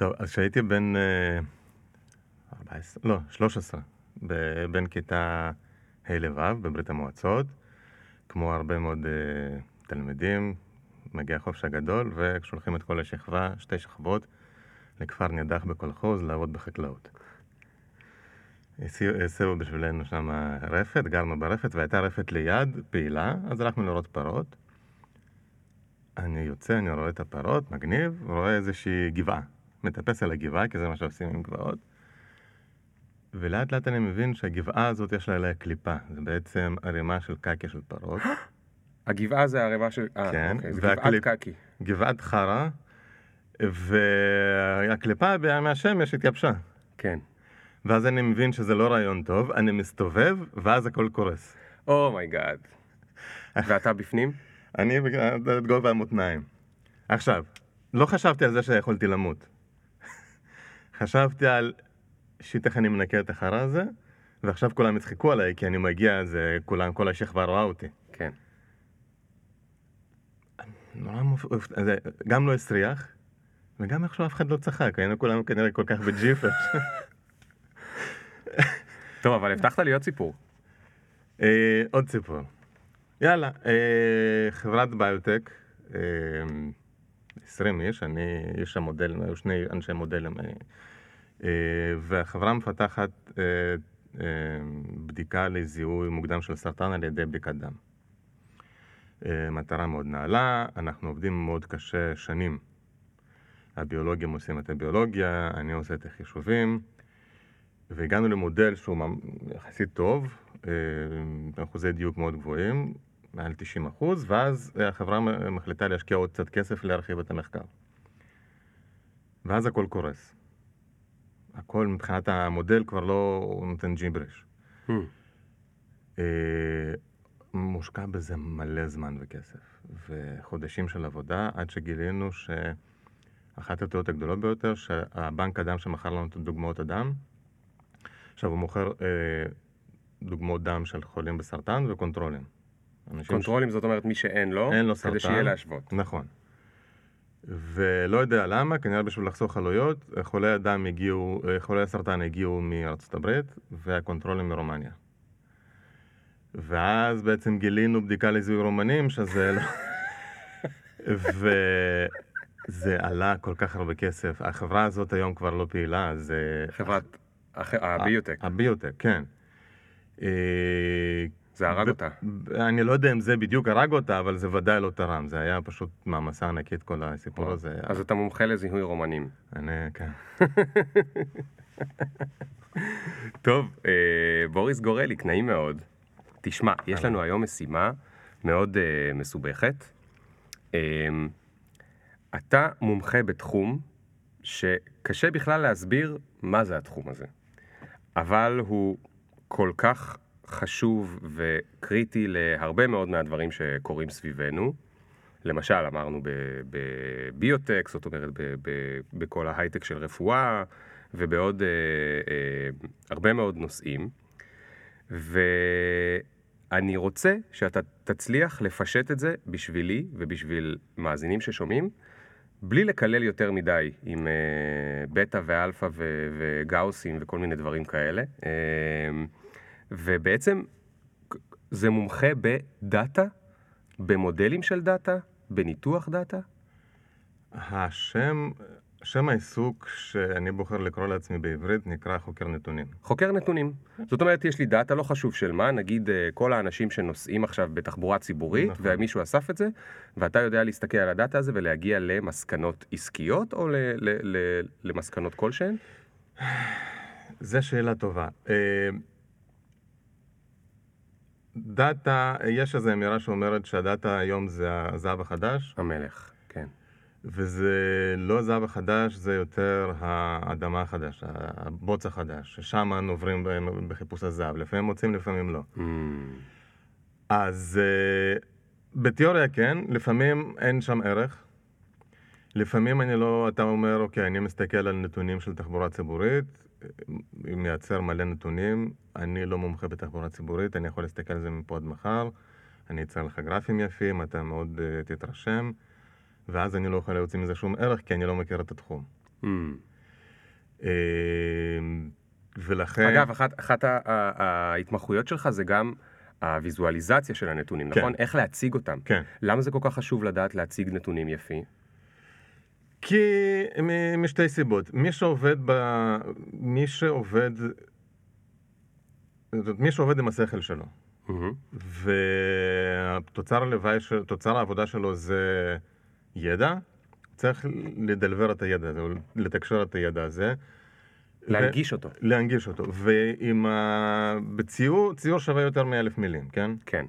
טוב, אז כשהייתי בן אה, 14, לא, 13, ב- בין כיתה ה' לו' בברית המועצות, כמו הרבה מאוד אה, תלמידים, מגיע החופש הגדול, ושולחים את כל השכבה, שתי שכבות, לכפר נידח בקולחוז לעבוד בחקלאות. הסיעו בשבילנו שם רפת, גרנו ברפת, והייתה רפת ליד, פעילה, אז הלכנו לראות פרות. אני יוצא, אני רואה את הפרות, מגניב, רואה איזושהי גבעה. מטפס על הגבעה, כי זה מה שעושים עם גבעות. ולאט לאט אני מבין שהגבעה הזאת יש לה עליה קליפה. זה בעצם ערימה של קקי של פרות. הגבעה זה הערימה של... אה, כן, אוקיי, זה והקליפ- גבעת קקי. גבעת חרא, והקליפה מהשמש התייבשה. כן. ואז אני מבין שזה לא רעיון טוב, אני מסתובב, ואז הכל קורס. Oh my god. ואתה בפנים? אני עד גובה המותניים. עכשיו, לא חשבתי על זה שיכולתי למות. חשבתי על shit איך אני מנקה את החרא הזה, ועכשיו כולם יצחקו עליי, כי אני מגיע, אז אה, כולם, כל השכבה רואה אותי. כן. נורא mo... זה גם לא הסריח, וגם איכשהו אף אחד לא צחק, היינו כולנו כנראה כל כך בג'יפה. טוב, אבל הבטחת לי עוד סיפור. אה, עוד סיפור. יאללה, אה, חברת ביוטק, אה, 20 איש, אני איש המודל, היו שני אנשי מודלים, אה, אה, והחברה מפתחת אה, אה, בדיקה לזיהוי מוקדם של סרטן על ידי בדיקת דם. אה, מטרה מאוד נעלה, אנחנו עובדים מאוד קשה שנים. הביולוגים עושים את הביולוגיה, אני עושה את החישובים, והגענו למודל שהוא יחסית טוב, אה, אחוזי דיוק מאוד גבוהים, מעל 90 אחוז, ואז אה, החברה מחליטה להשקיע עוד קצת כסף להרחיב את המחקר. ואז הכל קורס. הכל מבחינת המודל כבר לא נותן ג'יבריש. Hmm. אה, מושקע בזה מלא זמן וכסף, וחודשים של עבודה, עד שגילינו שאחת הטעויות הגדולות ביותר, שהבנק הדם שמכר לנו את דוגמאות הדם, עכשיו הוא מוכר אה, דוגמאות דם של חולים בסרטן וקונטרולים. קונטרולים זאת אומרת מי שאין לו, אין לו סרטן. כדי שיהיה להשוות. נכון. ולא יודע למה, כנראה בשביל לחסוך עלויות, חולי הדם הגיעו, אה, חולי הסרטן הגיעו מארצות הברית והקונטרולים מרומניה. ואז בעצם גילינו בדיקה לזיהוי רומנים, שזה לא... וזה עלה כל כך הרבה כסף. החברה הזאת היום כבר לא פעילה, אז... אה, חברת הח- הביוטק, הביוטק, כן. זה הרג ב- אותה. ב- אני לא יודע אם זה בדיוק הרג אותה, אבל זה ודאי לא תרם. זה היה פשוט מעמסה ענקית כל הסיפור הזה. אז אתה מומחה לזיהוי רומנים. אני, כן. טוב, אה, בוריס גורלי, נעים מאוד. תשמע, יש לנו היום משימה מאוד אה, מסובכת. אה, אתה מומחה בתחום שקשה בכלל להסביר מה זה התחום הזה, אבל הוא כל כך חשוב וקריטי להרבה מאוד מהדברים שקורים סביבנו. למשל, אמרנו בביוטק, זאת אומרת בכל ההייטק של רפואה ובעוד אה, אה, הרבה מאוד נושאים. ואני רוצה שאתה תצליח לפשט את זה בשבילי ובשביל מאזינים ששומעים, בלי לקלל יותר מדי עם אה, בטא ואלפא וגאוסים וכל מיני דברים כאלה. אה, ובעצם זה מומחה בדאטה, במודלים של דאטה, בניתוח דאטה. השם, שם העיסוק שאני בוחר לקרוא לעצמי בעברית נקרא חוקר נתונים. חוקר נתונים. זאת אומרת, יש לי דאטה, לא חשוב של מה, נגיד אה, כל האנשים שנוסעים עכשיו בתחבורה ציבורית, נכון. ומישהו אסף את זה, ואתה יודע להסתכל על הדאטה הזה ולהגיע למסקנות עסקיות, או ל- ל- ל- למסקנות כלשהן? זו שאלה טובה. דאטה, יש איזו אמירה שאומרת שהדאטה היום זה הזהב החדש, המלך, כן. וזה לא הזהב החדש, זה יותר האדמה החדש, הבוץ החדש, ששם בהם בחיפוש הזהב. לפעמים מוצאים, לפעמים לא. Mm, אז אה, בתיאוריה כן, לפעמים אין שם ערך. לפעמים אני לא, אתה אומר, אוקיי, אני מסתכל על נתונים של תחבורה ציבורית, מייצר מלא נתונים, אני לא מומחה בתחבורה ציבורית, אני יכול להסתכל על זה מפה עד מחר, אני אצייר לך גרפים יפים, אתה מאוד uh, תתרשם, ואז אני לא יכול להוציא מזה שום ערך, כי אני לא מכיר את התחום. mm. אה, ולכן... אגב, אחת, אחת ההתמחויות שלך זה גם הוויזואליזציה של הנתונים, כן. נכון? איך להציג אותם. כן. למה זה כל כך חשוב לדעת להציג נתונים יפים? כי משתי סיבות. מי שעובד ב... מי שעובד... זאת מי שעובד עם השכל שלו, מהמם. ותוצר הלוואי, של- תוצר העבודה שלו זה ידע, צריך לדלבר את הידע הזה, לתקשר את הידע הזה. להנגיש אותו. להנגיש אותו. ועם ה... בציור, ציור שווה יותר מאלף מילים, כן? כן.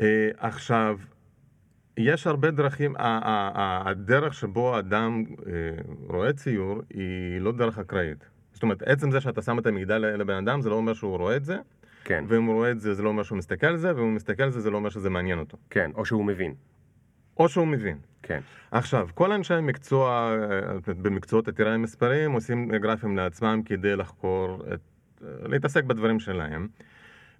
אה, עכשיו, יש הרבה דרכים, הדרך שבו האדם אה, רואה ציור היא לא דרך אקראית. זאת אומרת, עצם זה שאתה שם את המגדל לבן אדם, זה לא אומר שהוא רואה את זה, כן, ואם הוא רואה את זה, זה לא אומר שהוא מסתכל על זה, ואם הוא מסתכל על זה, זה לא אומר שזה מעניין אותו. כן, או שהוא מבין. או שהוא מבין. כן, עכשיו, כל אנשי המקצוע, אה, במקצועות עתירי המספרים, עושים גרפים לעצמם כדי לחקור, את, אה, להתעסק בדברים שלהם.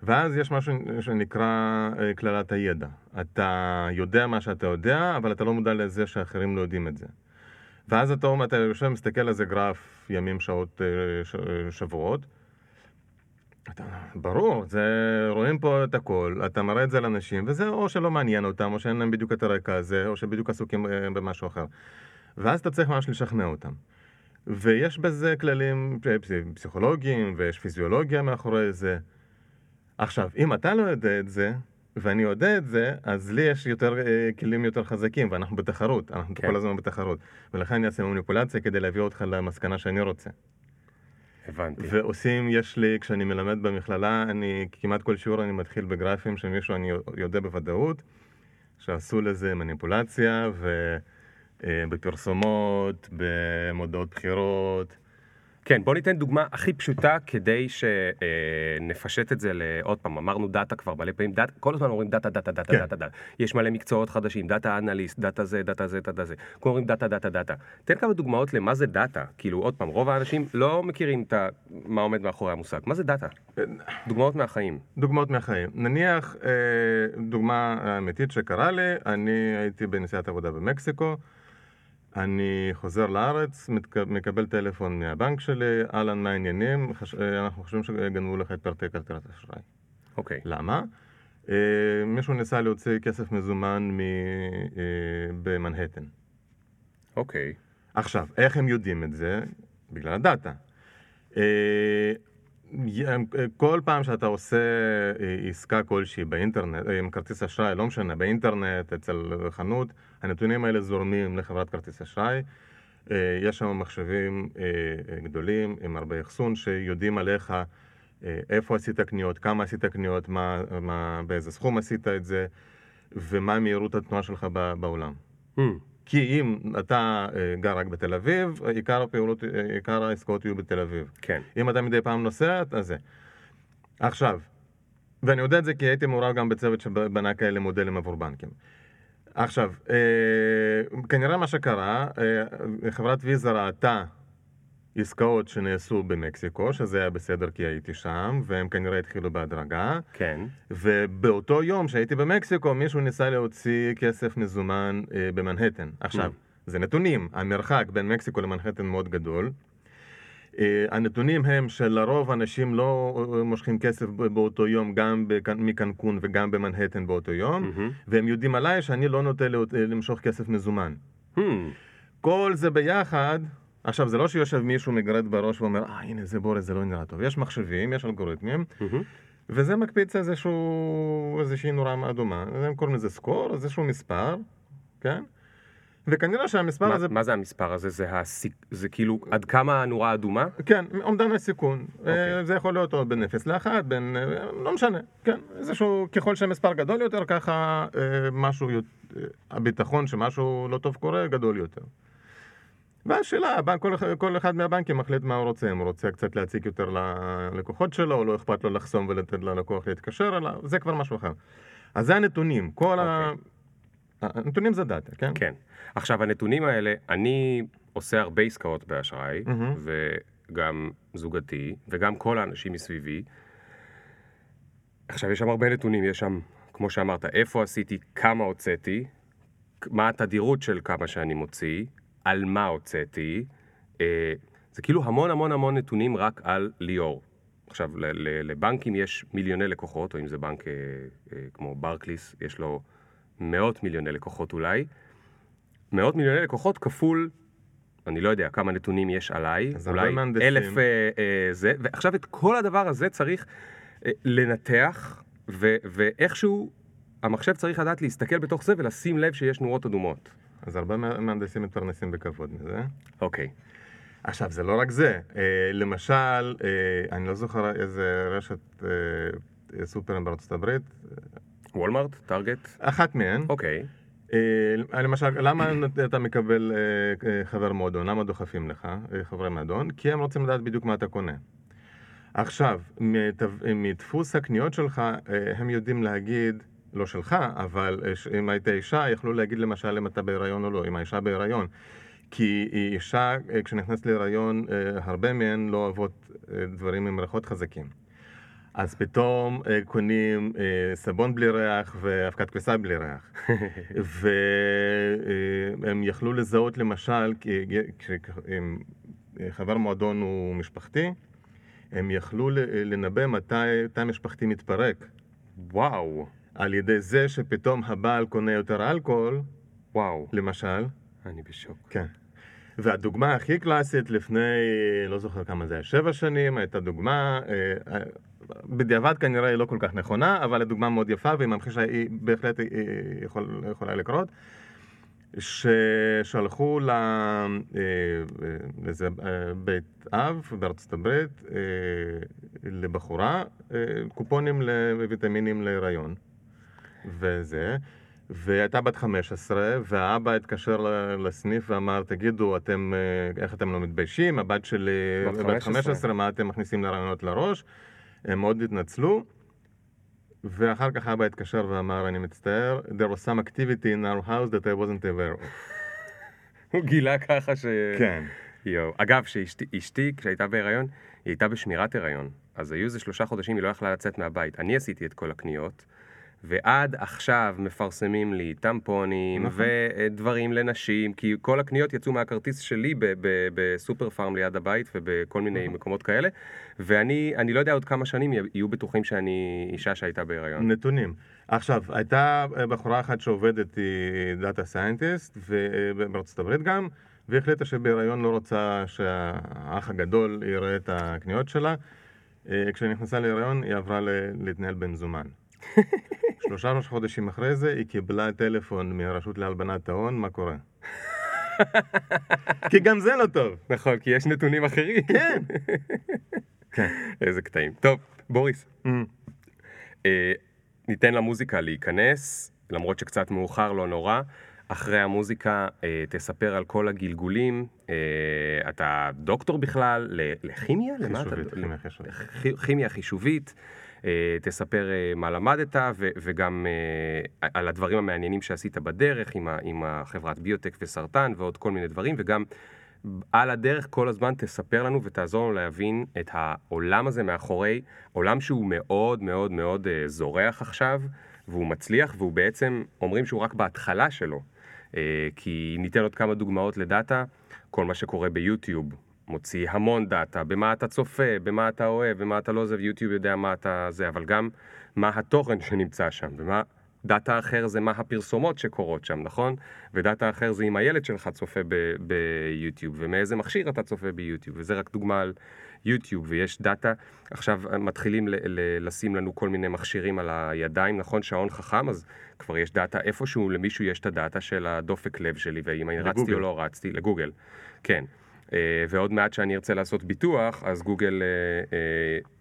ואז יש משהו שנקרא אה, קללת הידע. אתה יודע מה שאתה יודע, אבל אתה לא מודע לזה שאחרים לא יודעים את זה. ואז אתה, אתה יושב ומסתכל על איזה גרף ימים, שעות, אה, שבועות. אתה, ברור, זה, רואים פה את הכל, אתה מראה את זה לאנשים, וזה או שלא מעניין אותם, או שאין להם בדיוק את הרקע הזה, או שבדיוק עסוקים אה, במשהו אחר. ואז אתה צריך ממש לשכנע אותם. ויש בזה כללים פס- פסיכולוגיים, ויש פיזיולוגיה מאחורי זה. עכשיו, אם אתה לא יודע את זה, ואני יודע את זה, אז לי יש יותר אה, כלים יותר חזקים, ואנחנו בתחרות, אנחנו כן. כל הזמן בתחרות. ולכן אני אעשה מניפולציה כדי להביא אותך למסקנה שאני רוצה. הבנתי. ועושים, יש לי, כשאני מלמד במכללה, אני כמעט כל שיעור אני מתחיל בגרפים של מישהו אני יודע בוודאות, שעשו לזה מניפולציה, ובפרסומות, במודעות בחירות. כן, בוא ניתן דוגמה הכי פשוטה כדי שנפשט את זה לעוד פעם, אמרנו דאטה כבר מלא פעמים, דאטה, כל הזמן אומרים דאטה, דאטה, דאטה, כן. דאטה, דאטה. יש מלא מקצועות חדשים, data analyst, דאטה זה, דאטה זה, דאטה זה. כולם אומרים דאטה, דאטה, דאטה. תן כמה דוגמאות למה זה דאטה. כאילו, עוד פעם, רוב האנשים לא מכירים את. מה עומד מאחורי המושג. מה זה דאטה? דוגמאות מהחיים. דוגמאות מהחיים. נניח, אה, דוגמה אמיתית שקרה לי, אני הייתי בנסיעת עבודה במקסיקו, אני חוזר לארץ. מקבל טלפון מהבנק שלי, אהלן, מה העניינים? חש... אה, אנחנו חושבים שגנבו לך את פרטי כרטיס אשראי. אוקיי. למה? אה, מישהו ניסה להוציא כסף מזומן מ... אה, במנהטן. אוקיי. עכשיו, איך הם יודעים את זה? בגלל הדאטה. אה, אה, כל פעם שאתה עושה אה, עסקה כלשהי באינטרנט, עם כרטיס אשראי, לא משנה, באינטרנט, אצל חנות, הנתונים האלה זורמים לחברת כרטיס אשראי. אה, יש שם מחשבים אה, אה, גדולים עם הרבה אחסון שיודעים עליך איפה עשית קניות, כמה עשית קניות, מה, מה, באיזה סכום עשית את זה, ומה מהירות התנועה שלך בעולם. Hmm, כי אם אתה גר רק בתל אביב, עיקר הפעולות, עיקר העסקאות יהיו בתל אביב. כן. אם אתה מדי פעם נוסע, אז זה. עכשיו, ואני יודע את זה כי הייתי מעורב גם בצוות שבנה כאלה מודלים עבור בנקים. עכשיו, אה, כנראה מה שקרה, אה, חברת ויזה ראתה עסקאות שנעשו במקסיקו, שזה היה בסדר כי הייתי שם, והם כנראה התחילו בהדרגה. כן. ובאותו יום שהייתי במקסיקו, מישהו ניסה להוציא כסף מזומן אה, במנהטן. עכשיו, זה נתונים, המרחק בין מקסיקו למנהטן מאוד גדול. אה, הנתונים הם שלרוב אנשים לא אה, מושכים כסף באותו יום, גם מקנקון וגם במנהטן באותו יום, מהמם. והם יודעים עליי שאני לא נוטה אה, למשוך כסף מזומן. Hmm, כל זה ביחד, עכשיו זה לא שיושב מישהו מגרד בראש ואומר, אה הנה זה בורס, זה לא נראה טוב. יש מחשבים, יש אלגוריתמים, מהמם. וזה מקפיץ איזשהו, איזושהי נורה אדומה, הם קוראים לזה סקור, איזשהו מספר, כן? וכנראה שהמספר מה- הזה, מה זה המספר הזה? זה הסיק... זה כאילו עד כמה הנורה אדומה? כן, אומדן הסיכון. אוקיי. אה, זה יכול להיות או בין 0 ל-1, בין, אה, לא משנה, כן, איזשהו, ככל שהמספר גדול יותר, ככה אה, משהו, הביטחון שמשהו לא טוב קורה, גדול יותר. והשאלה, הבנק- כל, כל אחד מהבנקים מחליט מה הוא רוצה, אם הוא רוצה קצת להציג יותר ללקוחות שלו, או לא אכפת לו לחסום ולתת ללקוח להתקשר אליו, זה כבר משהו אחר. אז זה הנתונים, כל ה... הנתונים זה דאטה, כן? כן. עכשיו, הנתונים האלה, אני עושה הרבה עסקאות באשראי, מהמם. וגם זוגתי, וגם כל האנשים מסביבי. עכשיו, יש שם הרבה נתונים, יש שם, כמו שאמרת, איפה עשיתי, כמה הוצאתי, מה התדירות של כמה שאני מוציא, על מה הוצאתי, אה, זה כאילו המון המון המון נתונים רק על ליאור. עכשיו, לבנקים יש מיליוני לקוחות, או אם זה בנק אה, אה, כמו ברקליס, יש לו מאות מיליוני לקוחות אולי. מאות מיליוני לקוחות כפול, אני לא יודע כמה נתונים יש עליי, אולי. אלף אה, אה, זה, ועכשיו את כל הדבר הזה צריך אה, לנתח, ו- ואיכשהו המחשב צריך לדעת להסתכל בתוך זה ולשים לב שיש נורות אדומות. אז הרבה מה- מהנדסים מתפרנסים בכבוד מזה. אוקיי. עכשיו, זה לא רק זה. אה, למשל, אה, אני לא זוכר איזה רשת אה, סופרים בארצות הברית, וולמארט? טארגט? אחת מהן. אוקיי. אה, למשל, למה אתה מקבל אה, אה, חבר מועדון? למה דוחפים לך חברי מועדון? כי הם רוצים לדעת בדיוק מה אתה קונה. עכשיו, מדפוס הקניות שלך, הם יודעים להגיד, לא שלך, אבל אם היית אישה, יכלו להגיד למשל אם אתה בהיריון או לא, אם האישה בהיריון. כי אישה, כשנכנסת להיריון, הרבה מהן לא אוהבות דברים עם ריחות חזקים. אז פתאום אה, קונים אה, סבון בלי ריח ואבקת כביסה בלי ריח. והם יכלו לזהות למשל, כי- כשהם- חבר מועדון הוא משפחתי, הם יכלו ל- לנבא מתי תא משפחתי מתפרק. וואו. על ידי זה שפתאום הבעל קונה יותר אלכוהול, וואו. למשל. אני בשוק. כן. והדוגמה הכי קלאסית לפני, לא זוכר כמה זה היה, שבע שנים, הייתה דוגמה, אה, אה, בדיעבד כנראה היא לא כל כך נכונה, אבל הדוגמה מאוד יפה והיא ממחישה, היא בהחלט אה, יכול, יכולה לקרות, ששלחו אה, לאיזה אה, בית אב בארצות הברית, אה, לבחורה, קופונים לוויטמינים להיריון. וזה, והייתה בת 15, והאבא התקשר לסניף ואמר, תגידו, אתם, איך אתם לא מתביישים? הבת שלי בת בת 15. 15, מה אתם מכניסים לה רעיונות לראש? הם מאוד התנצלו, ואחר כך אבא התקשר ואמר, אני מצטער, there was some activity in our house that I wasn't aware of. הוא גילה ככה ש... כן. יואו. אגב, שאשתי, אשתי, כשהייתה בהיריון, היא הייתה בשמירת הריון. אז היו איזה שלושה חודשים, היא לא יכלה לצאת מהבית. אני עשיתי את כל הקניות, ועד עכשיו מפרסמים לי טמפונים נכון. ודברים לנשים, כי כל הקניות יצאו מהכרטיס שלי בסופר פארם ליד הבית ובכל מיני נכון. מקומות כאלה, ואני אני לא יודע עוד כמה שנים יהיו בטוחים שאני אישה שהייתה בהיריון. נתונים. עכשיו, הייתה בחורה אחת שעובדת, היא data scientist, בארצות הברית גם, והחליטה שבהיריון לא רוצה שהאח הגדול יראה את הקניות שלה. אה, כשהיא נכנסה להיריון, היא עברה להתנהל במזומן. שלושה חודשים אחרי זה, היא קיבלה טלפון מהרשות להלבנת ההון, מה קורה? כי גם זה לא טוב. נכון, כי יש נתונים אחרים. כן. כן. איזה קטעים. טוב, בוריס, Mm. אה, ניתן למוזיקה להיכנס, למרות שקצת מאוחר, לא נורא. אחרי המוזיקה אה, תספר על כל הגלגולים. אה, אתה דוקטור בכלל לכימיה? למה אתה- חישובית, כימיה חישובית. לכ- כימיה חישובית. אה, תספר אה, מה למדת וגם אה, על הדברים המעניינים שעשית בדרך עם, עם החברת ביוטק וסרטן ועוד כל מיני דברים וגם על הדרך כל הזמן תספר לנו ותעזור לנו להבין את העולם הזה מאחורי, עולם שהוא מאוד מאוד מאוד זורח עכשיו והוא מצליח והוא בעצם, אומרים שהוא רק בהתחלה שלו. כי ניתן עוד כמה דוגמאות לדאטה, כל מה שקורה ביוטיוב מוציא המון דאטה, במה אתה צופה, במה אתה אוהב, במה אתה לא עוזב, יוטיוב יודע מה אתה זה, אבל גם מה התוכן שנמצא שם, ומה... דאטה אחר זה מה הפרסומות שקורות שם, נכון? ודאטה אחר זה אם הילד שלך צופה ביוטיוב, ומאיזה מכשיר אתה צופה ביוטיוב, וזה רק דוגמה על יוטיוב, ויש דאטה, עכשיו מתחילים ל- ל- לשים לנו כל מיני מכשירים על הידיים, נכון? שעון חכם, אז כבר יש דאטה, איפשהו למישהו יש את הדאטה של הדופק לב שלי, ואם אני רצתי. או לא רצתי, לגוגל, כן. אה, ועוד מעט שאני ארצה לעשות ביטוח, אז גוגל, אה,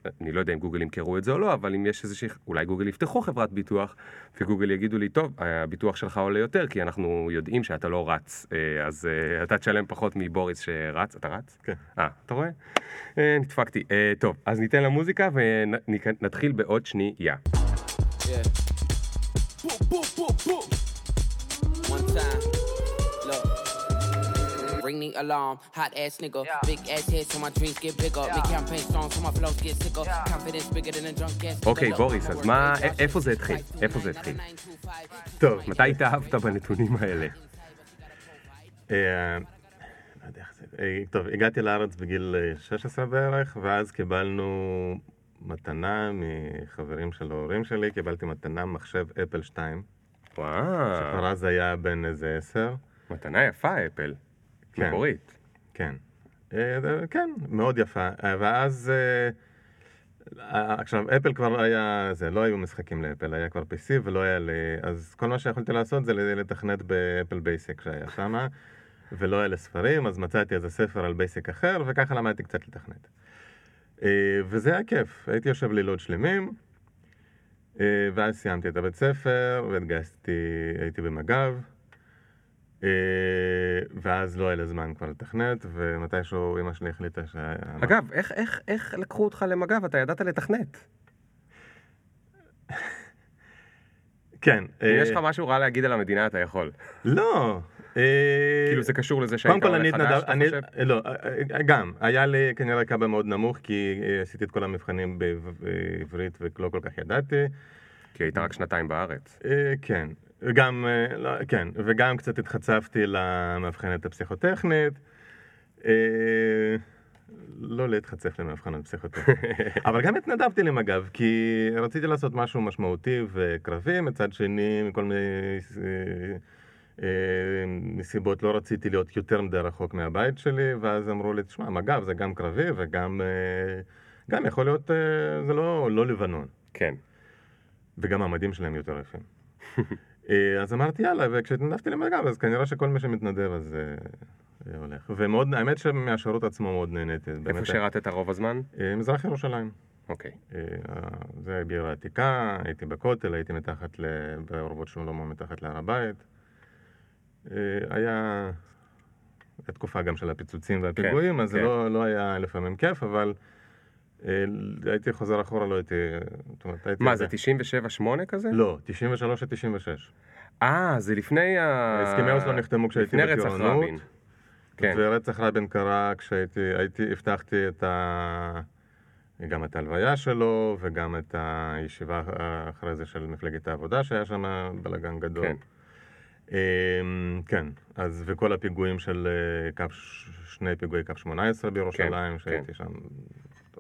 אה, אני לא יודע אם גוגל ימכרו את זה או לא, אבל אם יש איזושהי, אולי גוגל יפתחו חברת ביטוח, וגוגל יגידו לי, טוב, הביטוח שלך עולה יותר, כי אנחנו יודעים שאתה לא רץ, אז אתה תשלם פחות מבוריס שרץ, אתה רץ? כן. אה, אתה רואה? אה, נדפקתי. טוב, אז ניתן למוזיקה ונתחיל בעוד שנייה. Yeah. Ring the alarm, hot ass nigga. Big ass head so my dreams get bigger. Big campaign strong so my flows get sicker. Confidence bigger than a drunk ass. אוקיי, nigga. בוריס, אז מה, איפה זה התחיל? איפה זה התחיל? טוב, מתי התאהבת בנתונים האלה? אה, לא. אה, טוב, הגעתי לארץ בגיל אה, 16 בערך, ואז קיבלנו מתנה מחברים של ההורים שלי, קיבלתי מתנה מחשב אפל 2, וואו, שכבר אז היה בן איזה 10. מתנה יפה, אפל. כן. מקורית. כן. אה, כן, מאוד יפה. אה, ואז... אה, עכשיו, אפל כבר היה... זה, לא היו משחקים לאפל, היה כבר PC ולא היה לי... אז כל מה שיכולתי לעשות זה לתכנת באפל Basic שהיה שם, ולא היה לי ספרים, אז מצאתי איזה ספר על Basic אחר, וככה למדתי קצת לתכנת. וזה היה כיף, הייתי יושב לילות שלמים, ואז סיימתי את הבית ספר, והתגייסתי, הייתי במג"ב. אה, ואז לא היה לי זמן כבר לתכנת, ומתישהו אמא שלי החליטה ש... אגב, איך- איך- איך לקחו אותך למג"ב? אתה ידעת לתכנת. כן. אם אה, יש לך משהו רע להגיד על המדינה, אתה יכול. לא. אה, כאילו זה קשור לזה שהיית עולה חדש. אתה. חושב? לא, אה, אה, גם. היה לי כנראה קב"א מאוד נמוך, כי אה, עשיתי את כל המבחנים בעב- בעברית ולא כל כך ידעתי. כי היית רק שנתיים בארץ. אה, כן. גם, אה, לא, כן, וגם קצת התחצפתי למאבחנת הפסיכוטכנית. אה, לא להתחצף למאבחנת פסיכוטכנית. אבל גם התנדבתי למג"ב, כי רציתי לעשות משהו משמעותי וקרבי, מצד שני, מכל מיני אה, נסיבות לא רציתי להיות יותר מדי רחוק מהבית שלי, ואז אמרו לי, תשמע, מג"ב זה גם קרבי וגם גם יכול להיות, זה לא, לא לבנון. כן. וגם המדים שלהם יותר יפים. אה, אז אמרתי יאללה, וכשהתנדבתי למג"ב, אז כנראה שכל מי שמתנדב אז אה, אה, הולך. ומאוד, האמת שמהשירות עצמו מאוד נהניתי. איפה שירתת רוב הזמן? מזרח ירושלים. אוקיי. זה העיר העתיקה, הייתי בכותל, הייתי מתחת, ל... באורוות שלמה, מתחת להר הבית. היה... הייתה תקופה גם של הפיצוצים והפיגועים, אז זה כן. לא, לא היה לפעמים כיף, אבל הייתי חוזר אחורה, לא הייתי... אומרת, הייתי... מה, זה 97-8 כזה? לא, 93 עד 96. אה, זה לפני ה... הסכמי אוסלו נחתמו כשהייתי לפני רצח בטירונות. רבין. כן. ורצח רבין קרה כשהייתי, הייתי, הבטחתי את ה... גם את ההלוויה שלו, וגם את הישיבה אחרי זה של מפלגת העבודה, שהיה שם בלאגן גדול. כן. אמ, כן, אז וכל הפיגועים של אה, קו, שני פיגועי קו 18 בירושלים, כן, שהייתי שם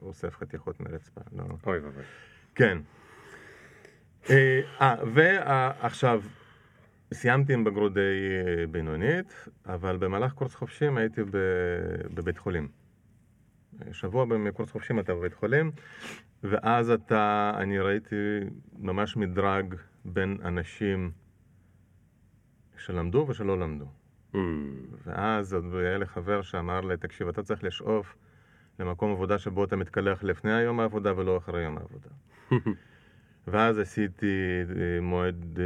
אוסף חתיכות מרצפה. לא. אוי ואבוי. כן. אה, אה, ועכשיו, סיימתי עם בגרות די אה, בינונית, אבל במהלך קורס חופשים הייתי ב- בבית חולים. שבוע בקורס חופשים אתה בבית חולים, ואז אתה, אני ראיתי ממש מדרג בין אנשים שלמדו ושלא למדו. Mm, ואז היה לי חבר שאמר לי, תקשיב, אתה צריך לשאוף למקום עבודה שבו אתה מתקלח לפני היום העבודה ולא אחרי יום העבודה. ואז עשיתי אה, מועד אה,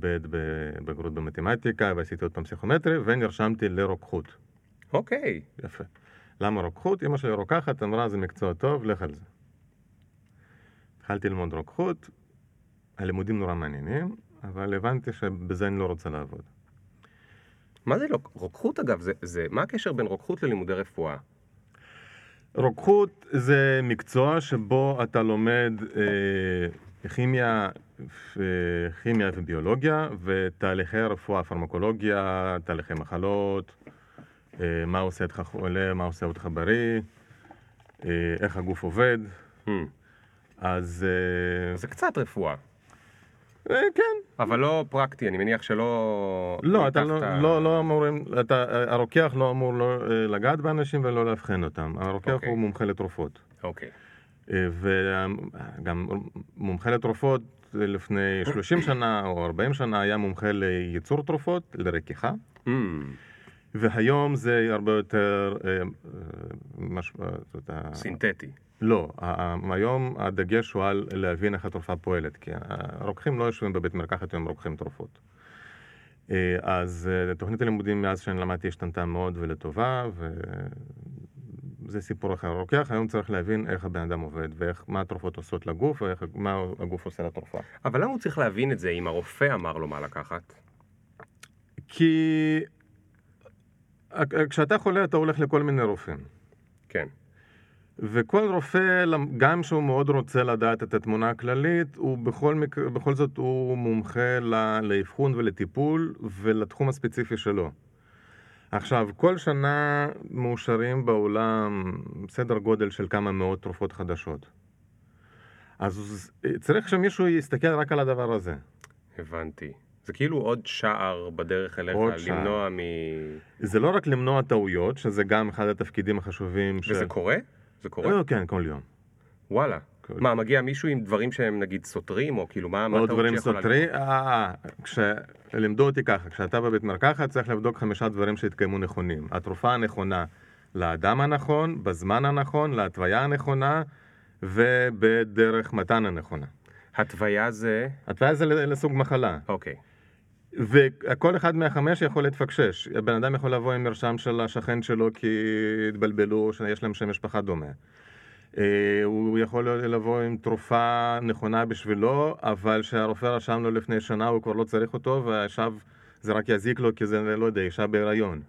ב' בבגרות במתמטיקה, ועשיתי עוד פעם פסיכומטרי, ונרשמתי לרוקחות. אוקיי. יפה. למה רוקחות? אמא שלי רוקחת, אמרה, זה מקצוע טוב, לך על זה. התחלתי ללמוד רוקחות, הלימודים נורא מעניינים, אבל הבנתי שבזה אני לא רוצה לעבוד. מה זה לא... רוקחות אגב, זה, זה... מה הקשר בין רוקחות ללימודי רפואה? רוקחות זה מקצוע שבו אתה לומד אה, כימיה, אה, כימיה וביולוגיה ותהליכי רפואה, פרמקולוגיה, תהליכי מחלות, אה, מה עושה אותך חולה, מה עושה אותך בריא, אה, איך הגוף עובד. Hmm. אז אה, זה קצת רפואה, אה, כן, אבל לא פרקטי, אני מניח שלא... לא, אתה ניתחת- לא, לא, לא אמורים, אתה, הרוקח לא אמור לא אה, לגעת באנשים ולא לאבחן אותם. הרוקח אוקיי. הוא מומחה לתרופות. אוקיי. אה, וגם מומחה לתרופות לפני 30 שנה או 40 שנה היה מומחה לייצור תרופות, לרכיכה, Hmm. והיום זה הרבה יותר... אה, אה. אה, סינתטי. לא, היום הדגש הוא על להבין איך התרופה פועלת, כי הרוקחים לא יושבים בבית מרקחת והם רוקחים תרופות. אה, אז אה, תוכנית הלימודים מאז שאני למדתי השתנתה מאוד ולטובה, וזה סיפור אחר. הרוקח היום צריך להבין איך הבן אדם עובד, ומה התרופות עושות לגוף, ומה הגוף עושה לתרופה. אבל למה הוא צריך להבין את זה אם הרופא אמר לו מה לקחת? כי כשאתה חולה אתה הולך לכל מיני רופאים. כן. וכל רופא, גם שהוא מאוד רוצה לדעת את התמונה הכללית, הוא בכל, מק... בכל זאת הוא מומחה. לאבחון ולטיפול ולתחום הספציפי שלו. עכשיו, כל שנה מאושרים בעולם סדר גודל של כמה מאות תרופות חדשות. אז צריך שמישהו יסתכל רק על הדבר הזה. הבנתי. זה כאילו עוד שער בדרך אליך, עוד שער. למנוע מ... זה לא רק למנוע טעויות, שזה גם אחד התפקידים החשובים. וזה קורה? זה קורה? אה, כן, כל יום. וואלה. כל- מה, מגיע מישהו עם דברים שהם נגיד סותרים, או כאילו מה מה או הטעות דברים סותרים. אה, כשלימדו אותי ככה, כשאתה בבית מרקחת צריך לבדוק חמישה דברים שהתקיימו נכונים. התרופה הנכונה לאדם הנכון, בזמן הנכון, להתוויה הנכונה ובדרך מתן הנכונה. התוויה זה... התוויה זה לסוג מחלה, אוקיי. וכל אחד מהחמש יכול להתפקשש. הבן אדם יכול לבוא עם מרשם של השכן שלו כי התבלבלו, שיש להם שם משפחה דומה. אה, הוא יכול לבוא עם תרופה נכונה בשבילו, אבל שהרופא רשם לו לפני שנה, הוא כבר לא צריך אותו, ועכשיו זה רק יזיק לו כי זה, לא יודע, אישה בהיריון.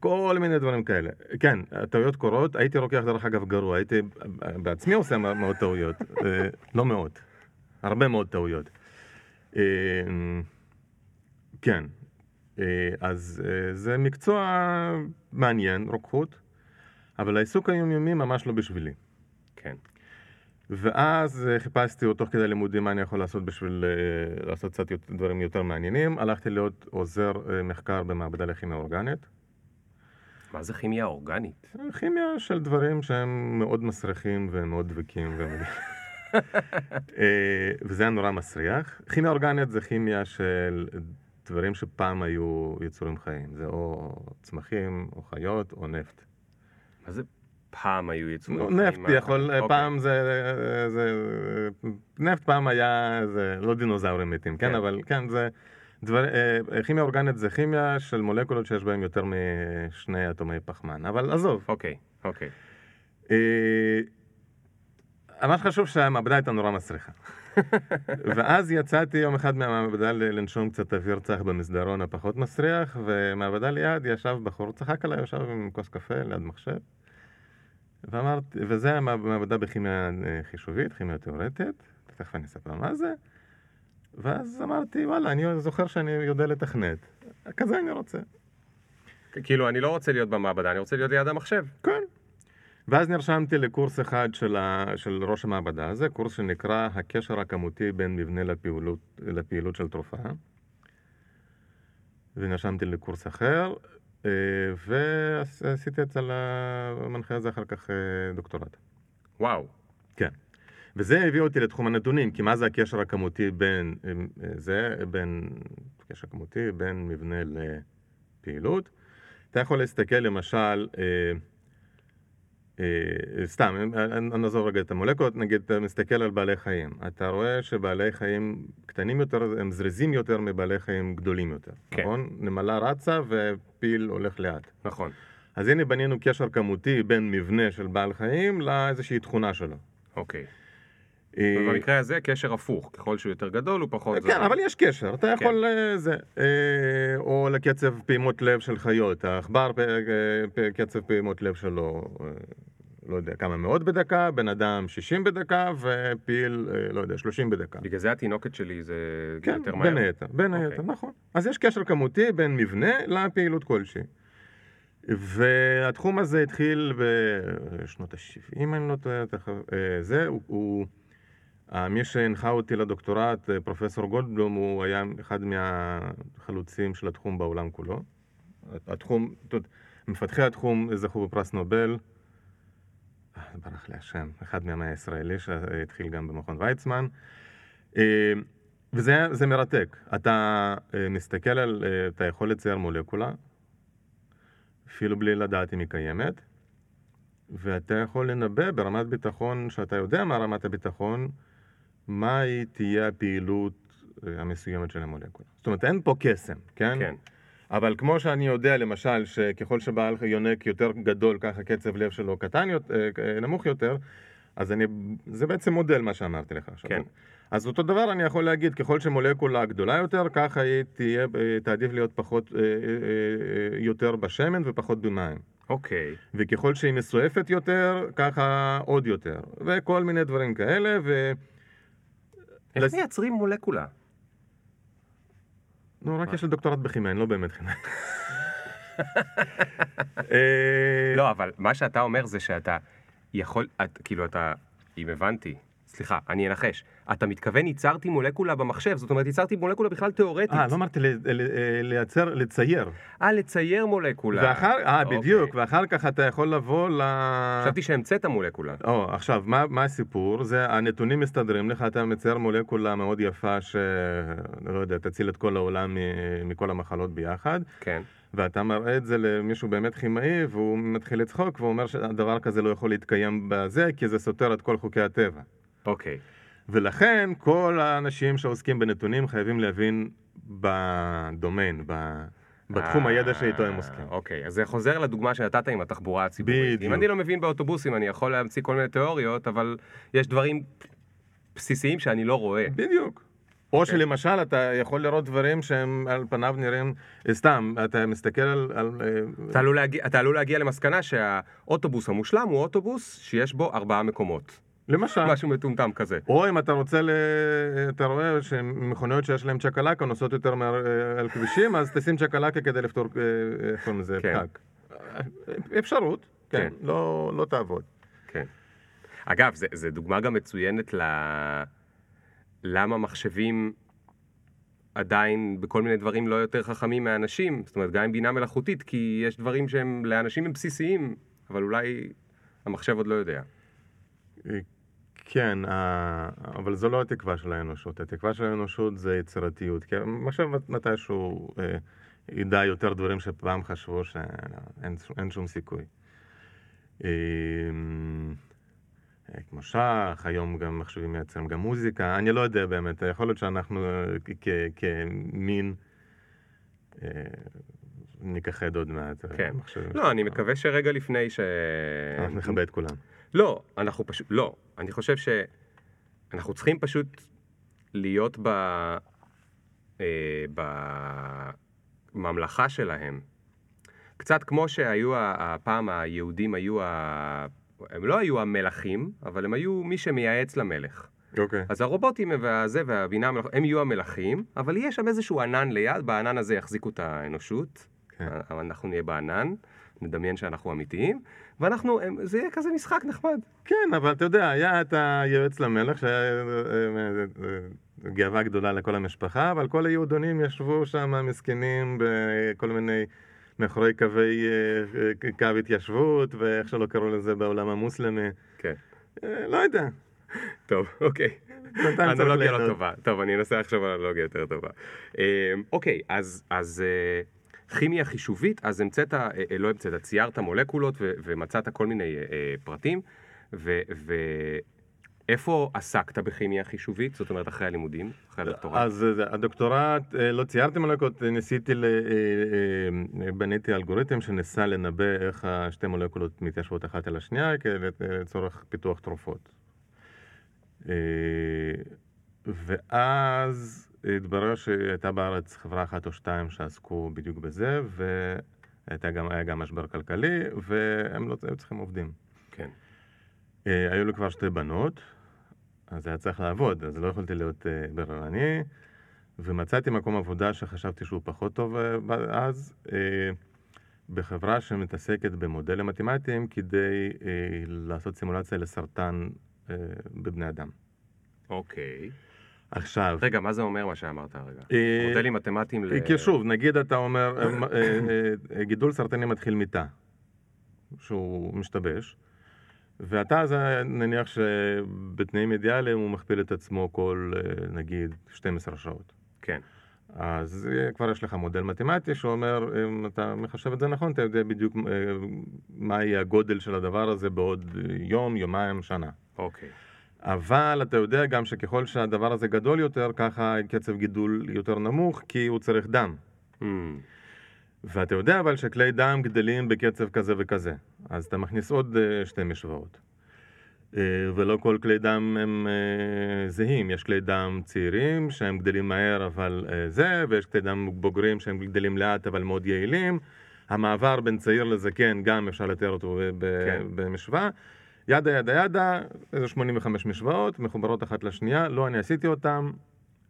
כל מיני דברים כאלה. כן, טעויות קורות, הייתי רוקח דרך אגב גרוע, הייתי בעצמי עושה מאוד טעויות, אה, לא מאות, הרבה מאוד טעויות. כן, אה, אז אה, זה מקצוע מעניין, רוקחות, אבל העיסוק היומיומי ממש לא בשבילי. כן. ואז אה, חיפשתי עוד תוך כדי לימודים מה אני יכול לעשות בשביל לעשות קצת דברים יותר מעניינים. הלכתי להיות עוזר מחקר במעבדה לכימיה אורגנית. מה זה כימיה אורגנית? כימיה של דברים שהם מאוד מסריחים ומאוד דבקים. וזה היה נורא מסריח. כימיה אורגנית זה כימיה של דברים שפעם היו יצורים חיים. זה או צמחים, או חיות, או נפט. מה זה פעם היו יצורים? חיים? נפט יכול, אוקיי. פעם זה, זה, נפט פעם היה, זה לא דינוזאורים מתים, כן, כן. אבל כן, זה, דבר, אה, כימיה אורגנית זה כימיה של מולקולות שיש בהן יותר משני אטומי פחמן, אבל עזוב. אוקיי, אוקיי. אה, מה שחשוב שהמעבדה הייתה נורא מסריחה. ואז יצאתי יום אחד מהמעבדה לנשום קצת אוויר צח במסדרון הפחות מסריח, ומעבדה ליד ישב בחור, צחק עליי, ישב עם כוס קפה ליד מחשב. ואמרתי, וזה המעבדה בכימיה אה, חישובית, כימיה תיאורטית, תכף אני אספר מה זה. ואז אמרתי, וואלה, אני זוכר שאני יודע לתכנת. כזה אני רוצה. כאילו, אני לא רוצה להיות במעבדה, אני רוצה להיות ליד המחשב. כן. ואז נרשמתי לקורס אחד של, ה... של ראש המעבדה, זה קורס שנקרא הקשר הכמותי בין מבנה לפעילות, לפעילות של תרופה. ונרשמתי לקורס אחר, אה, ועשיתי אצל המנחה הזה אחר כך אה, דוקטורט. וואו. כן. וזה הביא אותי לתחום הנתונים, כי מה זה הקשר הכמותי בין אה, זה, בין, קשר כמותי בין מבנה לפעילות? אתה יכול להסתכל למשל, סתם, אה, נעזוב רגע את המולקות, נגיד אתה מסתכל על בעלי חיים, אתה רואה שבעלי חיים קטנים יותר, הם זריזים יותר מבעלי חיים גדולים יותר, כן. נכון? נמלה רצה ופיל הולך לאט. נכון. אז הנה בנינו קשר כמותי בין מבנה של בעל חיים לאיזושהי תכונה שלו. אוקיי. אה, ובמקרה הזה קשר הפוך, ככל שהוא יותר גדול הוא פחות... כן, אבל יש קשר, אתה כן. יכול... אה, זה, אה, או לקצב פעימות לב של חיות, העכבר, אה, קצב פעימות לב שלו, אה, לא יודע, כמה מאות בדקה, בן אדם 60 בדקה, ופיל, אה, לא יודע, 30 בדקה. בגלל זה התינוקת שלי זה כן, יותר מהר. בין היתר, בין אוקיי. היתר, נכון. אז יש קשר כמותי בין מבנה לפעילות כלשהי. והתחום הזה התחיל בשנות ה-70, אם אני לא טועה, אה, זה, הוא, הוא, אה, מי שהנחה אותי לדוקטורט, פרופסור גולדבלום, הוא היה אחד מהחלוצים של התחום בעולם כולו. התחום, מפתחי התחום זכו בפרס נובל, ברח לי השם, אחד מהמאה הישראלי שהתחיל גם במכון ויצמן. אה, וזה זה מרתק. אתה אה, מסתכל על, אה, אתה יכול לצייר מולקולה, אפילו בלי לדעת אם היא קיימת, ואתה יכול לנבא ברמת ביטחון, שאתה יודע מה רמת הביטחון, מה תהיה הפעילות המסוימת של המולקולה. זאת אומרת, אין פה קסם, כן? כן. אבל כמו שאני יודע, למשל, שככל שבעל יונק יותר גדול, ככה קצב לב שלו קטן, יותר, אה, נמוך יותר, אז אני, זה בעצם מודל מה שאמרתי לך עכשיו. כן. אז אותו דבר אני יכול להגיד, ככל שמולקולה גדולה יותר, ככה היא תהיה, אה, תעדיף להיות פחות, אה, אה, אה, יותר בשמן ופחות במים. אוקיי. וככל שהיא מסועפת יותר, ככה עוד יותר. וכל מיני דברים כאלה, ו... איך לס- מייצרים מולקולה? נו, רק יש לי דוקטורט בכימיה, אני לא באמת כימיה. אה, לא, אבל מה שאתה אומר זה שאתה יכול, כאילו אתה, אם הבנתי, סליחה, אני אנחש, אתה מתכוון ייצרתי מולקולה במחשב, זאת אומרת ייצרתי מולקולה בכלל תיאורטית. אה, לא אמרתי לייצר, לצייר. אה, לצייר מולקולה. ואחר, אה, אוקיי. בדיוק, ואחר כך אתה יכול לבוא ל... חשבתי שהמצאת מולקולה. או, עכשיו, מה, מה הסיפור? זה הנתונים מסתדרים לך, אתה מצייר מולקולה מאוד יפה ש... לא יודע, תציל את כל העולם מכל המחלות ביחד, כן. ואתה מראה את זה למישהו באמת כימאי, והוא מתחיל לצחוק, והוא אומר שדבר כזה לא יכול להתקיים בזה, כי זה סותר את כל חוקי הטבע. אוקיי. ולכן כל האנשים שעוסקים בנתונים חייבים להבין בדומיין, ב... בתחום אה, הידע שאיתו הם עוסקים. אוקיי, אז זה חוזר לדוגמה שנתת עם התחבורה הציבורית. בדיוק. אם אני לא מבין באוטובוסים, אני יכול להמציא כל מיני תיאוריות, אבל יש דברים בסיסיים שאני לא רואה. בדיוק. או אוקיי. שלמשל אתה יכול לראות דברים שהם על פניו נראים, אה, סתם, אתה מסתכל על... על אה, אתה עלול, להגיע, אתה עלול להגיע למסקנה שהאוטובוס המושלם הוא אוטובוס שיש בו ארבעה מקומות. למשל, משהו מטומטם כזה. או אם אתה רוצה, ל... אתה רואה שמכוניות שיש להן צ'קלקה נוסעות יותר מהר אה, על כבישים, אז תשים צ'קלקה כדי לפתור, אה, איך קוראים לזה, כן. פקק. אה, אפשרות, כן, כן. לא לא תעבוד. כן. אגב, זה דוגמה גם מצוינת ל... למה מחשבים עדיין בכל מיני דברים לא יותר חכמים מאנשים, זאת אומרת, גם עם בינה מלאכותית, כי יש דברים שהם לאנשים הם בסיסיים, אבל אולי המחשב עוד לא יודע. כן, אה, אבל זו לא התקווה של האנושות. התקווה של האנושות זה יצירתיות. כי מחשב מתישהו אה, ידע יותר דברים שפעם חשבו שאין אין שום סיכוי. אה, אה, כמו שח, היום גם מחשבים מייצרים גם מוזיקה, אני לא יודע באמת, יכול להיות שאנחנו כמין נכחד עוד מעט. כן. לא, אני מקווה שרגע לפני ש... אנחנו נכבד את כולם. לא, אנחנו פשוט, לא, אני חושב שאנחנו צריכים פשוט להיות ב... אה, בממלכה שלהם. קצת כמו שהיו, הפעם היהודים היו, ה... הם לא היו המלכים, אבל הם היו מי שמייעץ למלך. אוקיי. אז הרובוטים והזה והבינה המלאכותית, הם יהיו המלכים, אבל יהיה שם איזשהו ענן ליד, בענן הזה יחזיקו את האנושות. כן. אנחנו נהיה בענן, נדמיין שאנחנו אמיתיים, ואנחנו, זה יהיה כזה משחק נחמד. כן, אבל אתה יודע, היה את היועץ למלך, שהיה אה, אה, אה, גאווה גדולה לכל המשפחה, אבל כל היהודונים ישבו שם מסכנים בכל מיני, מאחורי קווי, קו התיישבות, ואיך שלא קראו לזה בעולם המוסלמי. כן. לא יודע. טוב, אוקיי. אנלוגיה לא. טובה. טוב, אני אנסה לחשוב על אנלוגיה יותר טובה. אוקיי, אז, כימיה חישובית, אז המצאת, אה, אה, לא המצאת, ציירת מולקולות ו- ומצאת כל מיני אה, פרטים, ואיפה עסקת בכימיה חישובית? זאת אומרת, אחרי הלימודים, אחרי הדוקטורט. אז הדוקטורט, לא ציירתי מולקולות, ניסיתי, ל- בניתי אלגוריתם שניסה לנבא איך השתי מולקולות מתיישבות אחת על השנייה לצורך פיתוח תרופות. ואז התברר שהייתה בארץ חברה אחת או שתיים שעסקו בדיוק בזה, והיה גם, גם משבר כלכלי, והם לא היו צריכים עובדים. כן. אה, היו לי כבר שתי בנות, אז היה צריך לעבוד, אז לא יכולתי להיות אה, בררני, ומצאתי מקום עבודה שחשבתי שהוא פחות טוב אה, אז, בחברה שמתעסקת במודלים מתמטיים כדי לעשות סימולציה לסרטן בבני אדם. אוקיי. עכשיו, רגע, מה זה אומר מה שאמרת הרגע? אה, מודלים מתמטיים ל... כי שוב, נגיד אתה אומר, אה, אה, גידול סרטני מתחיל מתא, שהוא משתבש, ואתה אז אה, נניח שבתנאים אידיאליים הוא מכפיל את עצמו כל נגיד 12 שעות. כן. אז כבר יש לך מודל מתמטי שאומר, אם אתה מחשב את זה נכון, אתה יודע בדיוק מה יהיה הגודל של הדבר הזה בעוד יום, יומיים, שנה. אוקיי. אבל אתה יודע גם שככל שהדבר הזה גדול יותר, ככה קצב גידול יותר נמוך, כי הוא צריך דם. Hmm, ואתה יודע אבל שכלי דם גדלים בקצב כזה וכזה. אז אתה מכניס עוד אה, שתי משוואות. אה, ולא כל כלי דם הם אה, זהים. יש כלי דם צעירים שהם גדלים מהר אבל זה, ויש כלי דם בוגרים שהם גדלים לאט אבל מאוד יעילים. המעבר בין צעיר לזקן גם אפשר לתאר אותו כן. במשוואה. ידה ידה ידה, איזה 85 משוואות, מחוברות אחת לשנייה, לא אני עשיתי אותן,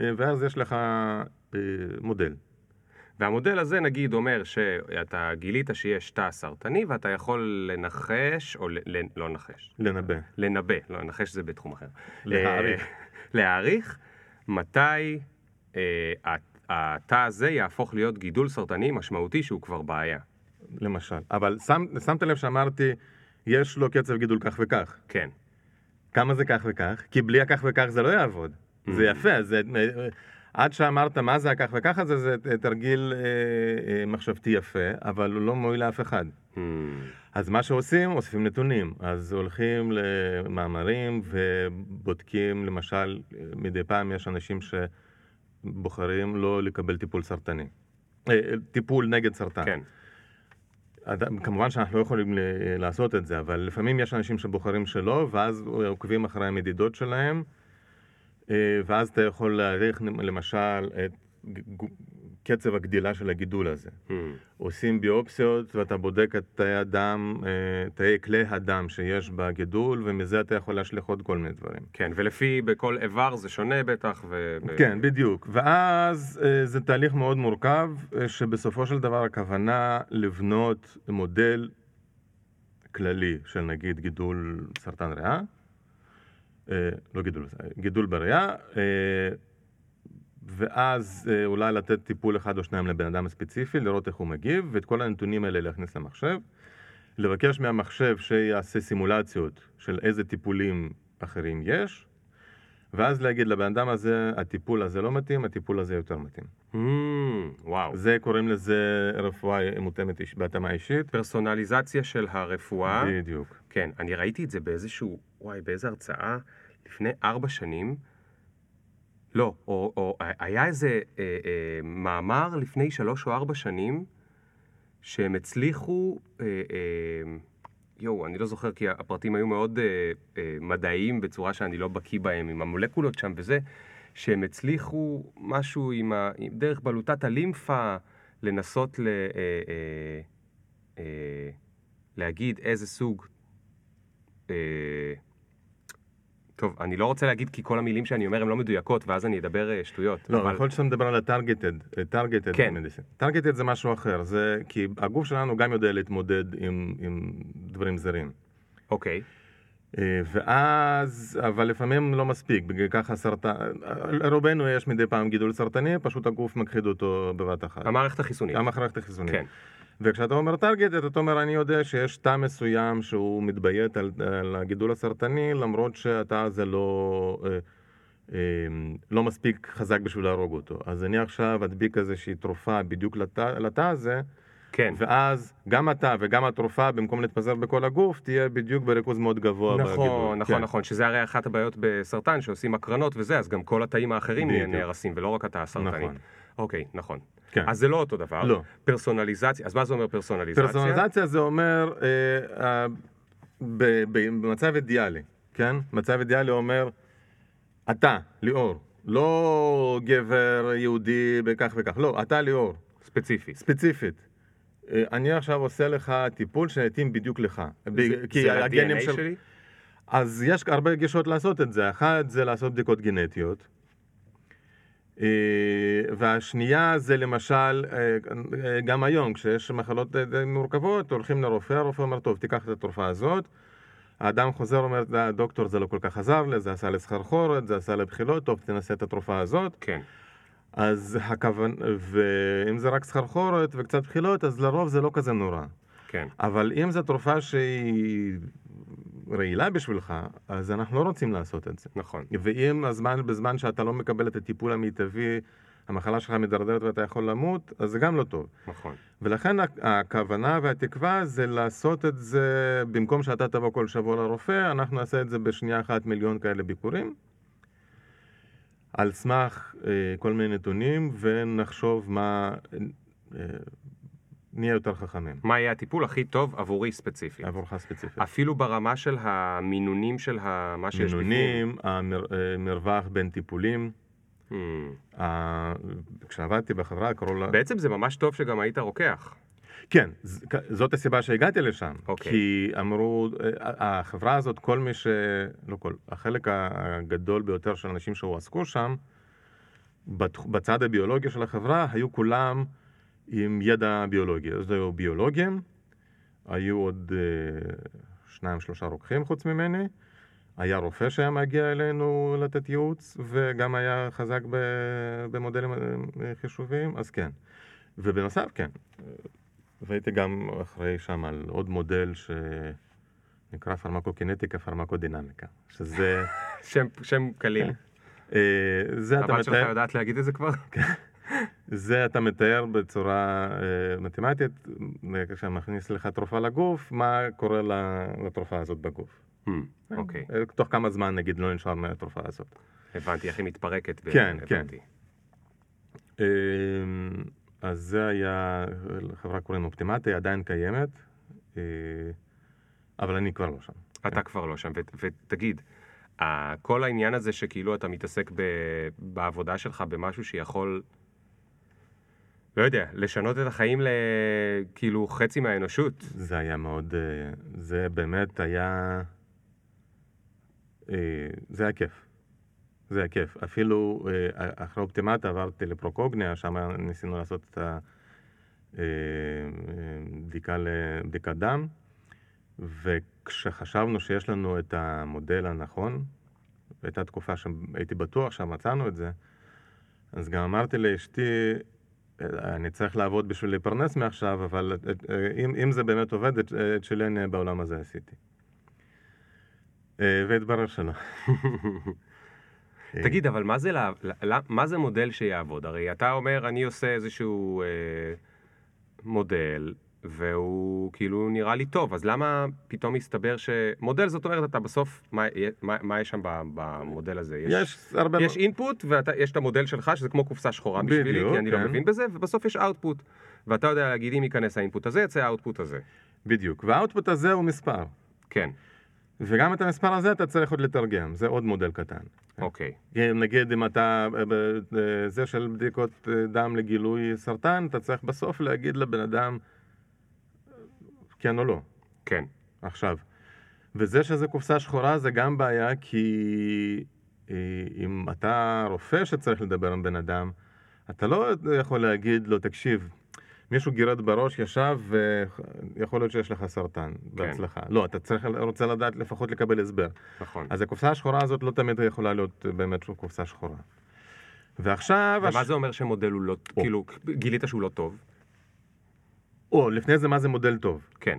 אה, ואז יש לך אה, מודל. והמודל הזה נגיד אומר שאתה גילית שיש תא סרטני ואתה יכול לנחש, או ל, ל, לא לנחש, לנבא. לנבא, לא לנחש זה בתחום אחר. להעריך. אה, להעריך מתי אה, התא הזה יהפוך להיות גידול סרטני משמעותי שהוא כבר בעיה. למשל. אבל שם, שמת לב שאמרתי, יש לו קצב גידול כך וכך. כן. כמה זה כך וכך? כי בלי הכך וכך זה לא יעבוד. זה יפה, זה... עד שאמרת מה זה הכך וכך הזה, זה תרגיל אה, אה, מחשבתי יפה, אבל הוא לא מועיל לאף אחד. Hmm. אז מה שעושים, אוספים נתונים. אז הולכים למאמרים ובודקים, למשל, מדי פעם יש אנשים שבוחרים לא לקבל טיפול סרטני. אה, טיפול נגד סרטן. כן. כמובן שאנחנו לא יכולים לעשות את זה, אבל לפעמים יש אנשים שבוחרים שלא, ואז עוקבים אחרי המדידות שלהם, אה, ואז אתה יכול להעריך למשל את קצב הגדילה של הגידול הזה. Hmm. עושים ביופסיות ואתה בודק את תאי הדם, אה, תאי כלי הדם שיש בגידול, ומזה אתה יכול להשליך עוד כל מיני דברים. כן, ולפי בכל איבר זה שונה בטח, ו... כן, בדיוק. ואז אה, זה תהליך מאוד מורכב, אה, שבסופו של דבר הכוונה לבנות מודל כללי של נגיד גידול סרטן ריאה, אה, לא גידול, גידול בריאה, אה, ואז אה, אולי לתת טיפול אחד או שניים לבן אדם הספציפי, לראות איך הוא מגיב, ואת כל הנתונים האלה להכניס למחשב, לבקש מהמחשב שיעשה סימולציות של איזה טיפולים אחרים יש, ואז להגיד לבן אדם הזה, הטיפול הזה לא מתאים, הטיפול הזה יותר מתאים. Hmm, וואו. זה קוראים לזה רפואה מותאמת איש- בהתאמה אישית. פרסונליזציה של הרפואה. בדיוק. כן, אני ראיתי את זה באיזשהו, וואי, באיזה הרצאה לפני ארבע שנים. לא, או, או היה איזה אה, אה, מאמר לפני שלוש או ארבע שנים, שהם הצליחו, אה, אה, יואו, אני לא זוכר כי הפרטים היו מאוד אה, אה, מדעיים בצורה שאני לא בקיא בהם, עם המולקולות שם וזה, שהם הצליחו משהו עם ה, דרך בלוטת הלימפה לנסות ל, אה, אה, אה, להגיד איזה סוג אה, טוב, אני לא רוצה להגיד כי כל המילים שאני אומר הן לא מדויקות, ואז אני אדבר אה, שטויות. לא, אבל... יכול להיות שאתה מדבר על הטרגטד, טרגטד כן. מדיסין. טרגטד זה משהו אחר, זה כי הגוף שלנו גם יודע להתמודד עם, עם דברים זרים. אוקיי, אה, ואז, אבל לפעמים לא מספיק, בגלל ככה סרטן, לרובנו יש מדי פעם גידול סרטני, פשוט הגוף מכחיד אותו בבת אחת. המערכת החיסונית. המערכת החיסונית. כן. וכשאתה אומר טרגטד, אתה אומר, אני יודע שיש תא מסוים שהוא מתביית על, על הגידול הסרטני, למרות שהתא הזה לא, אה, אה, לא מספיק חזק בשביל להרוג אותו. אז אני עכשיו אדביק איזושהי תרופה בדיוק לתא, לתא הזה, כן. ואז גם התא וגם התרופה, במקום להתפזר בכל הגוף, תהיה בדיוק בריכוז מאוד גבוה בגידול. נכון, נכון, כן. נכון, שזה הרי אחת הבעיות בסרטן, שעושים הקרנות וזה, אז גם כל התאים האחרים. נהרסים, ולא רק התא הסרטני. נכון. אוקיי, נכון. כן. אז זה לא אותו דבר. לא. פרסונליזציה, אז מה זה אומר פרסונליזציה? פרסונליזציה זה אומר, אה, אה, ב- ב- במצב אידיאלי, כן? מצב אידיאלי אומר, אתה, ליאור, לא גבר יהודי בכך וכך, לא, אתה ליאור, ספציפי. ספציפית. אה, אני עכשיו עושה לך טיפול שיתאים בדיוק לך. ב- זה- כי זה הגנים של- שלי? אז יש הרבה גישות לעשות את זה. אחת זה לעשות בדיקות גנטיות. אה, והשנייה זה למשל, אה, גם היום כשיש מחלות אה, מורכבות, הולכים לרופא, הרופא אומר, טוב, תיקח את התרופה הזאת. האדם חוזר, אומר, "אה, דוקטור, זה לא כל כך עזר לי, זה עשה לי סחרחורת, זה עשה לי בחילות, טוב, תנסה את התרופה הזאת. כן. אז הכוון, ואם זה רק סחרחורת וקצת בחילות, אז לרוב זה לא כזה נורא. כן. אבל אם זו תרופה שהיא רעילה בשבילך, אז אנחנו לא רוצים לעשות את זה. נכון. ואם הזמן, בזמן שאתה לא מקבל את הטיפול המיטבי, המחלה שלך מידרדרת ואתה יכול למות, אז זה גם לא טוב. נכון. ולכן הכ- הכוונה והתקווה זה לעשות את זה, במקום שאתה תבוא כל שבוע לרופא, אנחנו נעשה את זה בשנייה אחת מיליון כאלה ביקורים, על סמך אה, כל מיני נתונים, ונחשוב מה... אה, נהיה יותר חכמים, מה יהיה הטיפול הכי טוב עבורי ספציפית? עבורך ספציפית. אפילו ברמה של המינונים של ה- מה שיש בפנים. מינונים, המר, אה, בין טיפולים. Hmm. ה- כשעבדתי בחברה קראו לה... בעצם זה ממש טוב שגם היית רוקח. כן, זאת הסיבה שהגעתי לשם. אוקיי. כי אמרו, אה, החברה הזאת, כל מי ש... לא כל, החלק הגדול ביותר של אנשים שהועסקו שם, בצד הביולוגי של החברה, היו כולם עם ידע ביולוגי. אז היו ביולוגים, היו עוד אה, שניים שלושה רוקחים חוץ ממני, היה רופא שהיה מגיע אלינו לתת ייעוץ, וגם היה חזק במודלים אה, חישוביים, אז כן. ובנוסף, כן, והייתי גם אחראי שם על עוד מודל שנקרא פרמקוקינטיקה, פרמקודינמיקה, שזה... שם, שם קליל. אה, זה אתה הבת שלך יודעת להגיד את זה כבר? זה אתה מתאר בצורה אה, מתמטית, כשאתה מכניס לך תרופה לגוף, מה קורה לתרופה הזאת בגוף. Hmm, אוקיי, אה, תוך כמה זמן נגיד לא נשאר מהתרופה הזאת. הבנתי איך היא מתפרקת. כן, כן. הבנתי. אה, אז זה היה, חברה קוראים אופטימטי, עדיין קיימת, אה, אבל אני כבר לא שם. אתה כבר לא שם, ו- ותגיד, כל העניין הזה שכאילו אתה מתעסק ב- בעבודה שלך במשהו שיכול, לא יודע, לשנות את החיים לכאילו חצי מהאנושות. זה היה מאוד, אה, זה באמת היה, אה, זה היה כיף. זה היה כיף. אפילו אה, אחרי אופטימטה עברתי לפרוקוגניה, שם ניסינו לעשות את הבדיקה לבדיקת דם, וכשחשבנו שיש לנו את המודל הנכון, הייתה תקופה שהייתי בטוח שמצאנו את זה, אז גם אמרתי לאשתי, אני צריך לעבוד בשביל להתפרנס מעכשיו, אבל אה, אם, אם זה באמת עובד, את, את שלי אני בעולם הזה עשיתי. אה, והתברר שלא. אה, תגיד, אבל מה זה, לה- מה זה מודל שיעבוד? הרי אתה אומר, אני עושה איזשהו אה, מודל, והוא כאילו נראה לי טוב, אז למה פתאום מסתבר ש... מודל זאת אומרת, אתה בסוף, מה, מה, מה יש שם במודל הזה? יש הרבה... יש אינפוט, ויש את המודל שלך, שזה כמו קופסה שחורה בשבילי, בדיוק, כי אני לא כן. מבין בזה, ובסוף יש אאוטפוט. ואתה יודע להגיד, אם ייכנס האינפוט הזה, יצא האאוטפוט הזה. בדיוק. והאוטפוט הזה הוא מספר. כן, וגם את המספר הזה אתה צריך עוד לתרגם, זה עוד מודל קטן. אוקיי. כי נגיד אם אתה, אה, אה, זה של בדיקות אה, דם לגילוי סרטן, אתה צריך בסוף להגיד לבן אדם כן או לא. כן, עכשיו, וזה שזה קופסה שחורה זה גם בעיה כי אה, אם אתה רופא שצריך לדבר עם בן אדם, אתה לא יכול להגיד לו, תקשיב, מישהו גירד בראש, ישב, ויכול להיות שיש לך סרטן, בהצלחה. לא, אתה צריך, רוצה לדעת לפחות לקבל הסבר. נכון. אז הקופסה השחורה הזאת לא תמיד יכולה להיות באמת קופסה שחורה. ועכשיו... ומה הש- זה אומר שמודל הוא לא, או. כאילו, גילית שהוא לא טוב? או, לפני זה מה זה מודל טוב. כן,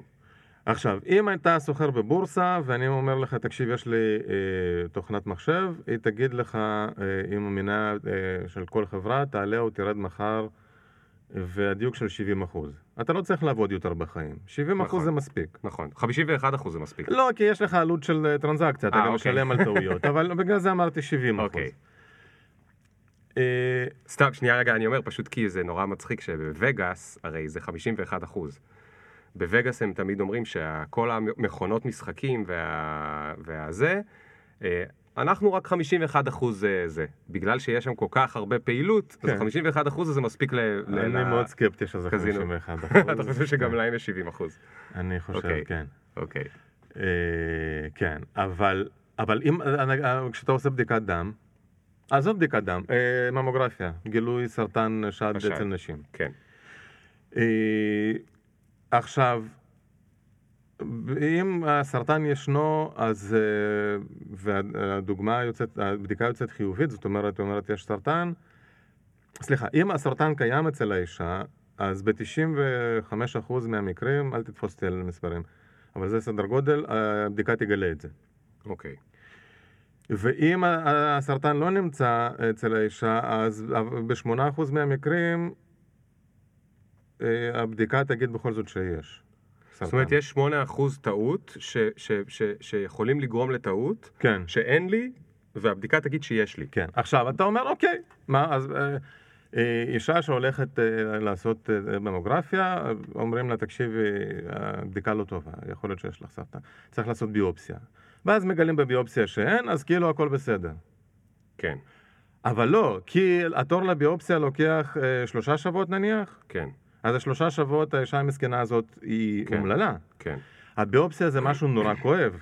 עכשיו, אם אתה סוחר בבורסה, ואני אומר לך, תקשיב, יש לי אה, תוכנת מחשב, היא תגיד לך אה, אם המניה אה, של כל חברה תעלה או תרד מחר, והדיוק של 70 אחוז. אתה לא צריך לעבוד יותר בחיים. 70 אחוז נכון. זה מספיק. נכון. 51 אחוז זה מספיק. לא, כי יש לך עלות של אה, טרנזקציה, אתה אה, גם אוקיי. משלם על טעויות, אבל בגלל זה אמרתי 70 אחוז. אוקיי. אה, סתם, שנייה רגע, אני אומר, פשוט כי זה נורא מצחיק שבווגאס, הרי זה 51 אחוז. בווגאס הם תמיד אומרים שכל המכונות משחקים וה... והזה, אה, אנחנו רק 51 אחוז זה, זה. בגלל שיש שם כל כך הרבה פעילות, אז כן. 51 אחוז הזה מספיק ל... אני ל- מאוד סקפטי שזה קזינו. 51 אחוז. אתה חושב שגם להם יש 70 אחוז. אני חושב, אוקיי. כן. אוקיי. אה, כן, אבל, אבל אם, אה, כשאתה עושה בדיקת דם, עזוב בדיקת דם, אה, ממוגרפיה, גילוי סרטן שד השד. אצל נשים. כן. אה, עכשיו, אם הסרטן ישנו, אז, אה, והדוגמה יוצאת, הבדיקה יוצאת חיובית, זאת אומרת, אומרת יש סרטן, סליחה, אם הסרטן קיים אצל האישה, אז ב-95% מהמקרים, אל תתפוס אותי על מספרים, אבל זה סדר גודל, הבדיקה תגלה את זה. אוקיי. ואם הסרטן לא נמצא אצל האישה, אז ב-8% מהמקרים אה, הבדיקה תגיד בכל זאת שיש. זאת אומרת, יש 8% טעות ש- ש- ש- שיכולים לגרום לטעות, כן, שאין לי, והבדיקה תגיד שיש לי. כן. עכשיו, אתה אומר, אוקיי, מה, אז אה, אה, אישה שהולכת אה, לעשות אה, ממוגרפיה, אומרים לה, תקשיבי, הבדיקה לא טובה, יכול להיות שיש לך סרטן, צריך לעשות ביופסיה. ואז מגלים בביופסיה שאין, אז כאילו הכל בסדר. כן, אבל לא, כי התור לביופסיה לוקח אה, שלושה שבועות נניח, כן, אז השלושה שבועות האישה המסכנה הזאת היא כן. אומללה. כן. הביופסיה זה משהו נורא כואב.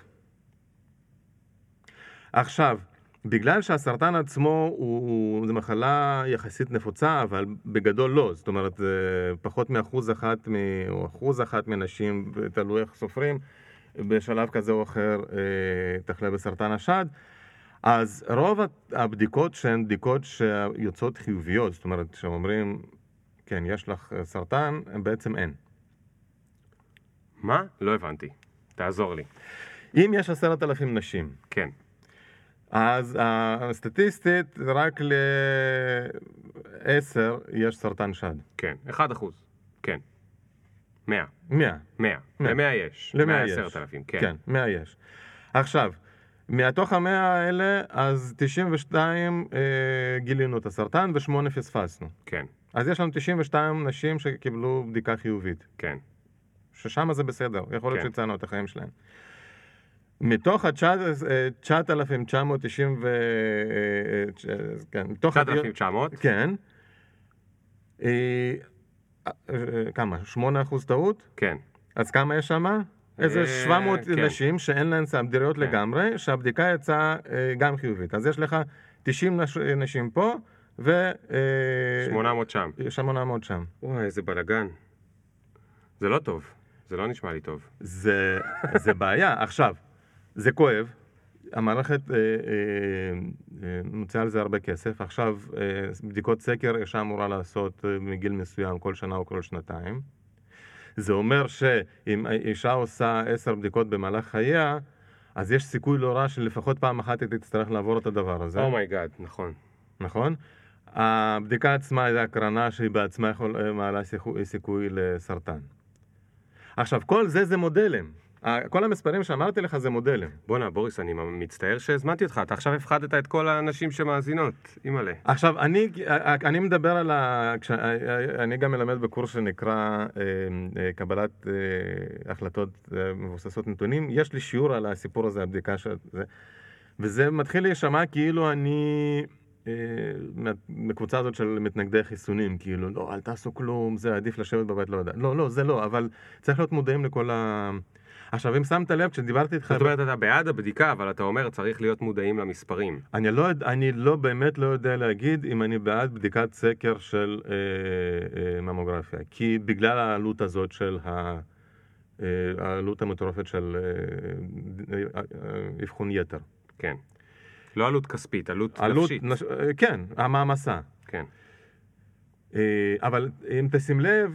עכשיו, בגלל שהסרטן עצמו הוא, הוא, זו מחלה יחסית נפוצה, אבל בגדול לא. זאת אומרת, זה פחות מאחוז אחת, מ, או אחוז אחת מנשים, תלוי איך סופרים, בשלב כזה או אחר אה, תחלה בסרטן השד. אז רוב הבדיקות שהן בדיקות שיוצאות חיוביות, זאת אומרת, שאומרים, כן, יש לך סרטן, בעצם אין. מה? לא הבנתי. תעזור לי. אם יש עשרת אלפים נשים, כן. אז uh, סטטיסטית רק לעשר יש סרטן שד. כן. 1 אחוז. כן. 100. 100. 100. מאה. ל-100 יש. למאה יש. 10,000. כן. כן, 100 יש. עכשיו, מתוך המאה האלה, אז 92 אה, גילינו את הסרטן ושמונה פספסנו. כן. אז יש לנו 92 נשים שקיבלו בדיקה חיובית. כן. ששם זה בסדר, יכול להיות כן. שהצענו את החיים שלהם. מתוך ה-9,990 ו... אה, אה, כן, מתוך... הדיו- 9,900. כן. אה, אה, כמה? 8% טעות? כן. אז כמה יש שם? איזה אה, 700 כן. נשים שאין להן סמדריות כן. לגמרי, שהבדיקה יצאה אה, גם חיובית. אז יש לך 90 נש- נשים פה, ו... אה, 800 שם. 800 שם. וואי, איזה בלאגן. זה לא טוב. זה לא נשמע לי טוב. זה, זה בעיה. עכשיו, זה כואב. המערכת אה, אה, אה, מוציאה על זה הרבה כסף. עכשיו, אה, בדיקות סקר אישה אמורה לעשות אה, מגיל מסוים כל שנה או כל שנתיים. זה אומר שאם אישה עושה עשר בדיקות במהלך חייה, אז יש סיכוי לא רע שלפחות פעם אחת היא תצטרך לעבור את הדבר הזה. Oh my god, נכון. נכון? הבדיקה עצמה זה הקרנה שהיא בעצמה יכול, מעלה סיכוי, סיכוי לסרטן. עכשיו, כל זה זה מודלים. כל המספרים שאמרתי לך זה מודלים. בואנה, בוריס, אני מצטער שהזמנתי אותך. אתה עכשיו הפחדת את כל האנשים שמאזינות. אימא'לה. עכשיו, אני, אני מדבר על ה... כש, אני גם מלמד בקורס שנקרא אה, אה, קבלת אה, החלטות אה, מבוססות נתונים. יש לי שיעור על הסיפור הזה, הבדיקה של זה, וזה מתחיל להישמע כאילו אני... אה, מה- מקבוצה הזאת של מתנגדי חיסונים, כאילו, לא, אל תעשו כלום, זה עדיף לשבת בבית, לא יודע. לא, לא, זה לא, אבל צריך להיות מודעים לכל ה... עכשיו, אם שמת לב, כשדיברתי איתך... זאת אומרת, אתה בעד הבדיקה, אבל אתה אומר, צריך להיות מודעים למספרים. אני לא, אני לא באמת לא יודע להגיד אם אני בעד בדיקת סקר של אה, אה, ממוגרפיה, כי בגלל העלות הזאת של ה... אה, העלות המטורפת של אה, אה, אבחון יתר. כן. לא עלות כספית, עלות עלות, נפשית. נש... כן, המעמסה. כן. אבל אם תשים לב,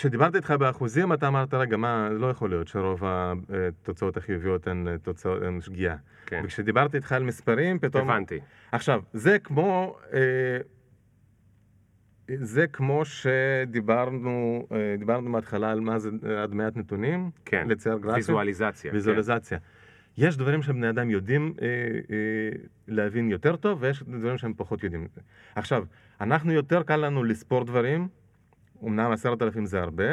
כשדיברתי איתך באחוזים, אתה אמרת, רגע, מה, לא יכול להיות שרוב התוצאות החיוביות הן אה, תוצאות, הן שגיאה. כן. וכשדיברתי איתך על מספרים, פתאום... הבנתי. עכשיו, זה כמו... אה, זה כמו שדיברנו אה, דיברנו מההתחלה על מה זה הדמיית נתונים, כן. לצייר גרפים, ויזואליזציה. כן. ויזואליזציה. יש דברים שבני אדם יודעים אה, אה, להבין יותר טוב, ויש דברים שהם פחות יודעים. עכשיו, אנחנו יותר קל לנו לספור דברים, אמנם עשרת אלפים זה הרבה,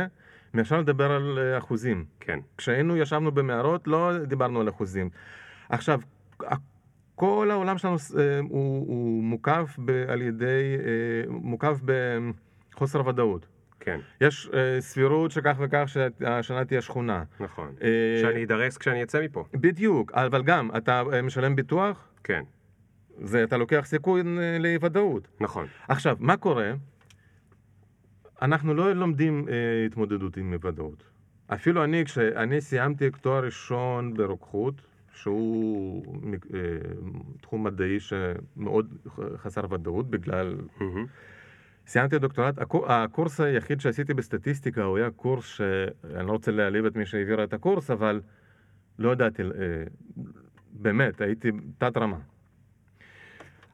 מאשר לדבר על אה, אחוזים. כן. כשהיינו, ישבנו במערות, לא דיברנו על אחוזים. עכשיו, כל העולם שלנו אה, הוא, הוא מוקף ב, על ידי, אה, מוקף בחוסר ודאות. כן. יש אה, סבירות שכך וכך שהשנה תהיה שכונה. נכון. אה, שאני אדרס כשאני אצא מפה. בדיוק, אבל גם, אתה משלם ביטוח, כן. זה, אתה לוקח סיכוי אה, לאי ודאות. נכון. עכשיו, מה קורה? אנחנו לא לומדים אה, התמודדות עם אי ודאות. אפילו אני, כשאני סיימתי תואר ראשון ברוקחות, שהוא אה, תחום מדעי שמאוד חסר ודאות בגלל... מהמם. סיימתי דוקטורט, הקור- הקורס היחיד שעשיתי בסטטיסטיקה הוא היה קורס שאני לא רוצה להעליב את מי שהעבירה את הקורס, אבל לא ידעתי, אה, באמת, הייתי תת רמה.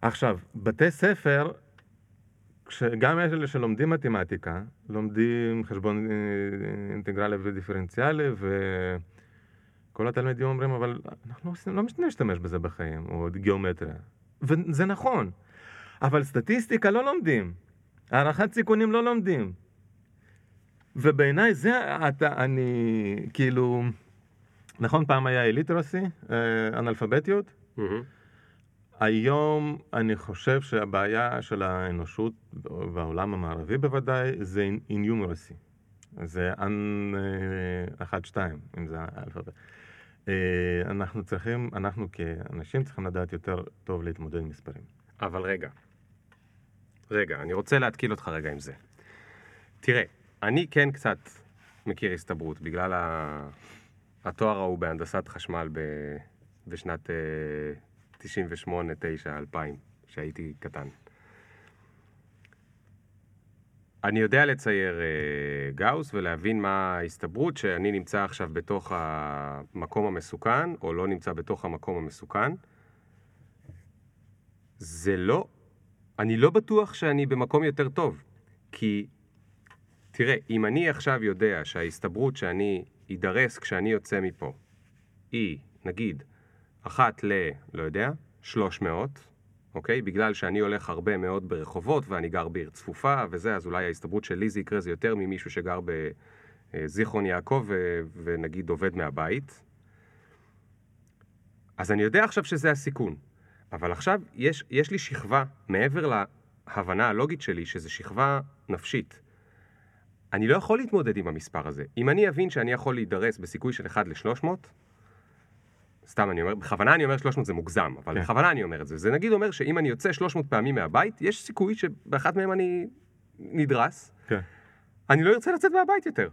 עכשיו, בתי ספר, גם אלה שלומדים מתמטיקה, לומדים חשבון אה, אינטגרלי ודיפרנציאלי, וכל התלמידים אומרים, אבל אנחנו לא לא נשתמש בזה בחיים, או גיאומטריה. וזה נכון, אבל סטטיסטיקה לא לומדים. הערכת סיכונים לא לומדים. ובעיניי זה, אתה, אני, כאילו, נכון, פעם היה אליטרסי, אנאלפביתיות. מהמם. היום אני חושב שהבעיה של האנושות, והעולם המערבי בוודאי, זה אינומרסי. זה אנ... אחת, שתיים, אם זה האלפבית. אה, אנחנו צריכים, אנחנו כאנשים צריכים לדעת יותר טוב להתמודד עם מספרים. אבל רגע, רגע, אני רוצה להתקיל אותך רגע עם זה. תראה, אני כן קצת מכיר הסתברות, בגלל ה... התואר ההוא בהנדסת חשמל ב... בשנת אה, 98, 9, 2000, שהייתי קטן. אני יודע לצייר אה, גאוס ולהבין מה ההסתברות שאני נמצא עכשיו בתוך המקום המסוכן, או לא נמצא בתוך המקום המסוכן. זה לא, אני לא בטוח שאני במקום יותר טוב. כי, תראה, אם אני עכשיו יודע שההסתברות שאני אדרס כשאני יוצא מפה היא, נגיד, אחת ל... לא יודע, 300, אוקיי? בגלל שאני הולך הרבה מאוד ברחובות ואני גר בעיר צפופה וזה, אז אולי ההסתברות שלי זה יקרה זה יותר ממישהו שגר בזיכרון יעקב ו... ונגיד עובד מהבית. אז אני יודע עכשיו שזה הסיכון. אבל עכשיו יש, יש לי שכבה, מעבר להבנה הלוגית שלי, שזו שכבה נפשית. אני לא יכול להתמודד עם המספר הזה. אם אני אבין שאני יכול להידרס בסיכוי של 1 ל-300, סתם אני אומר, בכוונה אני אומר 300 זה מוגזם, אבל כן. בכוונה אני אומר את זה. זה נגיד אומר שאם אני יוצא 300 פעמים מהבית, יש סיכוי שבאחת מהם אני נדרס. כן. אני לא ארצה לצאת מהבית יותר.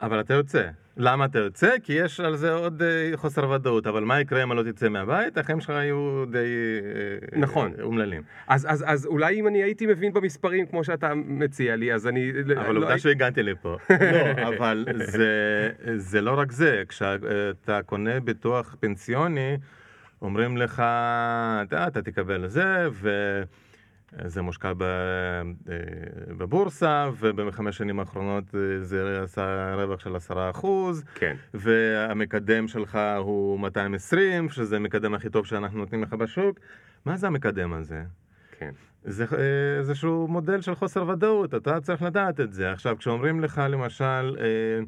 אבל אתה יוצא. למה אתה יוצא? כי יש על זה עוד אה, חוסר ודאות, אבל מה יקרה אם לא תצא מהבית? החיים שלך יהיו די... אה, נכון. אומללים. אז, אז, אז אולי אם אני הייתי מבין במספרים כמו שאתה מציע לי, אז אני... אבל לא עובדה הייתי- שהגעתי לפה. לא, אבל זה, זה לא רק זה. כשאתה קונה ביטוח פנסיוני, אומרים לך, אתה, אתה תקבל זה, וזה מושקע אה, בבורסה, ובחמש שנים האחרונות אה, זה עשה רווח של עשרה אחוז. כן. והמקדם שלך הוא 220, שזה המקדם הכי טוב שאנחנו נותנים לך בשוק. מה זה המקדם הזה? כן. זה אה, איזשהו מודל של חוסר ודאות, אתה צריך לדעת את זה. עכשיו, כשאומרים לך למשל... אה,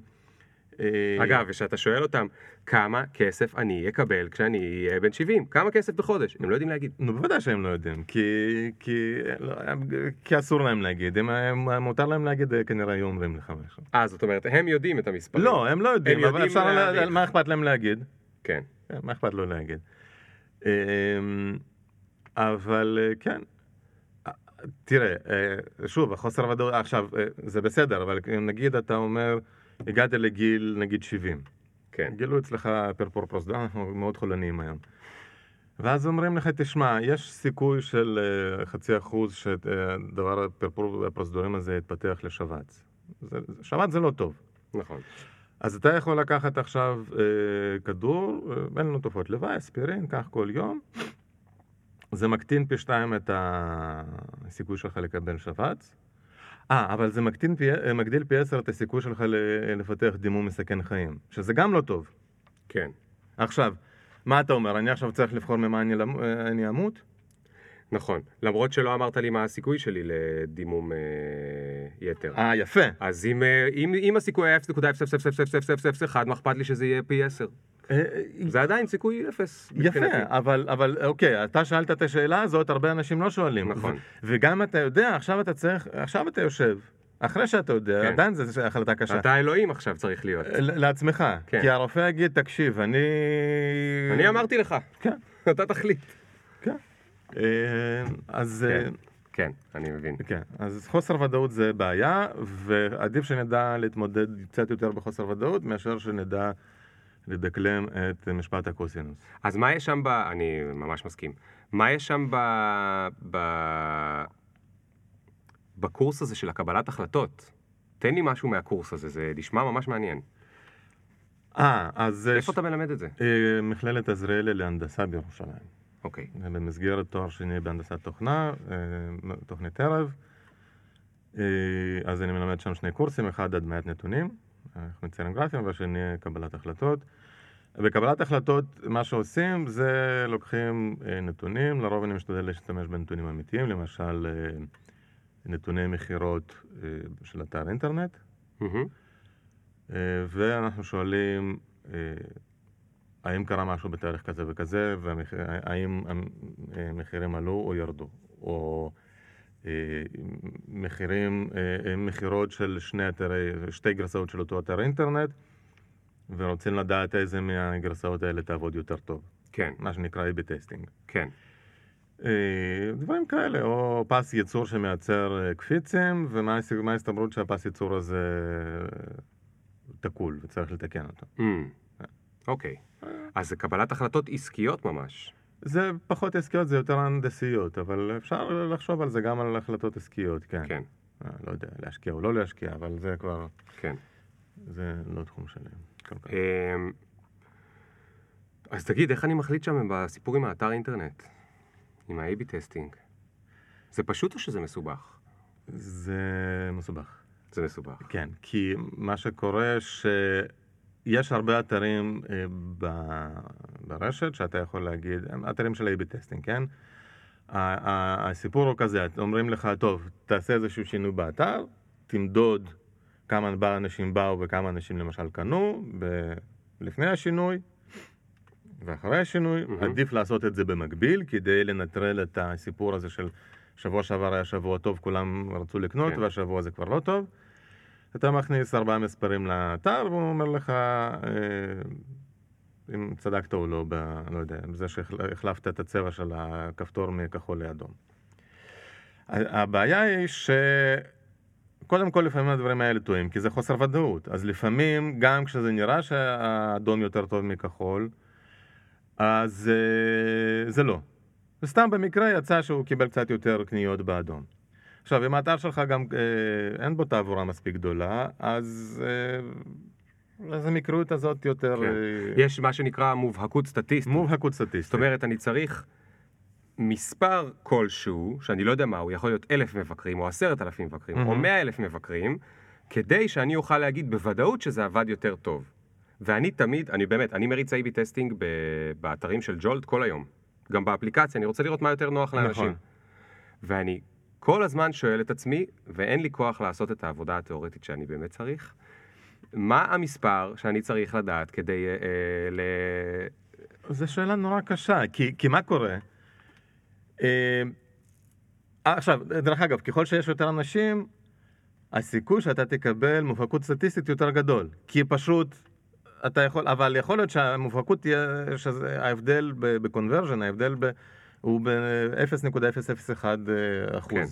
אגב, וכשאתה שואל אותם, כמה כסף אני אקבל כשאני אהיה בן 70? כמה כסף בחודש? הם לא יודעים להגיד. נו, בוודאי שהם לא יודעים, כי, כי, לא, כי אסור להם להגיד. אם הם, מותר להם להגיד, אה, כנראה היו אומרים לך משהו. אה, זאת אומרת, הם יודעים את המספרים. לא, הם לא יודעים, הם אבל יודעים אפשר... להעריך. לה- מה אכפת להם להגיד? כן. כן, מה אכפת לו להגיד? אמ, אבל אה, כן, אה, תראה, אה, שוב, החוסר ודאות, עכשיו, אה, זה בסדר, אבל נגיד אתה אומר, הגעת לגיל, נגיד 70, כן. גילו אצלך פרפור פרוזדור, אנחנו מאוד חולניים היום. ואז אומרים לך, תשמע, יש סיכוי של אה, חצי אחוז שדבר הפרפור הפרוזדורים הזה יתפתח לשבץ. זה- שבץ זה לא טוב. נכון. אז אתה יכול לקחת עכשיו אה, כדור, אה, אין לנו תופעות לוואי, אספירין, קח כל יום. זה מקטין פי שתיים את הסיכוי שלך לקבל שבץ. אה, אבל זה מקטין פי, אה, מגדיל פי עשר את הסיכוי שלך ל- לפתח דימום מסכן חיים, שזה גם לא טוב. כן. עכשיו, מה אתה אומר, אני עכשיו צריך לבחור ממה אני, למ- אה, אני אמות? נכון. למרות שלא אמרת לי מה הסיכוי שלי לדימום אה, יתר. אה, יפה. אז אם, אה, אם, אם הסיכוי היה 0.0000001, מה אכפת לי שזה יהיה פי 10? אה, אה, זה עדיין סיכוי אפס. יפה. אבל, אבל אוקיי, אתה שאלת את השאלה הזאת, הרבה אנשים לא שואלים. נכון. וגם אתה יודע, עכשיו אתה צריך, עכשיו אתה יושב, אחרי שאתה יודע, כן. עדיין זו החלטה קשה. אתה אלוהים עכשיו צריך להיות. לעצמך, כן. כי הרופא יגיד, תקשיב, אני... אני אמרתי לך, כן, אתה תחליט. כן. אה, אז... כן. כן, אני מבין. כן, אז חוסר ודאות זה בעיה, ועדיף שנדע להתמודד קצת יותר בחוסר ודאות, מאשר שנדע לדקלם את משפט הקוסינוס. אז מה יש שם ב... אני ממש מסכים. מה יש שם ב... ב... בקורס הזה של הקבלת החלטות? תן לי משהו מהקורס הזה, זה נשמע ממש מעניין. אה, אז... אה, איפה אתה מלמד את זה? אה, מכללת עזריאלי להנדסה בירושלים. אוקיי. במסגרת תואר שני בהנדסת תוכנה, אה, תוכנית ערב. אז אני מלמד שם שני קורסים, אחד הדמיית נתונים, איך מציירים גרפים, והשני קבלת החלטות. בקבלת החלטות, מה שעושים זה לוקחים אה, נתונים, לרוב אני משתדל להשתמש בנתונים אמיתיים, למשל אה, נתוני מכירות אה, של אתר אינטרנט. אה, ואנחנו שואלים האם קרה משהו בתאריך כזה וכזה, והאם המחירים עלו או ירדו, או מחירים, אה, מכירות של שני אתרי, שתי גרסאות של אותו אתר אינטרנט, ורוצים לדעת איזה מהגרסאות האלה תעבוד יותר טוב, כן, מה שנקרא A-B testing. כן, אה, דברים כאלה, או פס ייצור שמייצר אה, קפיצים, ומה הס- מה ההסתברות שהפס ייצור הזה אה, תקול וצריך לתקן אותו. Mm. אוקיי. אז זה קבלת החלטות עסקיות ממש. זה פחות עסקיות, זה יותר הנדסיות, אבל אפשר לחשוב על זה גם על החלטות עסקיות, כן. כן, אה, לא יודע, להשקיע או לא להשקיע, אבל זה כבר, כן. זה לא תחום שלם. כל כך. אמ, אז תגיד, איך אני מחליט שם בסיפור עם האתר אינטרנט? עם ה-AB testing? זה פשוט או שזה מסובך? זה מסובך. זה מסובך. כן, כי מה שקורה שיש הרבה אתרים אה, ב- ברשת שאתה יכול להגיד, הם אתרים של A-B testing, כן? הסיפור הוא כזה, אומרים לך, טוב, תעשה איזשהו שינוי באתר, תמדוד כמה אנשים באו וכמה אנשים למשל קנו ב- לפני השינוי ואחרי השינוי, מהמם. עדיף לעשות את זה במקביל כדי לנטרל את הסיפור הזה של שבוע שעבר היה שבוע טוב, כולם רצו לקנות, כן. והשבוע זה כבר לא טוב. אתה מכניס ארבעה מספרים לאתר, והוא אומר לך אה, אם צדקת או לא, ב, לא יודע, בזה שהחלפת את הצבע של הכפתור מכחול לאדום. הבעיה היא ש... קודם כל, לפעמים הדברים האלה טועים, כי זה חוסר ודאות. אז לפעמים, גם כשזה נראה שהאדום יותר טוב מכחול, אז אה, זה לא. וסתם במקרה יצא שהוא קיבל קצת יותר קניות באדום. עכשיו, אם האתר שלך גם אה, אין בו תעבורה מספיק גדולה, אז, אה, אז המקריות הזאת יותר כן. אה, יש מה שנקרא מובהקות סטטיסטית. מובהקות סטטיסטית. זאת אומרת, אני צריך מספר כלשהו, שאני לא יודע מה, הוא יכול להיות אלף מבקרים, או עשרת אלפים מבקרים, או מהמם. מאה אלף מבקרים, כדי שאני אוכל להגיד בוודאות שזה עבד יותר טוב. ואני תמיד, אני באמת, אני מריץ A-B testing ב- באתרים של ג'ולט כל היום. גם באפליקציה, אני רוצה לראות מה יותר נוח לאנשים. נכון. ואני כל הזמן שואל את עצמי, ואין לי כוח לעשות את העבודה התיאורטית שאני באמת צריך, מה המספר שאני צריך לדעת כדי אה, אה, ל... זו שאלה נורא קשה, כי, כי מה קורה? אה, עכשיו, דרך אגב, ככל שיש יותר אנשים, הסיכוי שאתה תקבל מובהקות סטטיסטית יותר גדול. כי פשוט, אתה יכול, אבל יכול להיות שהמובהקות תהיה, שזה, ההבדל בקונברז'ן, ההבדל ב, הוא ב-0.001 אחוז. כן.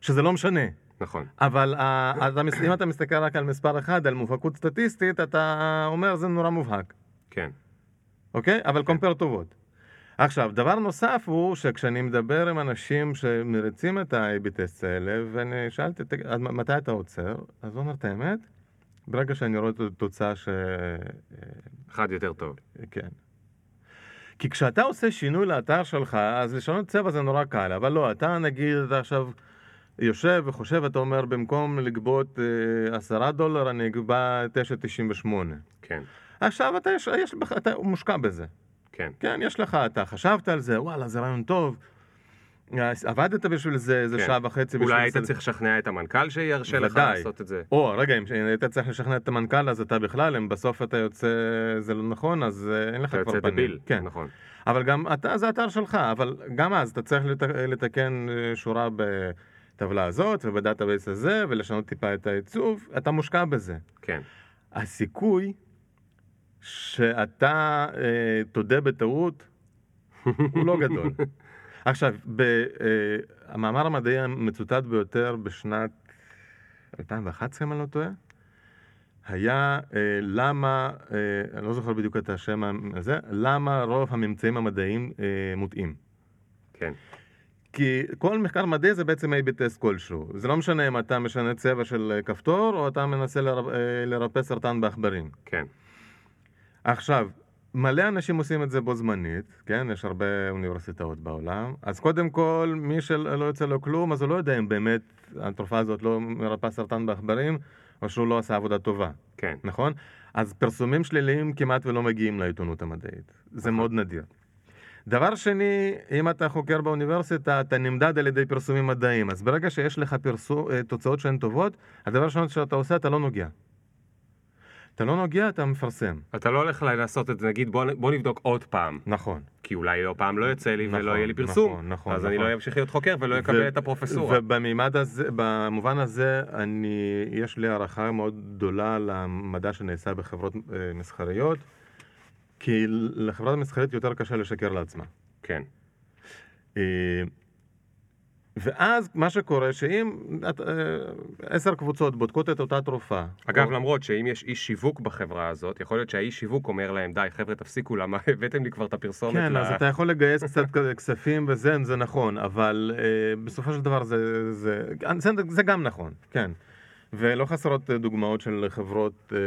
שזה לא משנה. נכון. אבל ה- אז המס- אם אתה מסתכל רק על מספר אחד, על מובהקות סטטיסטית, אתה אומר זה נורא מובהק. כן. אוקיי? אבל קומפר טובות. עכשיו, דבר נוסף הוא שכשאני מדבר עם אנשים שמריצים את ה-AB טסט האלה, ואני שאלתי, "תגיד, עד מתי אתה עוצר? אז הוא אומר את האמת, ברגע שאני רואה את התוצאה ש... אחד יותר טוב. כן. כי כשאתה עושה שינוי לאתר שלך, אז לשנות צבע זה נורא קל, אבל לא, אתה נגיד, אתה עכשיו יושב וחושב, אתה אומר, במקום לגבות אה, עשרה דולר, אני אגבה 9.98. כן. עכשיו אתה, יש, יש, אתה מושקע בזה. כן. כן, יש לך, אתה חשבת על זה, וואלה, זה רעיון טוב. אז עבדת בשביל זה איזה כן. שעה וחצי. בשביל אולי היית זה. צריך לשכנע את המנכ"ל שירשה לך. לעשות את זה. או, רגע, אם היית צריך לשכנע את המנכ"ל, אז אתה בכלל, אם בסוף אתה יוצא, זה לא נכון, אז אה, אין לך אתה כבר יוצא פנים. דביל. כן. נכון. אבל גם אתה, זה אתר שלך, אבל גם אז אתה צריך לת- לתקן אה, שורה בטבלה הזאת וב database הזה, ולשנות טיפה את העיצוב, אתה מושקע בזה. כן. הסיכוי שאתה אה, תודה בטעות הוא לא גדול. עכשיו, ב, אה, המאמר המדעי המצוטט ביותר בשנת 2011, אם אני לא טועה, היה אה, למה, אה, אני לא זוכר בדיוק את השם הזה, למה רוב הממצאים המדעיים אה, מוטעים. כן. כי כל מחקר מדעי זה בעצם A-B טסט כלשהו. זה לא משנה אם אתה משנה צבע של אה, כפתור, או אתה מנסה אה, לרפא סרטן בעכברים. כן. עכשיו, מלא אנשים עושים את זה בו זמנית, כן? יש הרבה אוניברסיטאות בעולם. אז קודם כל, מי שלא יוצא לו כלום, אז הוא לא יודע אם באמת התרופה הזאת לא מרפאה סרטן בעכברים, או שהוא לא עשה עבודה טובה, כן. נכון? אז פרסומים שליליים כמעט ולא מגיעים לעיתונות המדעית. זה מאוד נדיר. דבר שני, אם אתה חוקר באוניברסיטה, אתה נמדד על ידי פרסומים מדעיים. אז ברגע שיש לך פרסום, אה, תוצאות שהן טובות, הדבר הראשון שאתה עושה, אתה לא נוגע. אתה לא נוגע, אתה מפרסם. אתה לא הולך לעשות את זה, נגיד בוא, בוא נבדוק עוד פעם, נכון. כי אולי לא פעם לא יוצא לי ולא נכון, יהיה לי פרסום, נכון, נכון, אז אני נכון. לא אמשיך להיות חוקר ולא אקבל את הפרופסורה. ובמימד הזה, במובן הזה, אני, יש לי הערכה מאוד גדולה למדע שנעשה בחברות אה, מסחריות, כי לחברה המסחרית יותר קשה לשקר לעצמה. כן, אה, ואז מה שקורה שאם אה, עשר קבוצות בודקות את אותה תרופה, אגב, או- למרות שאם יש איש שיווק בחברה הזאת, יכול להיות שהאיש שיווק אומר להם, די, חבר'ה, תפסיקו, למה הבאתם לי כבר את הפרסומת כן, ל- אז אתה יכול לגייס קצת כספים וזה, זה נכון, אבל אה, בסופו של דבר זה, זה, זה, זה גם נכון, כן. ולא חסרות אה, דוגמאות של חברות אה,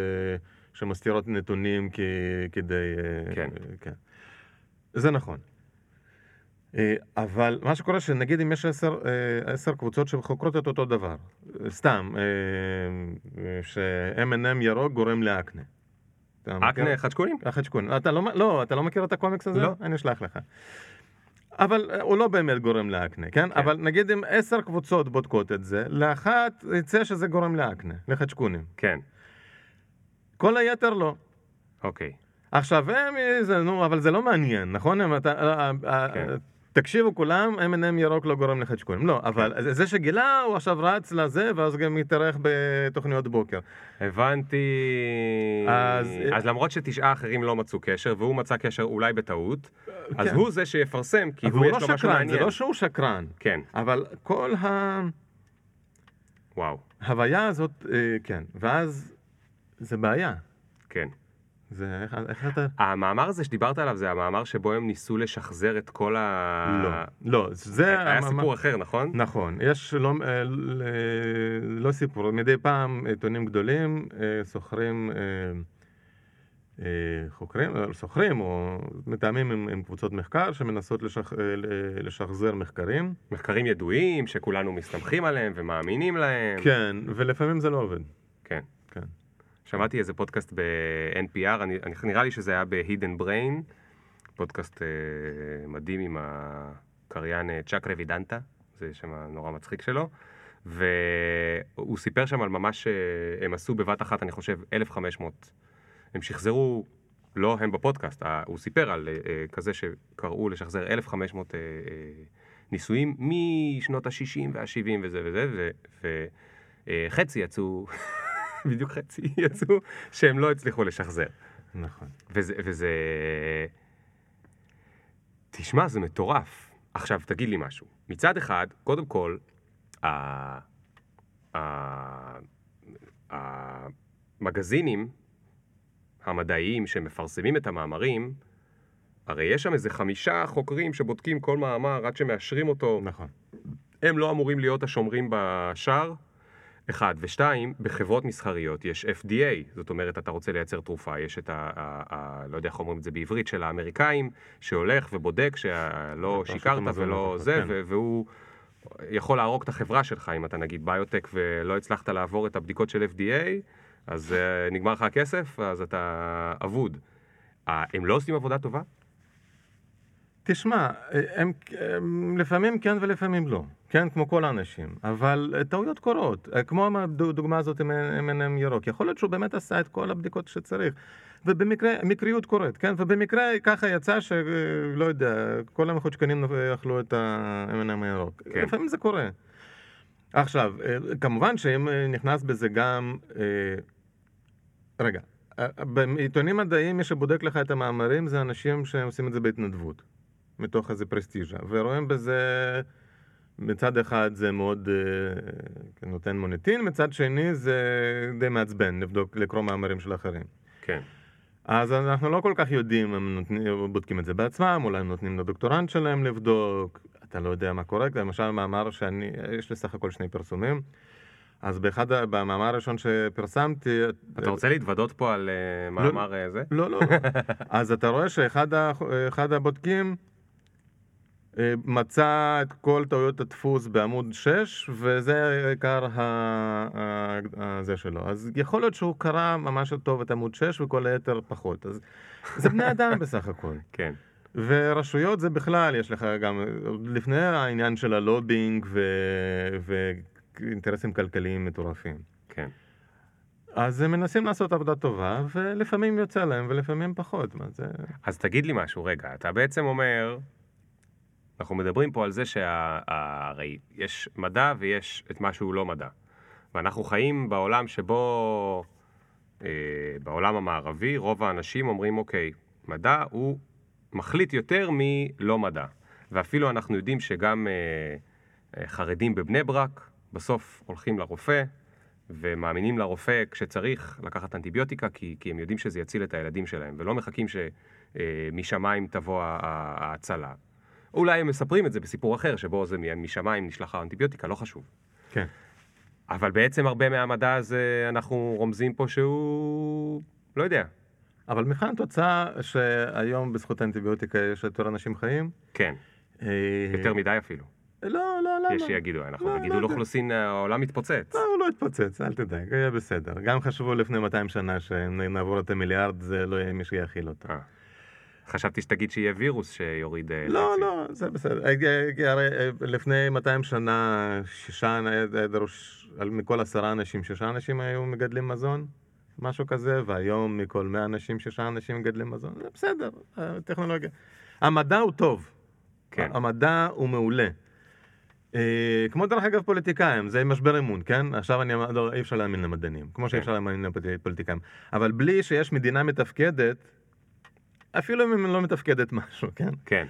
שמסתירות נתונים כ, כדי... אה, כן. אה, כן. זה נכון. אה, אבל מה שקורה שנגיד אם יש עשר, אה, עשר קבוצות שחוקרות את אותו דבר, סתם, אה, ש-M&M ירוק גורם לאקנה. אקנה חדשקונים? החדשקון. אתה לא, לא, אתה לא מכיר את הקומיקס הזה? לא. אני אשלח לך. אבל הוא לא באמת גורם לאקנה, כן? כן. אבל נגיד אם עשר קבוצות בודקות את זה, לאחת יצא שזה גורם לאקנה, לחדשקונים. כן, כל היתר לא. אוקיי. עכשיו, הם, זה, נו, אבל זה לא מעניין, נכון? הם, אתה, כן. תקשיבו כולם, M&M ירוק לא גורם לחדשקונים. לא, אבל כן. זה- זה שגילה, הוא עכשיו רץ לזה, ואז גם מתארח בתוכניות בוקר. הבנתי. אז- אז למרות שתשעה אחרים לא מצאו קשר, והוא מצא קשר אולי בטעות, אז כן. הוא זה שיפרסם, כי אבל הוא הוא יש לא לו משהו מעניין. זה לא שהוא שקרן. כן, אבל כל וואו, ההוויה הזאת, אה, כן, ואז זה בעיה. כן. זה, איך, איך אתה... המאמר הזה שדיברת עליו זה המאמר שבו הם ניסו לשחזר את כל ה... לא, לא, זה... היה המאמר- סיפור אחר, נכון? נכון, יש לא, אה, ל- לא סיפור, מדי פעם עיתונים גדולים אה, שוכרים, אה, חוקרים, שוכרים או מתאמים עם, עם קבוצות מחקר שמנסות לשח, לשחזר מחקרים. מחקרים ידועים שכולנו מסתמכים עליהם ומאמינים להם. כן, ולפעמים זה לא עובד. שמעתי איזה פודקאסט ב-NPR, אני, אני, נראה לי שזה היה ב-Hidden Brain, פודקאסט אה, מדהים עם הקריין אה, צ'אק רבידנטה, זה שם נורא מצחיק שלו, והוא סיפר שם על ממש, אה, הם עשו בבת אחת, אני חושב, 1,500, הם שחזרו, לא הם בפודקאסט, אה, הוא סיפר על אה, כזה שקראו לשחזר 1,500 אה, אה, ניסויים משנות ה-60 וה-70 וזה וזה, וחצי יצאו, בדיוק חצי יצאו, שהם לא הצליחו לשחזר. נכון. וזה, וזה... תשמע, זה מטורף. עכשיו, תגיד לי משהו. מצד אחד, קודם כל, ה... ה... המגזינים המדעיים שמפרסמים את המאמרים, הרי יש שם איזה חמישה חוקרים שבודקים כל מאמר עד שמאשרים אותו. נכון. הם לא אמורים להיות השומרים בשער, אחד. ושתיים, בחברות מסחריות יש FDA, זאת אומרת, אתה רוצה לייצר תרופה, יש את ה... ה, ה לא יודע איך אומרים את זה בעברית, של האמריקאים, שהולך ובודק שלא שיקרת ולא זה, כן. והוא יכול להרוג את החברה שלך, אם אתה נגיד ביוטק ולא הצלחת לעבור את הבדיקות של FDA, אז uh, נגמר לך הכסף, אז אתה אבוד. Uh, הם לא עושים עבודה טובה? תשמע, הם, הם לפעמים כן ולפעמים לא, כן, כמו כל האנשים, אבל אה, טעויות קורות, אה, כמו הדוגמה הזאת עם M&M ירוק, יכול להיות שהוא באמת עשה את כל הבדיקות שצריך, ובמקרה, מקריות קורית, כן, ובמקרה ככה יצא שלא יודע, כל המחוצ'קנים אכלו את ה-M&M הירוק, כן. לפעמים זה קורה. עכשיו, כמובן שאם נכנס בזה גם, רגע, בעיתונים מדעיים מי שבודק לך את המאמרים זה אנשים שעושים את זה בהתנדבות. מתוך איזה פרסטיז'ה, ורואים בזה, מצד אחד זה מאוד אה, נותן מוניטין, מצד שני זה די מעצבן לבדוק, לקרוא מאמרים של אחרים. כן. אז אנחנו לא כל כך יודעים, הם נותנים, בודקים את זה בעצמם, אולי הם נותנים לדוקטורנט שלהם לבדוק, אתה לא יודע מה קורה, למשל מאמר שאני, יש לי סך הכל שני פרסומים, אז באחד, במאמר הראשון שפרסמתי, אתה רוצה להתוודות פה על uh, מאמר uh, זה? לא, לא. אז אתה רואה שאחד הבודקים אה, מצא את כל טעויות הדפוס בעמוד 6, וזה עיקר ה... ה... הזה שלו. אז יכול להיות שהוא קרא ממש טוב את עמוד 6 וכל היתר פחות. אז זה בני אדם בסך הכל. כן. ורשויות זה בכלל, יש לך גם, לפני העניין של הלובינג ו... ואינטרסים כלכליים מטורפים. כן. אז הם מנסים לעשות עבודה טובה, ולפעמים יוצא להם ולפעמים פחות. מה זה... אז תגיד לי משהו, רגע, אתה בעצם אומר, אנחנו מדברים פה על זה שהרי יש מדע ויש את מה שהוא לא מדע. ואנחנו חיים בעולם שבו, אה, בעולם המערבי, רוב האנשים אומרים, אוקיי, מדע הוא מחליט יותר מלא מדע. ואפילו אנחנו יודעים שגם אה, אה, חרדים בבני ברק, בסוף הולכים לרופא, ומאמינים לרופא כשצריך לקחת אנטיביוטיקה, כי, כי הם יודעים שזה יציל את הילדים שלהם, ולא מחכים שמשמיים תבוא ה- ה- ההצלה. אולי הם מספרים את זה בסיפור אחר, שבו זה משמיים נשלח האנטיביוטיקה, לא חשוב. כן. אבל בעצם הרבה מהמדע הזה, אנחנו רומזים פה שהוא... לא יודע. אבל מבחן התוצאה שהיום בזכות האנטיביוטיקה יש יותר אנשים חיים. כן, אה, יותר מדי אפילו. לא, לא, למה? יש שיגידו, אנחנו לא, לא בגידול יודע. אוכלוסין, העולם מתפוצץ. לא, הוא לא יתפוצץ, אל תדאג, יהיה בסדר. גם חשבו לפני 200 שנה שנעבור את המיליארד, זה לא יהיה מי שיאכיל אותו. חשבתי שתגיד שיהיה וירוס שיוריד... אה, לא, נאצים. לא, זה בסדר. אה, אה, הרי לפני 200 שנה, שישה, דרוש- מכל עשרה אנשים, שישה אנשים היו מגדלים מזון, משהו כזה, והיום מכל 100 אנשים, שישה אנשים מגדלים מזון, זה בסדר, הטכנולוגיה. המדע הוא טוב. כן. המדע הוא מעולה. כמו דרך אגב פוליטיקאים, זה משבר אמון, כן? עכשיו אני אומר, לא, אי אפשר להאמין למדענים, כמו שאי כן. אפשר להאמין לפוליטיקאים. אבל בלי שיש מדינה מתפקדת, אפילו אם היא לא מתפקדת משהו, כן? כן.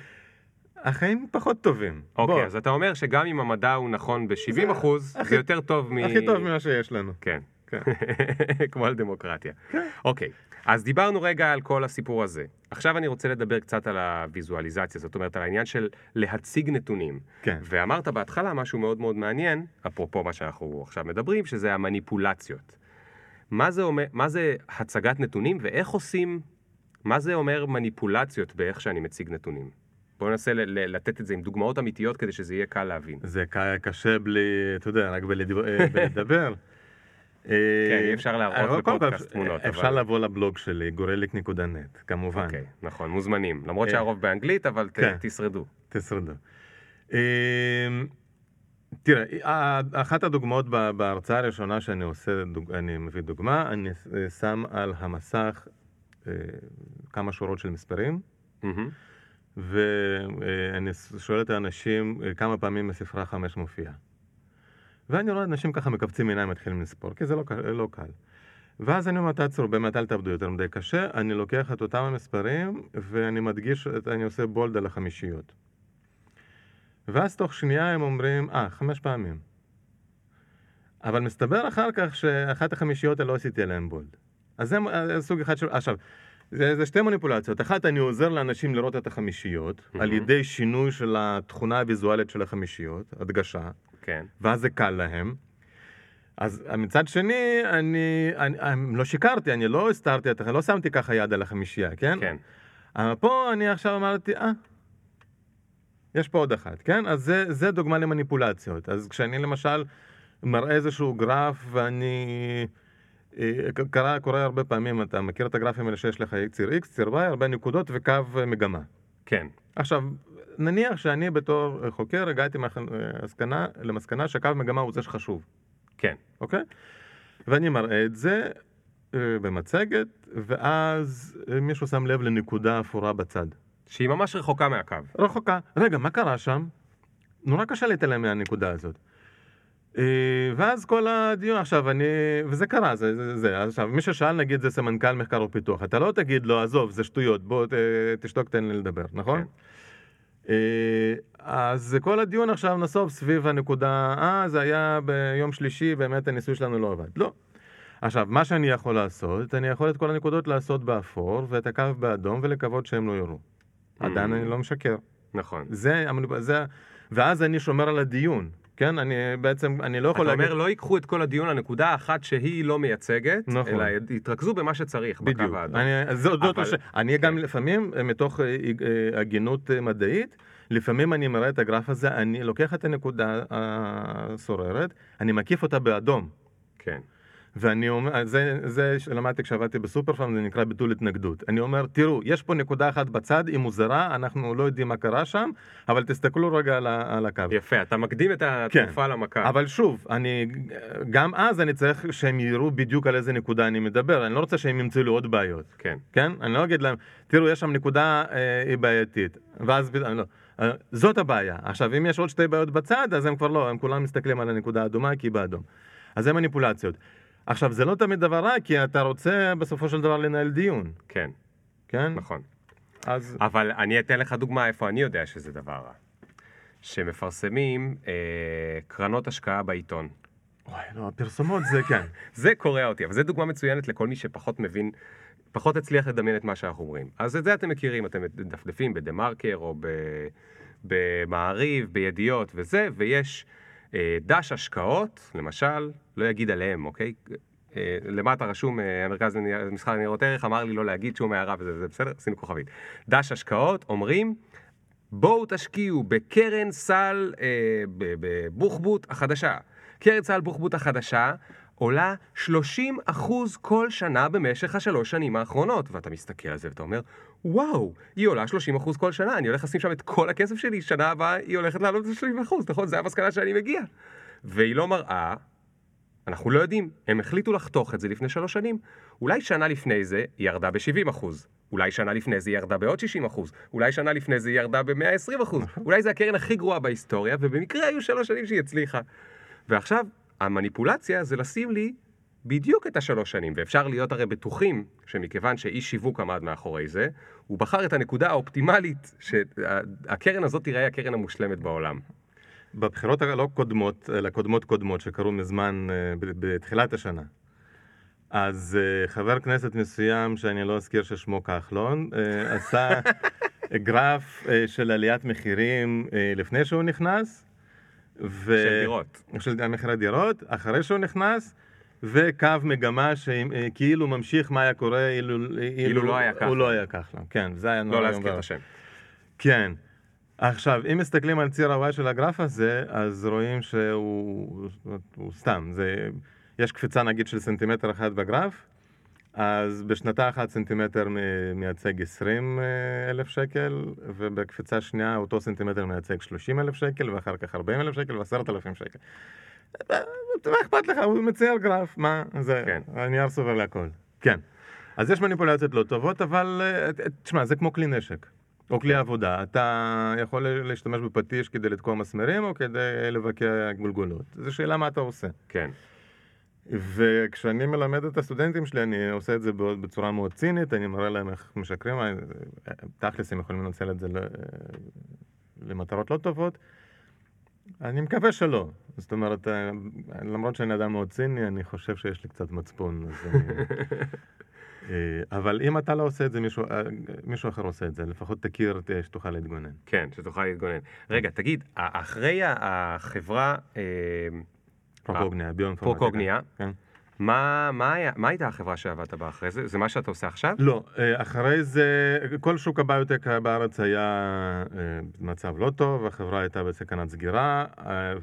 החיים פחות טובים. אוקיי, בוא, אז אתה אומר שגם אם המדע הוא נכון ב-70 אחוז, הכי- זה יותר טוב מ... הכי טוב ממה שיש לנו. כן. כן. כמו על דמוקרטיה. אוקיי, אז דיברנו רגע על כל הסיפור הזה. עכשיו אני רוצה לדבר קצת על הוויזואליזציה, זאת אומרת על העניין של להציג נתונים. כן. ואמרת בהתחלה משהו מאוד מאוד מעניין, אפרופו מה שאנחנו עכשיו מדברים, שזה המניפולציות. מה זה, אומר, מה זה הצגת נתונים ואיך עושים, מה זה אומר מניפולציות באיך שאני מציג נתונים? בואו ננסה לתת את זה עם דוגמאות אמיתיות כדי שזה יהיה קל להבין. זה קשה בלי, אתה יודע, רק בלדבר- אה. כן, אי אפשר להראות כל, בפודקאסט תמונות, אפשר לבוא לבלוג שלי, גורליק.נט, כמובן. אוקיי, נכון, מוזמנים. למרות אה, שהרוב באנגלית, אבל ת- כן. תשרדו. תשרדו. תראה, אחת הדוגמאות בהרצאה הראשונה שאני עושה, אני מביא דוגמה, אני אה, שם על המסך אה, כמה שורות של מספרים. ואני שואל את האנשים אה, כמה פעמים בספרה חמש מופיע. ואני רואה אנשים ככה מקבצים עיניים מתחילים לספור, כי זה לא, לא קל. ואז אני אומר, תעצרו, באמת אל תעבדו יותר מדי קשה, אני לוקח את אותם המספרים ואני מדגיש, אני עושה בולד על החמישיות. ואז תוך שנייה הם אומרים, אה, חמש פעמים. אבל מסתבר אחר כך שאחת החמישיות האלה לא עשיתי עליהן בולד. אז זה אה, סוג אחד של... עכשיו, זה, זה שתי מניפולציות. אחת, אני עוזר לאנשים לראות את החמישיות, מהמם. על ידי שינוי של התכונה הוויזואלית של החמישיות, הדגשה, כן. ואז זה קל להם. אז מצד שני, אני, אני, אני לא שיקרתי, אני לא הסתרתי, לא שמתי ככה יד על החמישייה, כן? כן. אבל פה אני עכשיו אמרתי, אה, יש פה עוד אחת, כן? אז זה, זה דוגמה למניפולציות. אז כשאני למשל מראה איזשהו גרף ואני... אה, קרה, קורה הרבה פעמים, אתה מכיר את הגרפים האלה שיש לך ציר X, ציר Y, הרבה נקודות וקו אה, מגמה. כן. עכשיו, נניח שאני בתור חוקר הגעתי מהמסקנה, למסקנה שקו מגמה הוא זה שחשוב, כן. אוקיי? ואני מראה את זה אה, במצגת, ואז אה, מישהו שם לב לנקודה אפורה בצד. שהיא ממש רחוקה מהקו. רחוקה. רגע, מה קרה שם? נורא קשה להתעלם מהנקודה הזאת. אה, ואז כל הדיון, עכשיו אני, וזה קרה, זה, זה, זה, עכשיו מי ששאל נגיד זה סמנכ"ל מחקר ופיתוח, אתה לא תגיד לו, עזוב, זה שטויות, בוא ת, תשתוק, תן לי לדבר, נכון? כן. אה, אז כל הדיון עכשיו נסוב סביב הנקודה, אה, זה היה ביום שלישי, באמת הניסוי שלנו לא עבד. לא. עכשיו, מה שאני יכול לעשות, אני יכול את כל הנקודות לעשות באפור, ואת הקו באדום, ולקוות שהם לא יורו. עדיין Mm. אני לא משקר. נכון. זה, זה, ואז אני שומר על הדיון, כן? אני בעצם, אני לא אתה יכול להגיד... אומר, לא ייקחו את כל הדיון לנקודה האחת שהיא לא מייצגת, נכון. אלא יתרכזו במה שצריך בדיוק. בקו האדום. אני, זאת, זאת אבל- הש... אני גם כן. לפעמים, אה, מתוך אה, אה, הגינות מדעית, לפעמים אני מראה את הגרף הזה, אני לוקח את הנקודה הסוררת, אני מקיף אותה באדום. כן. ואני אומר, זה, זה שלמדתי כשעבדתי בסופר פארם, זה נקרא ביטול התנגדות. אני אומר, תראו, יש פה נקודה אחת בצד, היא מוזרה, אנחנו לא יודעים מה קרה שם, אבל תסתכלו רגע על, על הקו. יפה, אתה מקדים את התרופה למכה. כן. אבל שוב, אני, גם אז אני צריך שהם יראו בדיוק על איזה נקודה אני מדבר, אני לא רוצה שהם ימצאו לי עוד בעיות. כן. כן? אני לא אגיד להם, תראו, יש שם נקודה, אה, היא בעייתית. ואז, לא, אה, זאת הבעיה. עכשיו, אם יש עוד שתי בעיות בצד, אז הם כבר לא, הם כולם מסתכלים על הנקודה האדומה, כי היא באדום. אז זה מניפולציות. עכשיו, זה לא תמיד דבר רע, כי אתה רוצה בסופו של דבר לנהל דיון, כן, כן? נכון. אז... אבל אני אתן לך דוגמה איפה אני יודע שזה דבר רע. שמפרסמים אה, קרנות השקעה בעיתון. וואי, לא, הפרסומות זה כן. זה קורע אותי, אבל זו דוגמה מצוינת לכל מי שפחות מבין, פחות הצליח לדמיין את מה שאנחנו אומרים. אז את זה אתם מכירים, אתם מדפדפים בדה מרקר או במעריב, בידיעות וזה, ויש אה, דש השקעות, למשל, לא אגיד עליהם, אוקיי? אה, למטה רשום, אה, המרכז למסחר לניירות ערך אמר לי לא להגיד שום הערה וזה זה בסדר, עשינו כוכבית. דש השקעות אומרים, בואו תשקיעו בקרן סל אה, בבוחבוט החדשה. קרן סל בוחבוט החדשה עולה 30 אחוז כל שנה במשך השלוש שנים האחרונות. ואתה מסתכל על זה ואתה אומר, וואו, היא עולה 30 אחוז כל שנה, אני הולך לשים שם את כל הכסף שלי, שנה הבאה היא הולכת לעלות ל-30 אחוז, נכון? זה המסקנה שאני מגיע. והיא לא מראה, אנחנו לא יודעים, הם החליטו לחתוך את זה לפני שלוש שנים. אולי שנה לפני זה היא ירדה ב-70 אחוז. אולי שנה לפני זה היא ירדה בעוד 60 אחוז. אולי שנה לפני זה היא ירדה ב-120 אחוז. אולי זה הקרן הכי גרועה בהיסטוריה, ובמקרה היו שלוש שנים שהיא הצליחה. ועכשיו, המניפולציה זה לשים לי בדיוק את השלוש שנים, ואפשר להיות הרי בטוחים שמכיוון שאיש שיווק עמד מאחורי זה, הוא בחר את הנקודה האופטימלית שהקרן הזאת תיראה הקרן המושלמת בעולם. בבחירות הלא קודמות, אלא קודמות קודמות, שקרו מזמן, אה, בתחילת השנה. אז אה, חבר כנסת מסוים, שאני לא אזכיר ששמו כחלון, אה, עשה גרף של עליית מחירים לפני שהוא נכנס. ו... של דירות. של מחירי דירות, אחרי שהוא נכנס, וקו מגמה שכאילו ממשיך מה היה קורה אילו, אילו, לא היה כחלון. הוא לא היה כחלון. כן, זה היה נורא לא להזכיר את. השם. כן. עכשיו, אם מסתכלים על ציר ה-Y של הגרף הזה, אז רואים שהוא הוא סתם. זה, יש קפיצה נגיד של סנטימטר אחד בגרף, אז בשנתה אחת סנטימטר מייצג 20 אלף שקל, ובקפיצה שנייה אותו סנטימטר מייצג 30 אלף שקל, ואחר כך 40 אלף שקל ו-10 אלפים שקל. מה אכפת לך? הוא מצייר גרף, מה? זה, כן. הנייר סובר להכל. כן. אז יש מניפולציות לא טובות, אבל אה, תשמע, זה כמו כלי נשק. או כלי עבודה, אתה יכול להשתמש בפטיש כדי לתקוע מסמרים או כדי לבקע גולגולות. זו שאלה מה אתה עושה. כן. וכשאני מלמד את הסטודנטים שלי, אני עושה את זה בצורה מאוד צינית, אני מראה להם איך משקרים, אה, תכלס הם יכולים לנצל את זה למטרות לא טובות. אני מקווה שלא. זאת אומרת, אה, למרות שאני אדם מאוד ציני, אני חושב שיש לי קצת מצפון. אז אני... אה, אבל אם אתה לא עושה את זה, מישהו, אה, מישהו אחר עושה את זה, לפחות תכיר, שתוכל להתגונן. כן, שתוכל להתגונן. רגע, תגיד, אחרי החברה, אה, פרוקוגניה, ביואינפורמטיקה. פרוקוגניה. כן. מה, מה, היה, מה הייתה החברה שעבדת בה אחרי זה? זה מה שאתה עושה עכשיו? לא, אחרי זה, כל שוק הביוטק בארץ היה במצב לא טוב, החברה הייתה בסכנת סגירה, אה,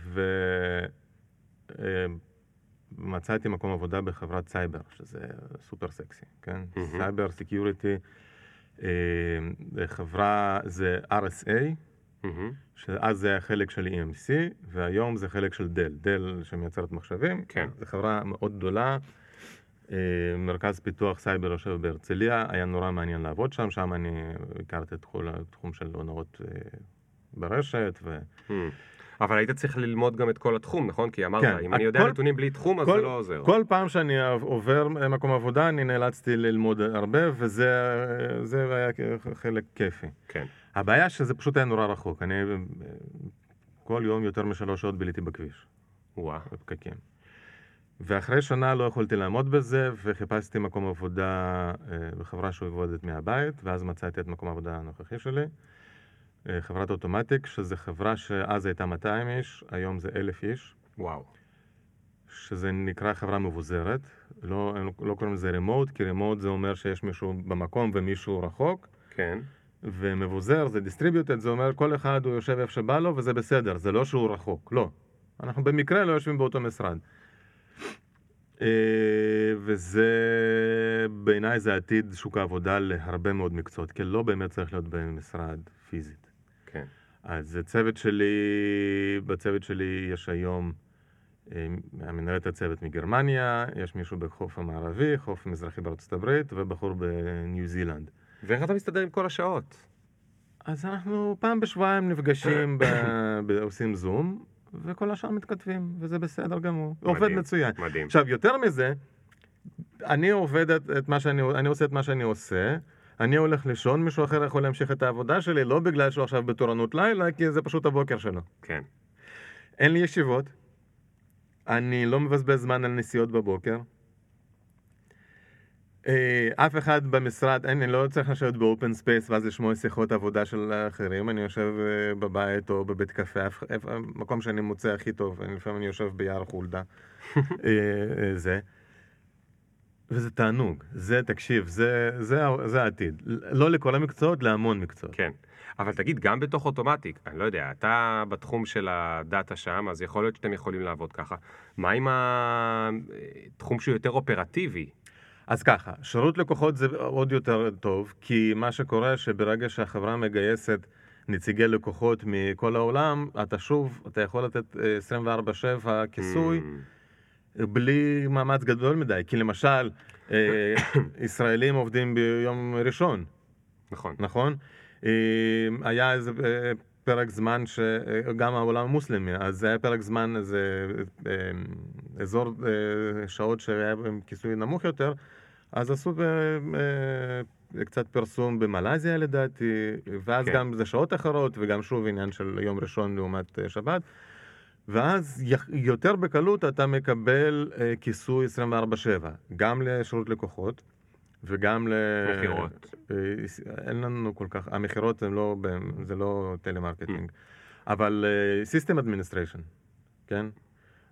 ומצאתי מקום עבודה בחברת סייבר, שזה סופר סקסי, כן? מהמם. סייבר, security, חברה זה RSA, מהמם. שאז זה היה חלק של EMC, והיום זה חלק של דל, דל שמייצרת מחשבים. כן. זו חברה מאוד גדולה. אה, מרכז פיתוח סייבר יושב בהרצליה, היה נורא מעניין לעבוד שם, שם אני הכרתי את כל התחום של הונאות אה, ברשת. ו... Hmm. אבל היית צריך ללמוד גם את כל התחום, נכון? כי אמרת, כן, אם אני יודע הכל- נתונים בלי תחום, אז כל, זה לא עוזר. כל פעם שאני עובר מקום עבודה, אני נאלצתי ללמוד הרבה, וזה זה היה חלק כיפי. כן. הבעיה שזה פשוט היה נורא רחוק. אני אה, כל יום יותר משלוש שעות ביליתי בכביש. וואה. בפקקים. ואחרי שנה לא יכולתי לעמוד בזה, וחיפשתי מקום עבודה אה, בחברה שעובדת מהבית, ואז מצאתי את מקום העבודה הנוכחי שלי. אה, חברת אוטומטיק, שזו חברה שאז הייתה 200 איש, היום זה 1,000 איש, וואו. שזה נקרא חברה מבוזרת. לא, לא קוראים לזה רימוט, כי רימוט זה אומר שיש מישהו במקום ומישהו רחוק. כן. ומבוזר זה distributed, זה אומר כל אחד הוא יושב איפה שבא לו וזה בסדר, זה לא שהוא רחוק, לא. אנחנו במקרה לא יושבים באותו משרד. אה, וזה, בעיניי זה עתיד שוק העבודה להרבה מאוד מקצועות, כי לא באמת צריך להיות במשרד פיזית. אז הצוות שלי, בצוות שלי יש היום אה, מנהלת הצוות מגרמניה, יש מישהו בחוף המערבי, חוף מזרחי בארצות הברית, ובחור בניו זילנד. ואיך אתה מסתדר עם כל השעות? אז אנחנו פעם בשבועיים נפגשים, ב... ב... עושים זום, וכל השאר מתכתבים, וזה בסדר גמור. מדהים, עובד מצוין. מדהים. עכשיו, יותר מזה, אני עובד את, את מה שאני, אני עושה את מה שאני עושה, אני הולך לישון, מישהו אחר יכול להמשיך את העבודה שלי, לא בגלל שהוא עכשיו בתורנות לילה, כי זה פשוט הבוקר שלו. כן. אין לי ישיבות, אני לא מבזבז זמן על נסיעות בבוקר. אה, אף אחד במשרד, אין, אני לא צריך לשבת ב open space ואז לשמוע שיחות עבודה של אחרים, אני יושב אה, בבית או בבית קפה, אף- אף- המקום שאני מוצא הכי טוב, אני- לפעמים אני יושב ביער חולדה, אה, זה. וזה תענוג, זה, תקשיב, זה, זה, זה העתיד. לא לכל המקצועות, להמון מקצועות. כן. אבל תגיד, גם בתוך אוטומטיק, אני לא יודע, אתה בתחום של הדאטה שם, אז יכול להיות שאתם יכולים לעבוד ככה. מה עם התחום שהוא יותר אופרטיבי? אז ככה, שירות לקוחות זה עוד יותר טוב, כי מה שקורה שברגע שהחברה מגייסת נציגי לקוחות מכל העולם, אתה שוב, אתה יכול לתת אה, 24/7 כיסוי Mm, בלי מאמץ גדול מדי, כי למשל, אה, ישראלים עובדים ביום ראשון, נכון. נכון? אה, היה איזה אה, פרק זמן שגם העולם המוסלמי, אז זה היה פרק זמן, איזה אזור שעות שהיה בהם כיסוי נמוך יותר, אז עשו קצת פרסום במלזיה לדעתי, ואז כן. גם זה שעות אחרות, וגם שוב עניין של יום ראשון לעומת שבת. ואז יותר בקלות אתה מקבל אה, כיסוי 24/7, גם לשירות לקוחות וגם ל... מכירות. אה, אין לנו כל כך, המכירות לא, זה לא טלמרקטינג, אבל system administration, כן?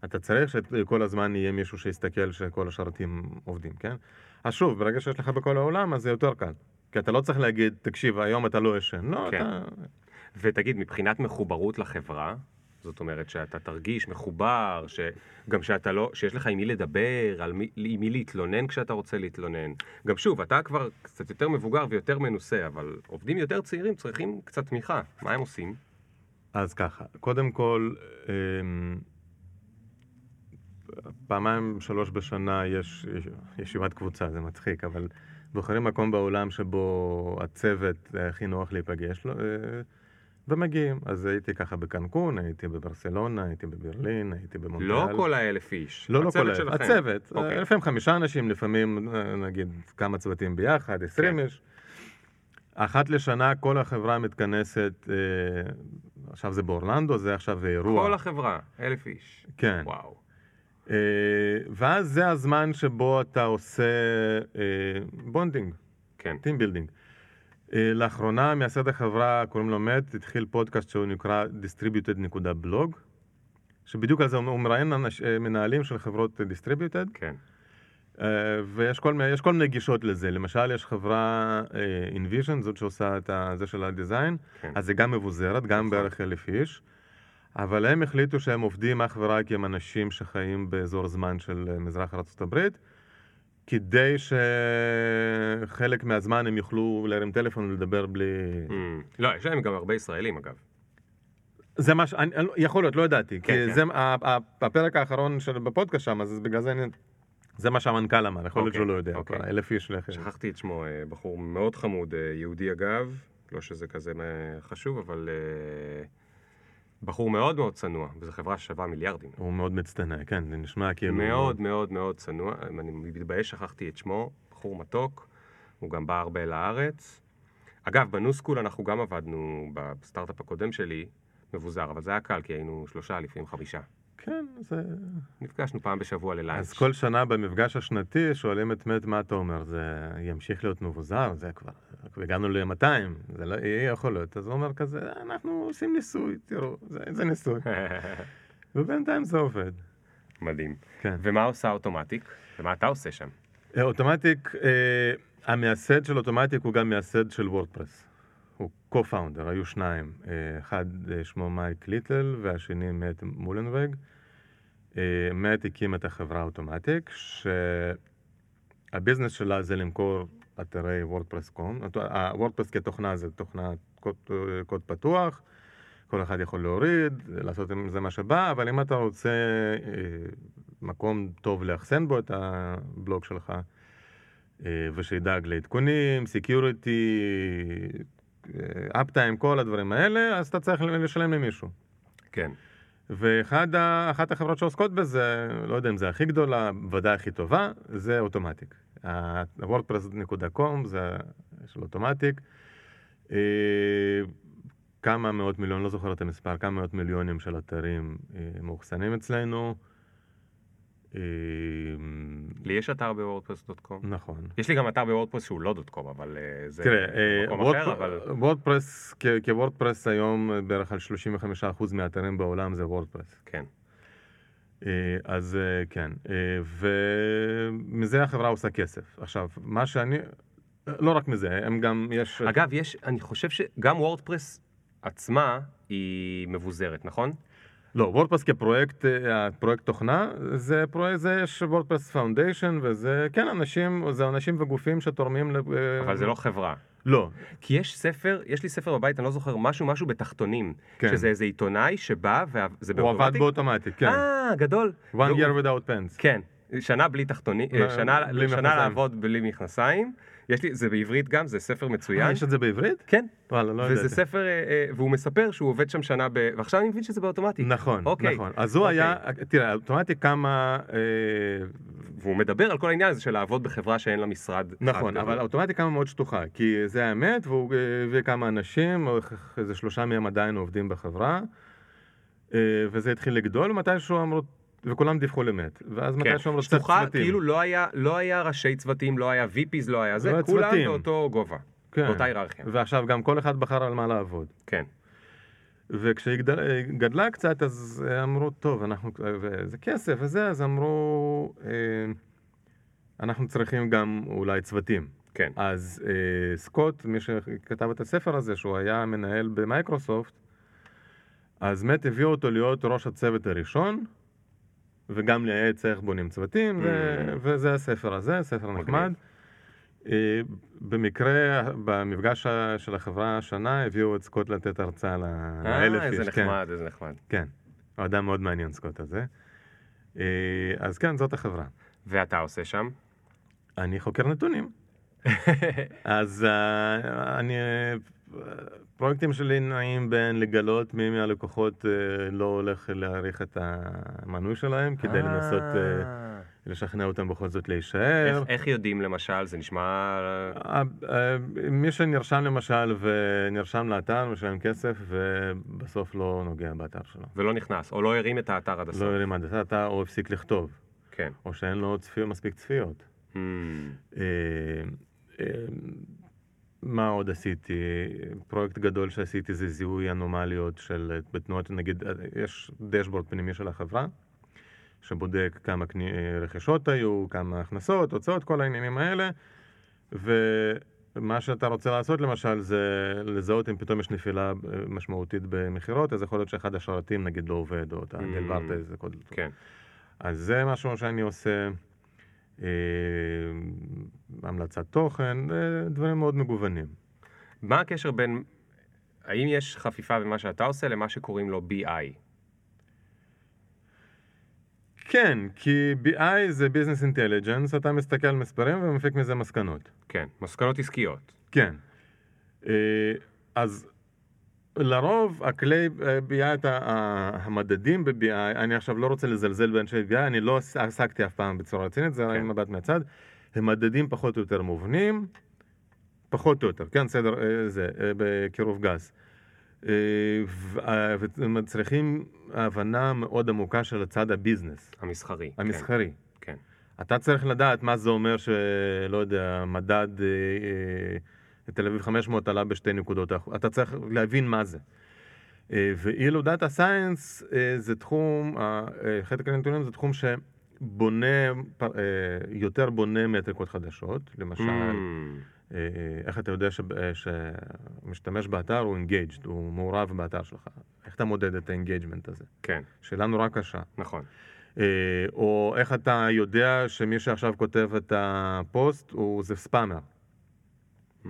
אתה צריך שכל הזמן יהיה מישהו שיסתכל שכל השרתים עובדים, כן? אז שוב, ברגע שיש לך בכל העולם, אז זה יותר קל. כי אתה לא צריך להגיד, תקשיב, היום אתה לא ישן. לא, כן. אתה... ותגיד, מבחינת מחוברות לחברה, זאת אומרת שאתה תרגיש מחובר, שגם שאתה לא, שיש לך עם מי לדבר, על מי, עם מי להתלונן כשאתה רוצה להתלונן. גם שוב, אתה כבר קצת יותר מבוגר ויותר מנוסה, אבל עובדים יותר צעירים צריכים קצת תמיכה. מה הם עושים? אז ככה, קודם כל, אמ, פעמיים, שלוש בשנה יש יש- ישיבת קבוצה, זה מצחיק, אבל בוחרים מקום בעולם שבו הצוות הכי נוח להיפגש לו, אה, ומגיעים. אז הייתי ככה בקנקון, הייתי בברסלונה, הייתי בברלין, הייתי במונדיאל. לא כל האלף איש. לא, לא כל האלף. הצוות. אוקיי. לפעמים חמישה אנשים, לפעמים נגיד כמה צוותים ביחד, עשרים כן. איש. אחת לשנה כל החברה מתכנסת, אה, עכשיו זה באורלנדו, זה עכשיו אירוע. כל החברה, אלף איש. כן. וואו. אה, ואז זה הזמן שבו אתה עושה אה, bonding, כן. team building. אה, לאחרונה מייסד החברה, קוראים לו מאט, התחיל פודקאסט שהוא נקרא distributed.blog, שבדיוק על זה הוא מראיין אה, מנהלים של חברות distributed, כן. אה, ויש כל, מיני- כל מיני גישות לזה. למשל, יש חברה InVision, זאת שעושה את זה של הדיזיין, כן. אז זה גם מבוזרת, גם נכון. בערך אלף איש. אבל הם החליטו שהם עובדים אך ורק עם אנשים שחיים באזור זמן של מזרח הברית, כדי שחלק מהזמן הם יוכלו להרים טלפון ולדבר בלי... Mm. לא, יש להם גם הרבה ישראלים אגב. זה מה ש... אני, יכול להיות, לא ידעתי. כן, כי כן. זה הפרק האחרון של בפודקאסט שם, אז בגלל זה אני... זה מה שהמנכ"ל אמר, יכול להיות אוקיי, שהוא לא יודע. אוקיי. אלף איש לכם. שכחתי את שמו, אה, בחור מאוד חמוד, אה, יהודי אגב, לא שזה כזה אה, חשוב, אבל אה, בחור מאוד מאוד צנוע, וזו חברה ששווה מיליארדים. הוא מאוד מצטנע, כן, זה נשמע כאילו... מאוד מאוד מאוד צנוע, אני מתבייש, שכחתי את שמו, בחור מתוק, הוא גם בא הרבה לארץ. אגב, בניוסקול אנחנו גם עבדנו בסטארט-אפ הקודם שלי, מבוזר, אבל זה היה קל, כי היינו שלושה, לפעמים חמישה. כן, זה... נפגשנו פעם בשבוע ללאנץ'. אז כל שנה במפגש השנתי שואלים את מת מה אתה אומר, זה ימשיך להיות מבוזר, זה כבר, הגענו ל-200, זה לא יהיה יכול להיות, אז הוא אומר כזה, אנחנו עושים ניסוי, תראו, זה, זה ניסוי, ובינתיים זה עובד. מדהים. כן. ומה עושה אוטומטיק? ומה אתה עושה שם? אה, אוטומטיק, אה, המייסד של אוטומטיק הוא גם מייסד של וורדפרס. הוא co-founder, היו שניים. אה, אחד אה, שמו מייק ליטל והשני מאט מולנווג. אה, מאט הקים את החברה אוטומטיק, שה business שלה זה למכור אתרי וורדפרס.com. הוורדפרס כתוכנה זה תוכנה קוד, אה, קוד פתוח, כל אחד יכול להוריד, לעשות עם זה מה שבא, אבל אם אתה רוצה אה, מקום טוב לאחסן בו את הבלוג שלך, אה, ושידאג לעדכונים, security, uptime, כל הדברים האלה, אז אתה צריך לשלם למישהו. כן. ואחת החברות שעוסקות בזה, לא יודע אם זה הכי גדולה, ודאי הכי טובה, זה אוטומטיק. ה-wordpress.com זה של אוטומטיק. אה, כמה מאות מיליון, לא זוכר את המספר, כמה מאות מיליונים של אתרים אה, מאוחסנים אצלנו. אה, לי יש אתר בוורדפרס.com. נכון. יש לי גם אתר בוורדפרס שהוא לא com, אבל אה, זה תראה, אה, מקום וורד- אחר, אבל... וורדפרס, כוורדפרס היום בערך על 35% מהאתרים בעולם זה וורדפרס. כן. אה, אז כן, ומזה החברה עושה כסף. עכשיו, מה שאני, לא רק מזה, הם גם, יש... אגב, יש, אני חושב שגם וורדפרס עצמה היא מבוזרת, נכון? לא, וורדפרס כפרויקט, אה, הפרויקט תוכנה, זה פרויקט, זה יש וורדפרס foundation, וזה, כן, אנשים, זה אנשים וגופים שתורמים ל... אה, אבל זה לא חברה. לא, כי יש ספר, יש לי ספר בבית, אני לא זוכר, משהו משהו בתחתונים. כן. שזה איזה עיתונאי שבא, וזה הוא עבד? באוטומטיק, כן. אה, גדול. One year without pants. כן, שנה בלי תחתונים, לא, שנה, בלי שנה. לעבוד בלי מכנסיים. יש לי, זה בעברית גם, זה ספר אה, מצוין. יש את זה בעברית? כן. וואלה, לא וזה ידעתי. ספר, אה, אה, והוא מספר שהוא עובד שם שנה ב... ועכשיו אני מבין שזה באוטומטי. נכון, אוקיי. נכון. אז הוא אוקיי. היה, תראה, אוטומטית כמה... אה, והוא מדבר על כל העניין הזה של לעבוד בחברה שאין לה משרד. נכון. אבל האוטומטית כמה מאוד שטוחה, כי זה האמת, והוא אה, הביא כמה אנשים, איזה שלושה מהם עדיין עובדים בחברה, אה, וזה התחיל לגדול, ומתישהו אמרו, וכולם דיווחו למת, ואז כן. מתישהו אמרו, צריך שטוחה, צוותים. כאילו לא היה, לא היה ראשי צוותים, לא היה VPs, לא היה זה, לא כולם צוותים. באותו גובה, כן. באותה היררכיה. ועכשיו גם כל אחד בחר על מה לעבוד. כן. וכשהיא גדל, גדלה קצת, אז אמרו, טוב, אנחנו, וזה כסף וזה, אז אמרו, אה, אנחנו צריכים גם אולי צוותים. כן. אז אה, סקוט, מי שכתב את הספר הזה, שהוא היה מנהל במייקרוסופט, אז מת הביאו אותו להיות ראש הצוות הראשון, וגם לייעץ איך בונים צוותים, ו- Mm. וזה הספר הזה, ספר מגניב. נחמד. אה, במקרה, במפגש של החברה השנה, הביאו את סקוט לתת הרצאה אה, לאלף איזה איש. כן, נחמד, איזה נחמד. כן, הוא אדם מאוד מעניין סקוט הזה. אה, אז כן, זאת החברה. ואתה עושה שם? אני חוקר נתונים. אז אני, uh, פרויקטים שלי נעים בין לגלות מי מהלקוחות uh, לא הולך להאריך את המנוי שלהם, כדי לנסות uh, אה. לשכנע אותם בכל זאת להישאר. איך- איך יודעים למשל, זה נשמע... אה, אה, מי שנרשם למשל ונרשם לאתר, משלם כסף, ובסוף לא נוגע באתר שלו. ולא נכנס, או לא הרים את האתר עד הסוף. לא הרים עד האתר, או הפסיק לכתוב, כן. או שאין לו צפיות, מספיק צפיות. Hmm. אה, אה, מה עוד עשיתי? פרויקט גדול שעשיתי זה זיהוי אנומליות של בתנועות, נגיד, אה, יש דשבורד פנימי של החברה, שבודק כמה קני, אה, רכישות היו, כמה הכנסות, הוצאות, כל העניינים האלה, ומה שאתה רוצה לעשות למשל זה לזהות אם פתאום יש נפילה אה, משמעותית במכירות, אז יכול להיות שאחד השרתים נגיד לא עובד, או אתה Mm. דלברת איזה קוד. כן. אז זה משהו שאני עושה, אה, המלצת תוכן, אה, דברים מאוד מגוונים. מה הקשר בין... האם יש חפיפה בין מה שאתה עושה למה שקוראים לו BI? כן, כי BI זה Business Intelligence, אתה מסתכל על מספרים ומפיק מזה מסקנות. כן, מסקנות עסקיות. כן. אה, אז לרוב הכלי אה, BI, את ה- ה- המדדים ב-BI, אני עכשיו לא רוצה לזלזל באנשי BI, אני לא עס- עסקתי אף פעם בצורה רצינית, זה כן. מבט מהצד. הם מדדים פחות או יותר מובנים, פחות או יותר, כן, סדר, אה, זה, אה, בקירוב גס. אה, ו- אה, והם צריכים הבנה מאוד עמוקה של הצד הביזנס, המסחרי. כן, המסחרי. כן. אתה צריך לדעת מה זה אומר שלא יודע, מדד אה, תל אביב 500 עלה בשתי נקודות, אתה צריך להבין מה זה. אה, ואילו data science אה, זה תחום, אה, חקר הנתונים זה תחום שבונה, יותר בונה מטריקות חדשות, למשל, אה, איך אתה יודע שמשתמש באתר הוא engaged, הוא מעורב באתר שלך, איך אתה מודד את ה engagement הזה? כן, שאלה נורא קשה. נכון. או איך אתה יודע שמי שעכשיו כותב את הפוסט הוא זה spammer,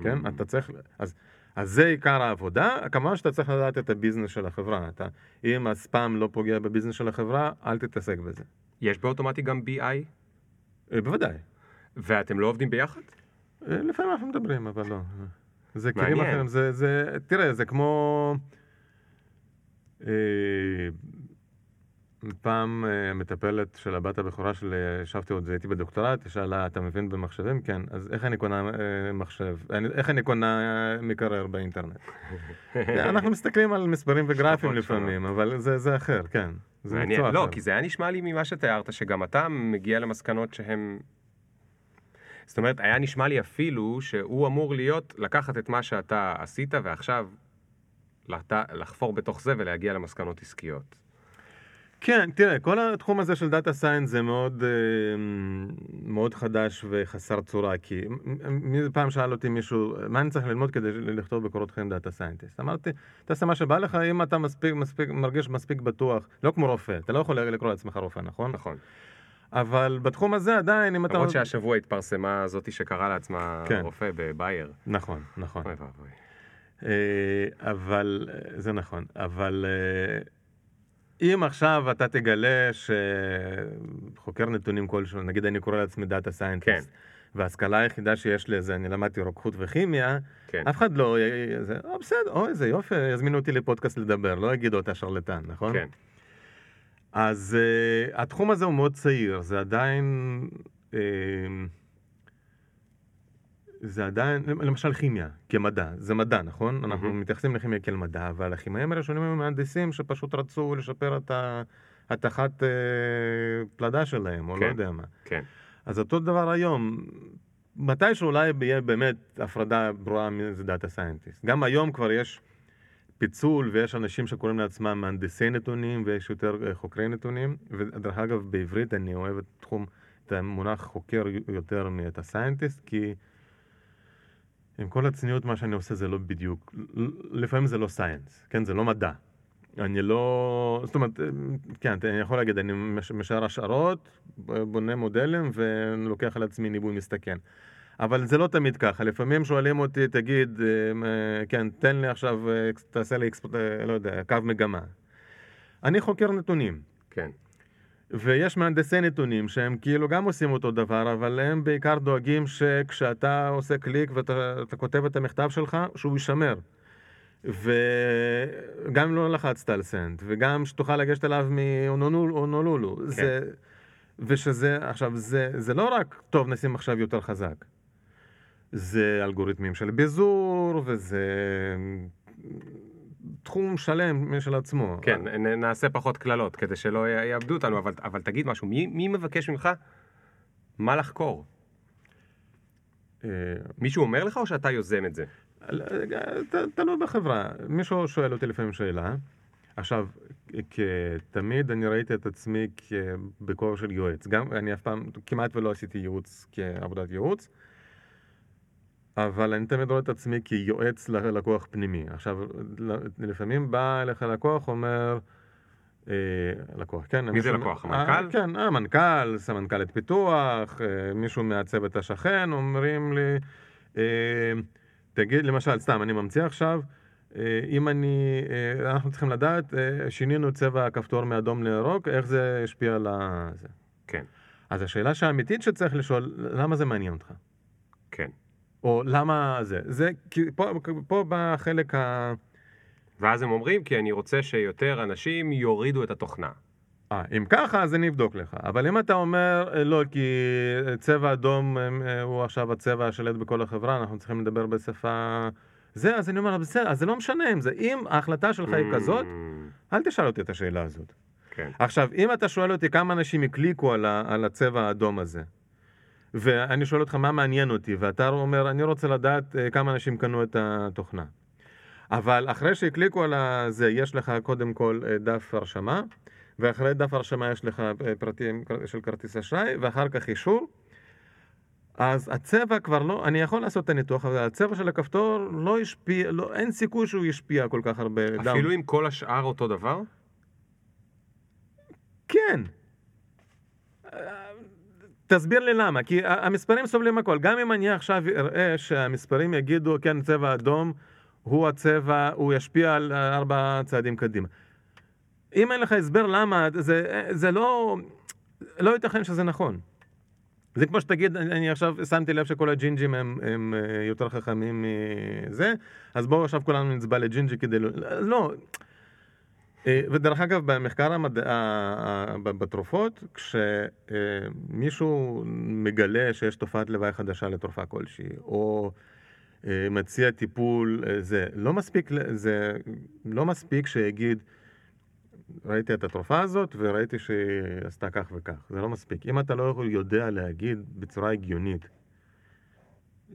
כן? אתה צריך... אז, אז זה עיקר העבודה, כמובן שאתה צריך לדעת את הביזנס של החברה. אתה, אם הספאם לא פוגע בביזנס של החברה, אל תתעסק בזה. יש באוטומטי גם BI? אה, בוודאי. ואתם לא עובדים ביחד? אה, לפעמים אנחנו מדברים, אבל לא. זה כלים. אחרים, זה, זה, תראה, זה כמו... פעם אה, המטפלת של הבת הבכורה שלי, ישבתי עוד, הייתי בדוקטורט, היא שאלה, אתה מבין במחשבים? כן. אז איך אני קונה אה, מחשב? איך אני קונה אה, מקרר באינטרנט? אנחנו מסתכלים על מספרים וגרפים לפעמים, אבל זה, זה אחר, כן. זה מעניין. מקצוע לא, אחר. כי זה היה נשמע לי ממה שתיארת, שגם אתה מגיע למסקנות שהן... זאת אומרת, היה נשמע לי אפילו שהוא אמור להיות, לקחת את מה שאתה עשית ועכשיו לחפור בתוך זה ולהגיע למסקנות עסקיות. כן, תראה, כל התחום הזה של דאטה סיינס זה מאוד, אה, מאוד חדש וחסר צורה, כי מ- מ- פעם שאל אותי מישהו, מה אני צריך ללמוד כדי לכתוב בקורות חיים data scientist? אמרתי, תעשה מה שבא לך, אם אתה מספיק, מספיק, מרגיש מספיק בטוח, לא כמו רופא, אתה לא יכול לקרוא לעצמך רופא, נכון? נכון. אבל בתחום הזה עדיין, אם אתה... למרות שהשבוע התפרסמה זאתי שקרא לעצמה כן. רופא בבייר. נכון, נכון. אוי ואבוי. אה, אבל, זה נכון, אבל אה, אם עכשיו אתה תגלה שחוקר נתונים כלשהו, נגיד אני קורא לעצמי data scientist, כן. וההשכלה היחידה שיש לי זה אני למדתי רוקחות וכימיה, כן. אף אחד לא, י- י- זה, או בסדר, או איזה יופי, יזמינו אותי לפודקאסט לדבר, לא יגידו אתה שרלטן, נכון? כן. אז uh, התחום הזה הוא מאוד צעיר, זה עדיין... Uh, זה עדיין, למשל כימיה, כמדע, זה מדע, נכון? אנחנו מהמם. מתייחסים לכימיה כאל מדע, אבל הכימאים הראשונים הם מהנדסים שפשוט רצו לשפר את התחת אה, פלדה שלהם, או לא כן. יודע מה. כן. אז אותו דבר היום, מתי שאולי יהיה באמת הפרדה ברורה מי זה data scientist. גם היום כבר יש פיצול ויש אנשים שקוראים לעצמם מהנדסי נתונים ויש יותר אה, חוקרי נתונים. ודרך אגב, בעברית אני אוהב את תחום, את המונח חוקר יותר מ data scientist, כי עם כל הצניעות מה שאני עושה זה לא בדיוק, לפעמים זה לא סייאנס, כן? זה לא מדע. אני לא, זאת אומרת, כן, אני יכול להגיד, אני מש- משער השערות, בונה מודלים ולוקח על עצמי ניבוי מסתכן. אבל זה לא תמיד ככה, לפעמים שואלים אותי, תגיד, אה, כן, תן לי עכשיו, אה, תעשה לי, אה, לא יודע, קו מגמה. אני חוקר נתונים, כן. ויש מהנדסי נתונים שהם כאילו גם עושים אותו דבר, אבל הם בעיקר דואגים שכשאתה עושה קליק ואתה אתה כותב את המכתב שלך, שהוא יישמר. וגם אם לא לחצת על סנד, וגם שתוכל לגשת אליו מהונולולו. כן. זה, ושזה, עכשיו, זה, זה לא רק, טוב, נשים עכשיו יותר חזק. זה אלגוריתמים של ביזור, וזה תחום שלם משל עצמו. כן, נעשה פחות קללות כדי שלא יאבדו אותנו, אבל, אבל תגיד משהו, מי, מי מבקש ממך מה לחקור? אה, מישהו אומר לך או שאתה יוזם את זה? ת- תלוי בחברה. מישהו שואל אותי לפעמים שאלה. עכשיו, כתמיד אני ראיתי את עצמי בכובע של יועץ. גם, אני אף פעם, כמעט ולא עשיתי ייעוץ כעבודת ייעוץ, אבל אני תמיד רואה את עצמי כיועץ ללקוח פנימי. עכשיו, לפעמים בא אליך לקוח, אומר, אה, לקוח, כן? מי זה לקוח? אה, המנכ"ל? כן, המנכ"ל, סמנכ"לית פיתוח, אה, מישהו מהצוות השכן, אומרים לי, אה, תגיד, למשל, סתם, אני ממציא עכשיו, אה, אם אני, אה, אנחנו צריכים לדעת, אה, שינינו צבע הכפתור מאדום לירוק, איך זה השפיע על ה... כן, אז השאלה האמיתית שצריך לשאול, למה זה מעניין אותך? או למה זה? זה, פה, פה בא החלק ה... ואז הם אומרים, כי אני רוצה שיותר אנשים יורידו את התוכנה. אה, אם ככה, אז אני אבדוק לך. אבל אם אתה אומר, אה, לא, כי צבע אדום אה, הוא עכשיו הצבע השלט בכל החברה, אנחנו צריכים לדבר בשפה... זה, אז אני אומר, בסדר, אז זה לא משנה אם זה. אם ההחלטה שלך היא כזאת, Mm, אל תשאל אותי את השאלה הזאת. כן. עכשיו, אם אתה שואל אותי כמה אנשים הקליקו על, ה, על הצבע האדום הזה, ואני שואל אותך מה מעניין אותי, ואתה אומר, אני רוצה לדעת אה, כמה אנשים קנו את התוכנה. אבל אחרי שהקליקו על זה, יש לך קודם כל אה, דף הרשמה, ואחרי דף הרשמה יש לך אה, פרטים של כרטיס אשראי, ואחר כך אישור. אז הצבע כבר לא, אני יכול לעשות את הניתוח, אבל הצבע של הכפתור לא השפיע, לא, אין סיכוי שהוא ישפיע כל כך הרבה. אפילו אם כל השאר אותו דבר? כן, תסביר לי למה, כי המספרים סובלים הכל. גם אם אני עכשיו אראה שהמספרים יגידו, כן, צבע אדום הוא הצבע, הוא ישפיע על ארבע צעדים קדימה. אם אין לך הסבר למה, זה, זה לא, לא ייתכן שזה נכון. זה כמו שתגיד, אני אני עכשיו שמתי לב שכל הג'ינג'ים הם, הם אה, יותר חכמים מזה, אז בואו עכשיו כולנו נצבע לג'ינג'י כדי לא... אה, ודרך אגב, במחקר המד... בתרופות, כשמישהו מגלה שיש תופעת לוואי חדשה לתרופה כלשהי, או אה, מציע טיפול, אה, זה לא מספיק, זה לא מספיק שיגיד, ראיתי את התרופה הזאת וראיתי שהיא עשתה כך וכך, זה לא מספיק. אם אתה לא יודע להגיד בצורה הגיונית,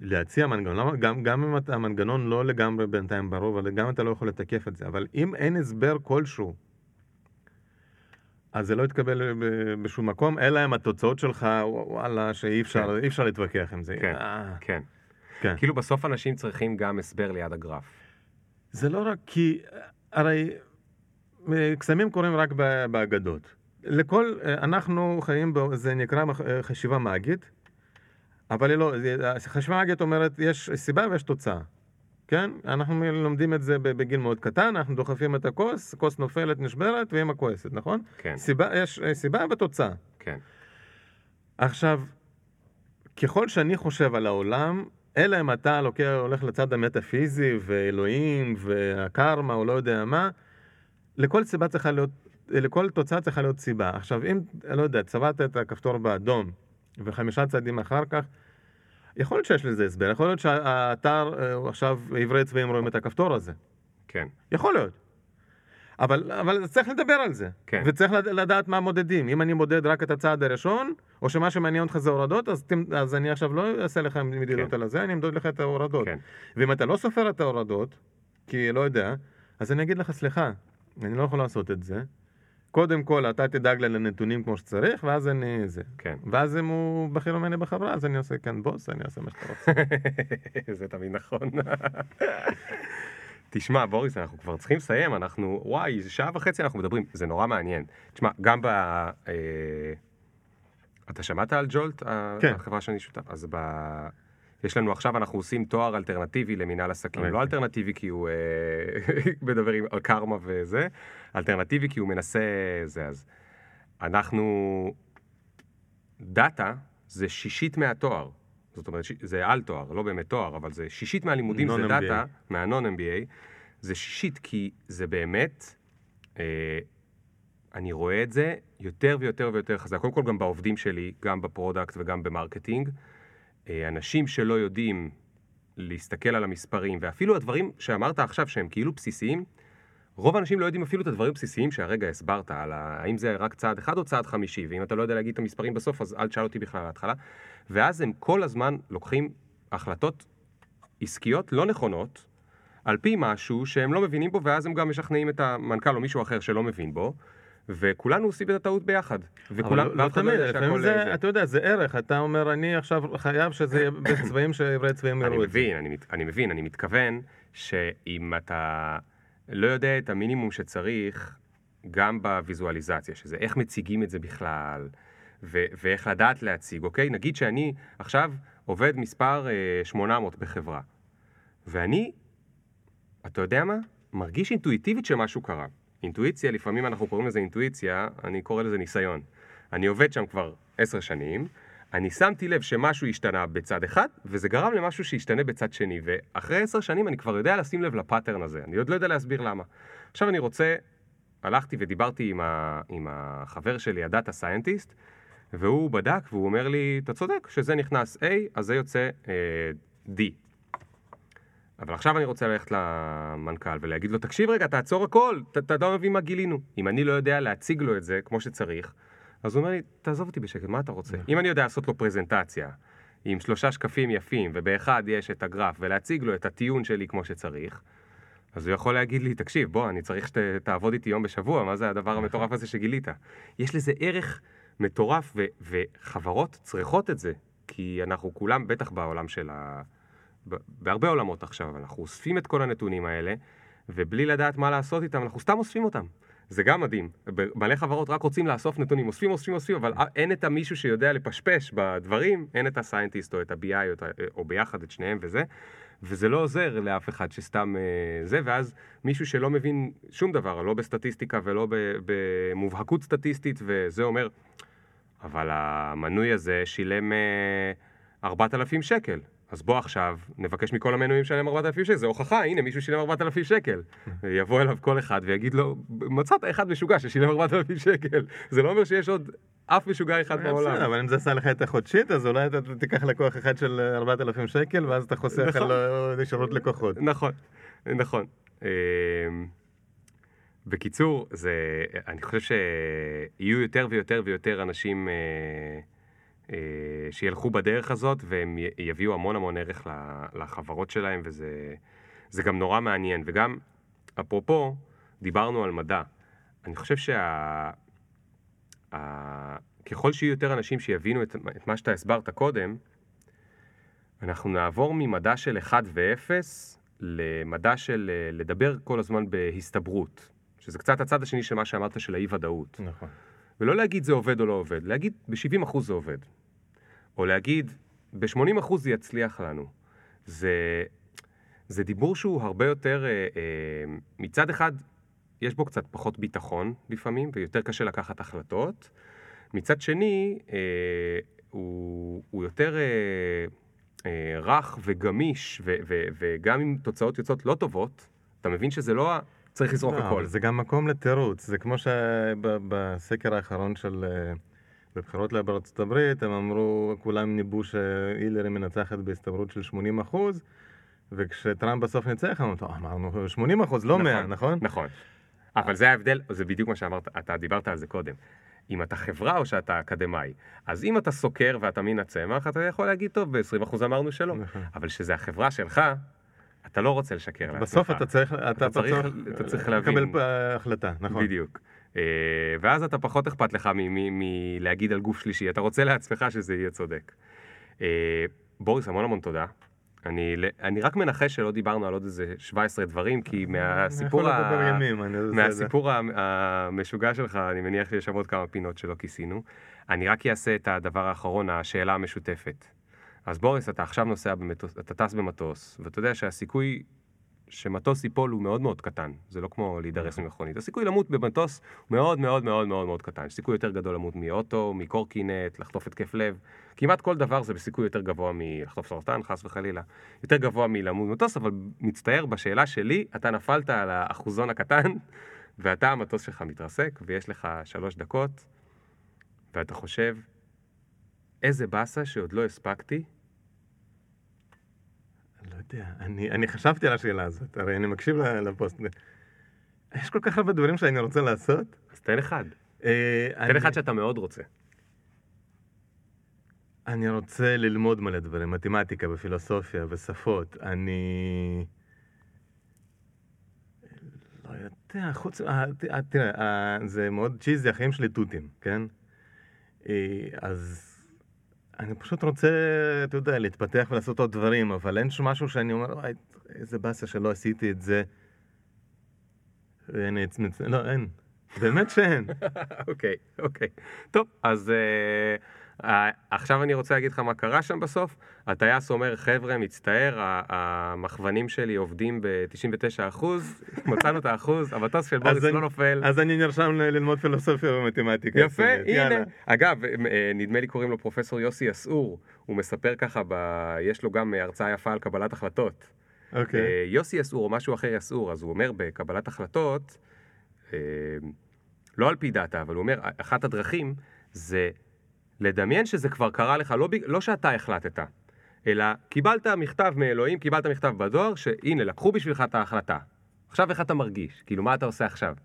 להציע מנגנון, גם, גם אם אתה- המנגנון לא לגמרי בינתיים ברור, אבל גם אתה לא יכול לתקף את זה, אבל אם אין הסבר כלשהו, אז זה לא יתקבל ב- בשום מקום, אלא אם התוצאות שלך, וואלה, שאי אפשר, אי אפשר להתווכח עם זה. כן, אה, כן. כן. כאילו בסוף אנשים צריכים גם הסבר ליד הגרף. זה לא רק כי, הרי אה, קסמים קורים רק באגדות. לכל, אה, אנחנו חיים, ב- זה נקרא אה, חשיבה מאגית, אבל היא לא, חשיבה מאגית אומרת, יש סיבה ויש תוצאה. כן? אנחנו לומדים את זה בגיל מאוד קטן, אנחנו דוחפים את הכוס, כוס נופלת, נשברת, ואמא כועסת, נכון? כן, סיבה, יש אה, סיבה ותוצאה. כן. עכשיו, ככל שאני חושב על העולם, אלא אם אתה לוקח, הולך לצד המטאפיזי ואלוהים והקרמה או לא יודע מה, לכל סיבה צריכה להיות, לכל תוצאה צריכה להיות סיבה. עכשיו, אם, לא יודע, צבעת את הכפתור באדום וחמישה צעדים אחר כך, יכול להיות שיש לזה הסבר, יכול להיות שהאתר אה, הוא עכשיו עברי צבעים רואים את הכפתור הזה. כן, יכול להיות. אבל, אבל צריך לדבר על זה. כן. וצריך לד- לדעת מה מודדים. אם אני מודד רק את הצעד הראשון, או שמה שמעניין אותך זה הורדות, אז, אז אני עכשיו לא אעשה לך מדידות כן. על הזה, אני אמדוד לך את ההורדות. כן. ואם אתה לא סופר את ההורדות, כי לא יודע, אז אני אגיד לך, סליחה, אני לא יכול לעשות את זה. קודם כל, אתה תדאג לי לנתונים כמו שצריך, ואז אני זה. כן. ואז אם הוא בכיר ממני בחברה, אז אני עושה כאן בוס, אני אעשה מה שאתה רוצה. זה תמיד נכון. תשמע, בוריס, אנחנו כבר צריכים לסיים, אנחנו, וואי, שעה וחצי אנחנו מדברים, זה נורא מעניין. תשמע, גם ב... אה, אתה שמעת על Jolt, כן. החברה שאני שותף? אז ב... יש לנו עכשיו, אנחנו עושים תואר אלטרנטיבי למינהל עסקים. אוקיי. לא אלטרנטיבי כי הוא אה, מדבר על קרמה וזה, אלטרנטיבי כי הוא מנסה זה, אז אנחנו... data זה שישית מהתואר. זאת אומרת, זה על תואר, לא באמת תואר, אבל זה שישית מהלימודים זה Non-MBA. data, מה Non-MBA, זה שישית כי זה באמת, אה, אני רואה את זה יותר ויותר ויותר חזק. קודם כל גם בעובדים שלי, גם ב product וגם ב marketing. אה, אנשים שלא יודעים להסתכל על המספרים, ואפילו הדברים שאמרת עכשיו שהם כאילו בסיסיים, רוב האנשים לא יודעים אפילו את הדברים הבסיסיים שהרגע הסברת, על ה... האם זה רק צעד אחד או צעד חמישי, ואם אתה לא יודע להגיד את המספרים בסוף, אז אל תשאל אותי בכלל להתחלה. ואז הם כל הזמן לוקחים החלטות עסקיות לא נכונות, על פי משהו שהם לא מבינים בו, ואז הם גם משכנעים את המנכ"ל או מישהו אחר שלא מבין בו, וכולנו עושים את הטעות ביחד. וכולם, אבל לא, לא תמיד, לפעמים זה, זה. אתה יודע, זה ערך, אתה אומר, אני עכשיו חייב שזה יהיה בצבעים שעברי צבעים יראו את זה. מבין, אני, מת- אני מבין, אני מתכוון שאם אתה לא יודע את המינימום שצריך, גם בוויזואליזציה, שזה איך מציגים את זה בכלל, ו- ואיך לדעת להציג, אוקיי? נגיד שאני עכשיו עובד מספר אה, 800 בחברה, ואני, אתה יודע מה? מרגיש אינטואיטיבית שמשהו קרה. אינטואיציה, לפעמים אנחנו קוראים לזה אינטואיציה, אני קורא לזה ניסיון. אני עובד שם כבר עשר שנים, אני שמתי לב שמשהו השתנה בצד אחד, וזה גרם למשהו שישתנה בצד שני, ואחרי עשר שנים אני כבר יודע לשים לב לפאטרן הזה, אני עוד לא יודע להסביר למה. עכשיו אני רוצה, הלכתי ודיברתי עם, ה, עם החבר שלי, הדאטה סיינטיסט, והוא בדק והוא אומר לי, אתה צודק, שזה נכנס A, אז זה יוצא אה, D. אבל עכשיו אני רוצה ללכת למנכ"ל ולהגיד לו, תקשיב רגע, תעצור הכל, אתה לא מבין מה גילינו. אם אני לא יודע להציג לו את זה כמו שצריך, אז הוא אומר לי, תעזוב אותי בשקט, מה אתה רוצה? אם אני יודע לעשות לו פרזנטציה עם שלושה שקפים יפים, ובאחד יש את הגרף, ולהציג לו את הטיעון שלי כמו שצריך, אז הוא יכול להגיד לי, תקשיב, בוא, אני צריך שתעבוד איתי יום בשבוע, מה זה הדבר המטורף הזה שגילית? יש לזה ערך מטורף, ו- וחברות צריכות את זה, כי אנחנו כולם, בטח בעולם של ה... בהרבה עולמות עכשיו, אנחנו אוספים את כל הנתונים האלה, ובלי לדעת מה לעשות איתם, אנחנו סתם אוספים אותם. זה גם מדהים. מלא חברות רק רוצים לאסוף נתונים, אוספים, אוספים, אוספים, אבל אין את המישהו שיודע לפשפש בדברים, אין את הסיינטיסט או את ה-BI או, את או ביחד את שניהם וזה, וזה לא עוזר לאף אחד שסתם אה, זה, ואז מישהו שלא מבין שום דבר, לא בסטטיסטיקה ולא במובהקות סטטיסטית, וזה אומר, אבל המנוי הזה שילם אה, 4,000 שקל. אז בוא עכשיו, נבקש מכל המנויים שלהם 4,000 שקל, זה הוכחה, הנה מישהו שילם 4,000 שקל. יבוא אליו כל אחד ויגיד לו, מצאת אחד משוגע ששילם 4,000 שקל. זה לא אומר שיש עוד אף משוגע אחד בסדר, בעולם. אבל אם זה עשה לך את החודשית, אז אולי אתה תיקח לקוח אחד של 4,000 שקל, ואז אתה חוסך נכון. על אה, שירות לקוחות. נכון, נכון. אמ, בקיצור, זה, אני חושב שיהיו יותר ויותר ויותר אנשים אה, אה, שילכו בדרך הזאת, והם יביאו המון המון ערך לחברות שלהם, וזה זה גם נורא מעניין. וגם, אפרופו, דיברנו על מדע. אני חושב שה... ה- ככל שיהיו יותר אנשים שיבינו את, את מה שאתה הסברת קודם, אנחנו נעבור ממדע של 1 ו-0 למדע של אה, לדבר כל הזמן בהסתברות, שזה קצת הצד השני של מה שאמרת של האי-ודאות. נכון. ולא להגיד זה עובד או לא עובד, להגיד ב-70% זה עובד. או להגיד ב-80% זה יצליח לנו. זה, זה דיבור שהוא הרבה יותר, אה, אה, מצד אחד, יש בו קצת פחות ביטחון לפעמים, ויותר קשה לקחת החלטות. מצד שני, אה, הוא, הוא יותר אה, אה, רך וגמיש, ו, ו, וגם אם תוצאות יוצאות לא טובות, אתה מבין שזה לא ה- צריך לזרוק לא, הכל. זה גם מקום לתירוץ, זה כמו שבסקר האחרון של... אה, בבחירות בארצות הברית, הם אמרו, כולם ניבאו שהילרי מנצחת בהסתברות של 80 אחוז, וכשטראמפ בסוף ניצח, אמרנו, "טוב, אמרנו 80 אחוז, לא 100, נכון? נכון. אבל זה ההבדל, זה בדיוק מה שאמרת, אתה דיברת על זה קודם. אם אתה חברה או שאתה אקדמאי. אז אם אתה סוקר ואתה מן הצמח, אתה יכול להגיד, טוב, ב-20% אמרנו שלא. נכון. אבל שזה החברה שלך, אתה לא רוצה לשקר לעצמך. בסוף אתה צריך, אתה צריך- בסוף אתה צריך להבין. לקבל החלטה, נכון. בדיוק. אה, ואז אתה פחות אכפת לך מלהגיד על גוף שלישי, אתה רוצה לעצמך שזה יהיה צודק. אה, בוריס, המון המון תודה. אני, אני רק מנחש שלא דיברנו על עוד איזה 17 דברים, כי מהסיפור, יכול ה... לדבר ימים. מהסיפור ה- המשוגע שלך, אני מניח שיש שם עוד כמה פינות שלא כיסינו. אני רק אעשה את הדבר האחרון, השאלה המשותפת. אז בוריס, אתה עכשיו נוסע במטוס, אתה טס במטוס, ואתה יודע שהסיכוי שמטוס ייפול הוא מאוד מאוד קטן. זה לא כמו להידרס ממכונית. הסיכוי למות במטוס הוא מאוד מאוד מאוד מאוד מאוד קטן. סיכוי יותר גדול למות מאוטו, מקורקינט, לחטוף התקף לב. כמעט כל דבר זה בסיכוי יותר גבוה מלחטוף סרטן, חס וחלילה. יותר גבוה מלמות במטוס, אבל מצטער, בשאלה שלי, אתה נפלת על האחוזון הקטן, ואתה, המטוס שלך מתרסק, ויש לך שלוש דקות, ואתה חושב, איזה באסה שעוד לא הספקתי יודע, אני, אני חשבתי על השאלה הזאת, הרי אני מקשיב לפוסט. יש כל כך הרבה דברים שאני רוצה לעשות. אז תן אחד. אה, תן אני- אחד שאתה מאוד רוצה. אני רוצה ללמוד מלא דברים, מתמטיקה ופילוסופיה ושפות. אני... לא יודע, חוץ... אה, אה, תראה, אה, זה מאוד צ'יזי, החיים שלי תותים, כן? אז אני פשוט רוצה, אתה יודע, להתפתח ולעשות עוד דברים, אבל אין שום משהו שאני אומר, וואי, איזה באסה שלא עשיתי את זה. הנה, הצמצ... לא, אין. באמת שאין. אוקיי, אוקיי. טוב, אז uh, עכשיו אני רוצה להגיד לך מה קרה שם בסוף. הטייס אומר, חבר'ה, מצטער, המכוונים שלי עובדים ב-99%, מצאנו את האחוז, המטוס של בוריס לא נופל. אז אני נרשם ללמוד פילוסופיה ומתמטיקה. יפה. יאללה. הנה. אגב, אה, נדמה לי קוראים לו פרופסור יוסי אסעור, הוא מספר ככה. יש לו גם אה, הרצאה יפה על קבלת החלטות. אוקיי. אה, יוסי אסעור או משהו אחר אסעור, אז הוא אומר בקבלת החלטות, אה, לא על פי דאטה, אבל הוא אומר, אחת הדרכים זה לדמיין שזה כבר קרה לך, לא, לא שאתה החלטת, אלא קיבלת מכתב מאלוהים, קיבלת מכתב בדואר, שהנה, לקחו בשבילך את ההחלטה. עכשיו איך אתה מרגיש? כאילו, מה אתה עושה עכשיו?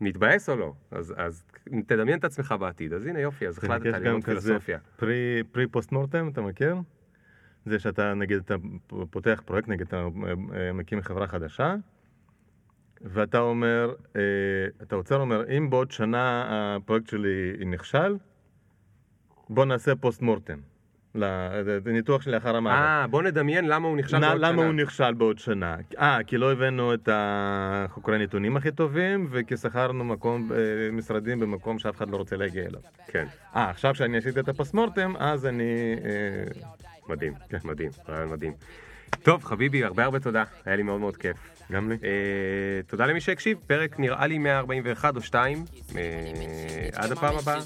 מתבאס או לא? אז, אז תדמיין את עצמך בעתיד. אז הנה יופי, אז החלטת ללמוד פילוסופיה. פרי, פרי פוסט מורטם, אתה מכיר? זה שאתה, נגיד, אתה פותח פרויקט, נגיד, אתה אה, מקים חברה חדשה, ואתה אומר, אה, אתה עוצר, אומר, אם בעוד שנה הפרויקט שלי נכשל, בוא נעשה פוסט מורטם. ניתוח שלאחר המוות. אה, בוא נדמיין למה הוא נכשל נ- בעוד שנה. למה הוא נכשל בעוד שנה? אה, כי לא הבאנו את החוקרי הנתונים הכי טובים, וכי שכרנו מקום, אה, משרדים במקום שאף אחד לא רוצה להגיע אליו. כן, אה, עכשיו שאני עשיתי את הפסמורטם, אז אני... אה, מדהים, מדהים, רעיון מדהים. טוב, חביבי, הרבה הרבה תודה, היה לי מאוד מאוד כיף. גם לי. אה, תודה למי שהקשיב, פרק נראה לי 141 או 2. אה, עד הפעם הבאה.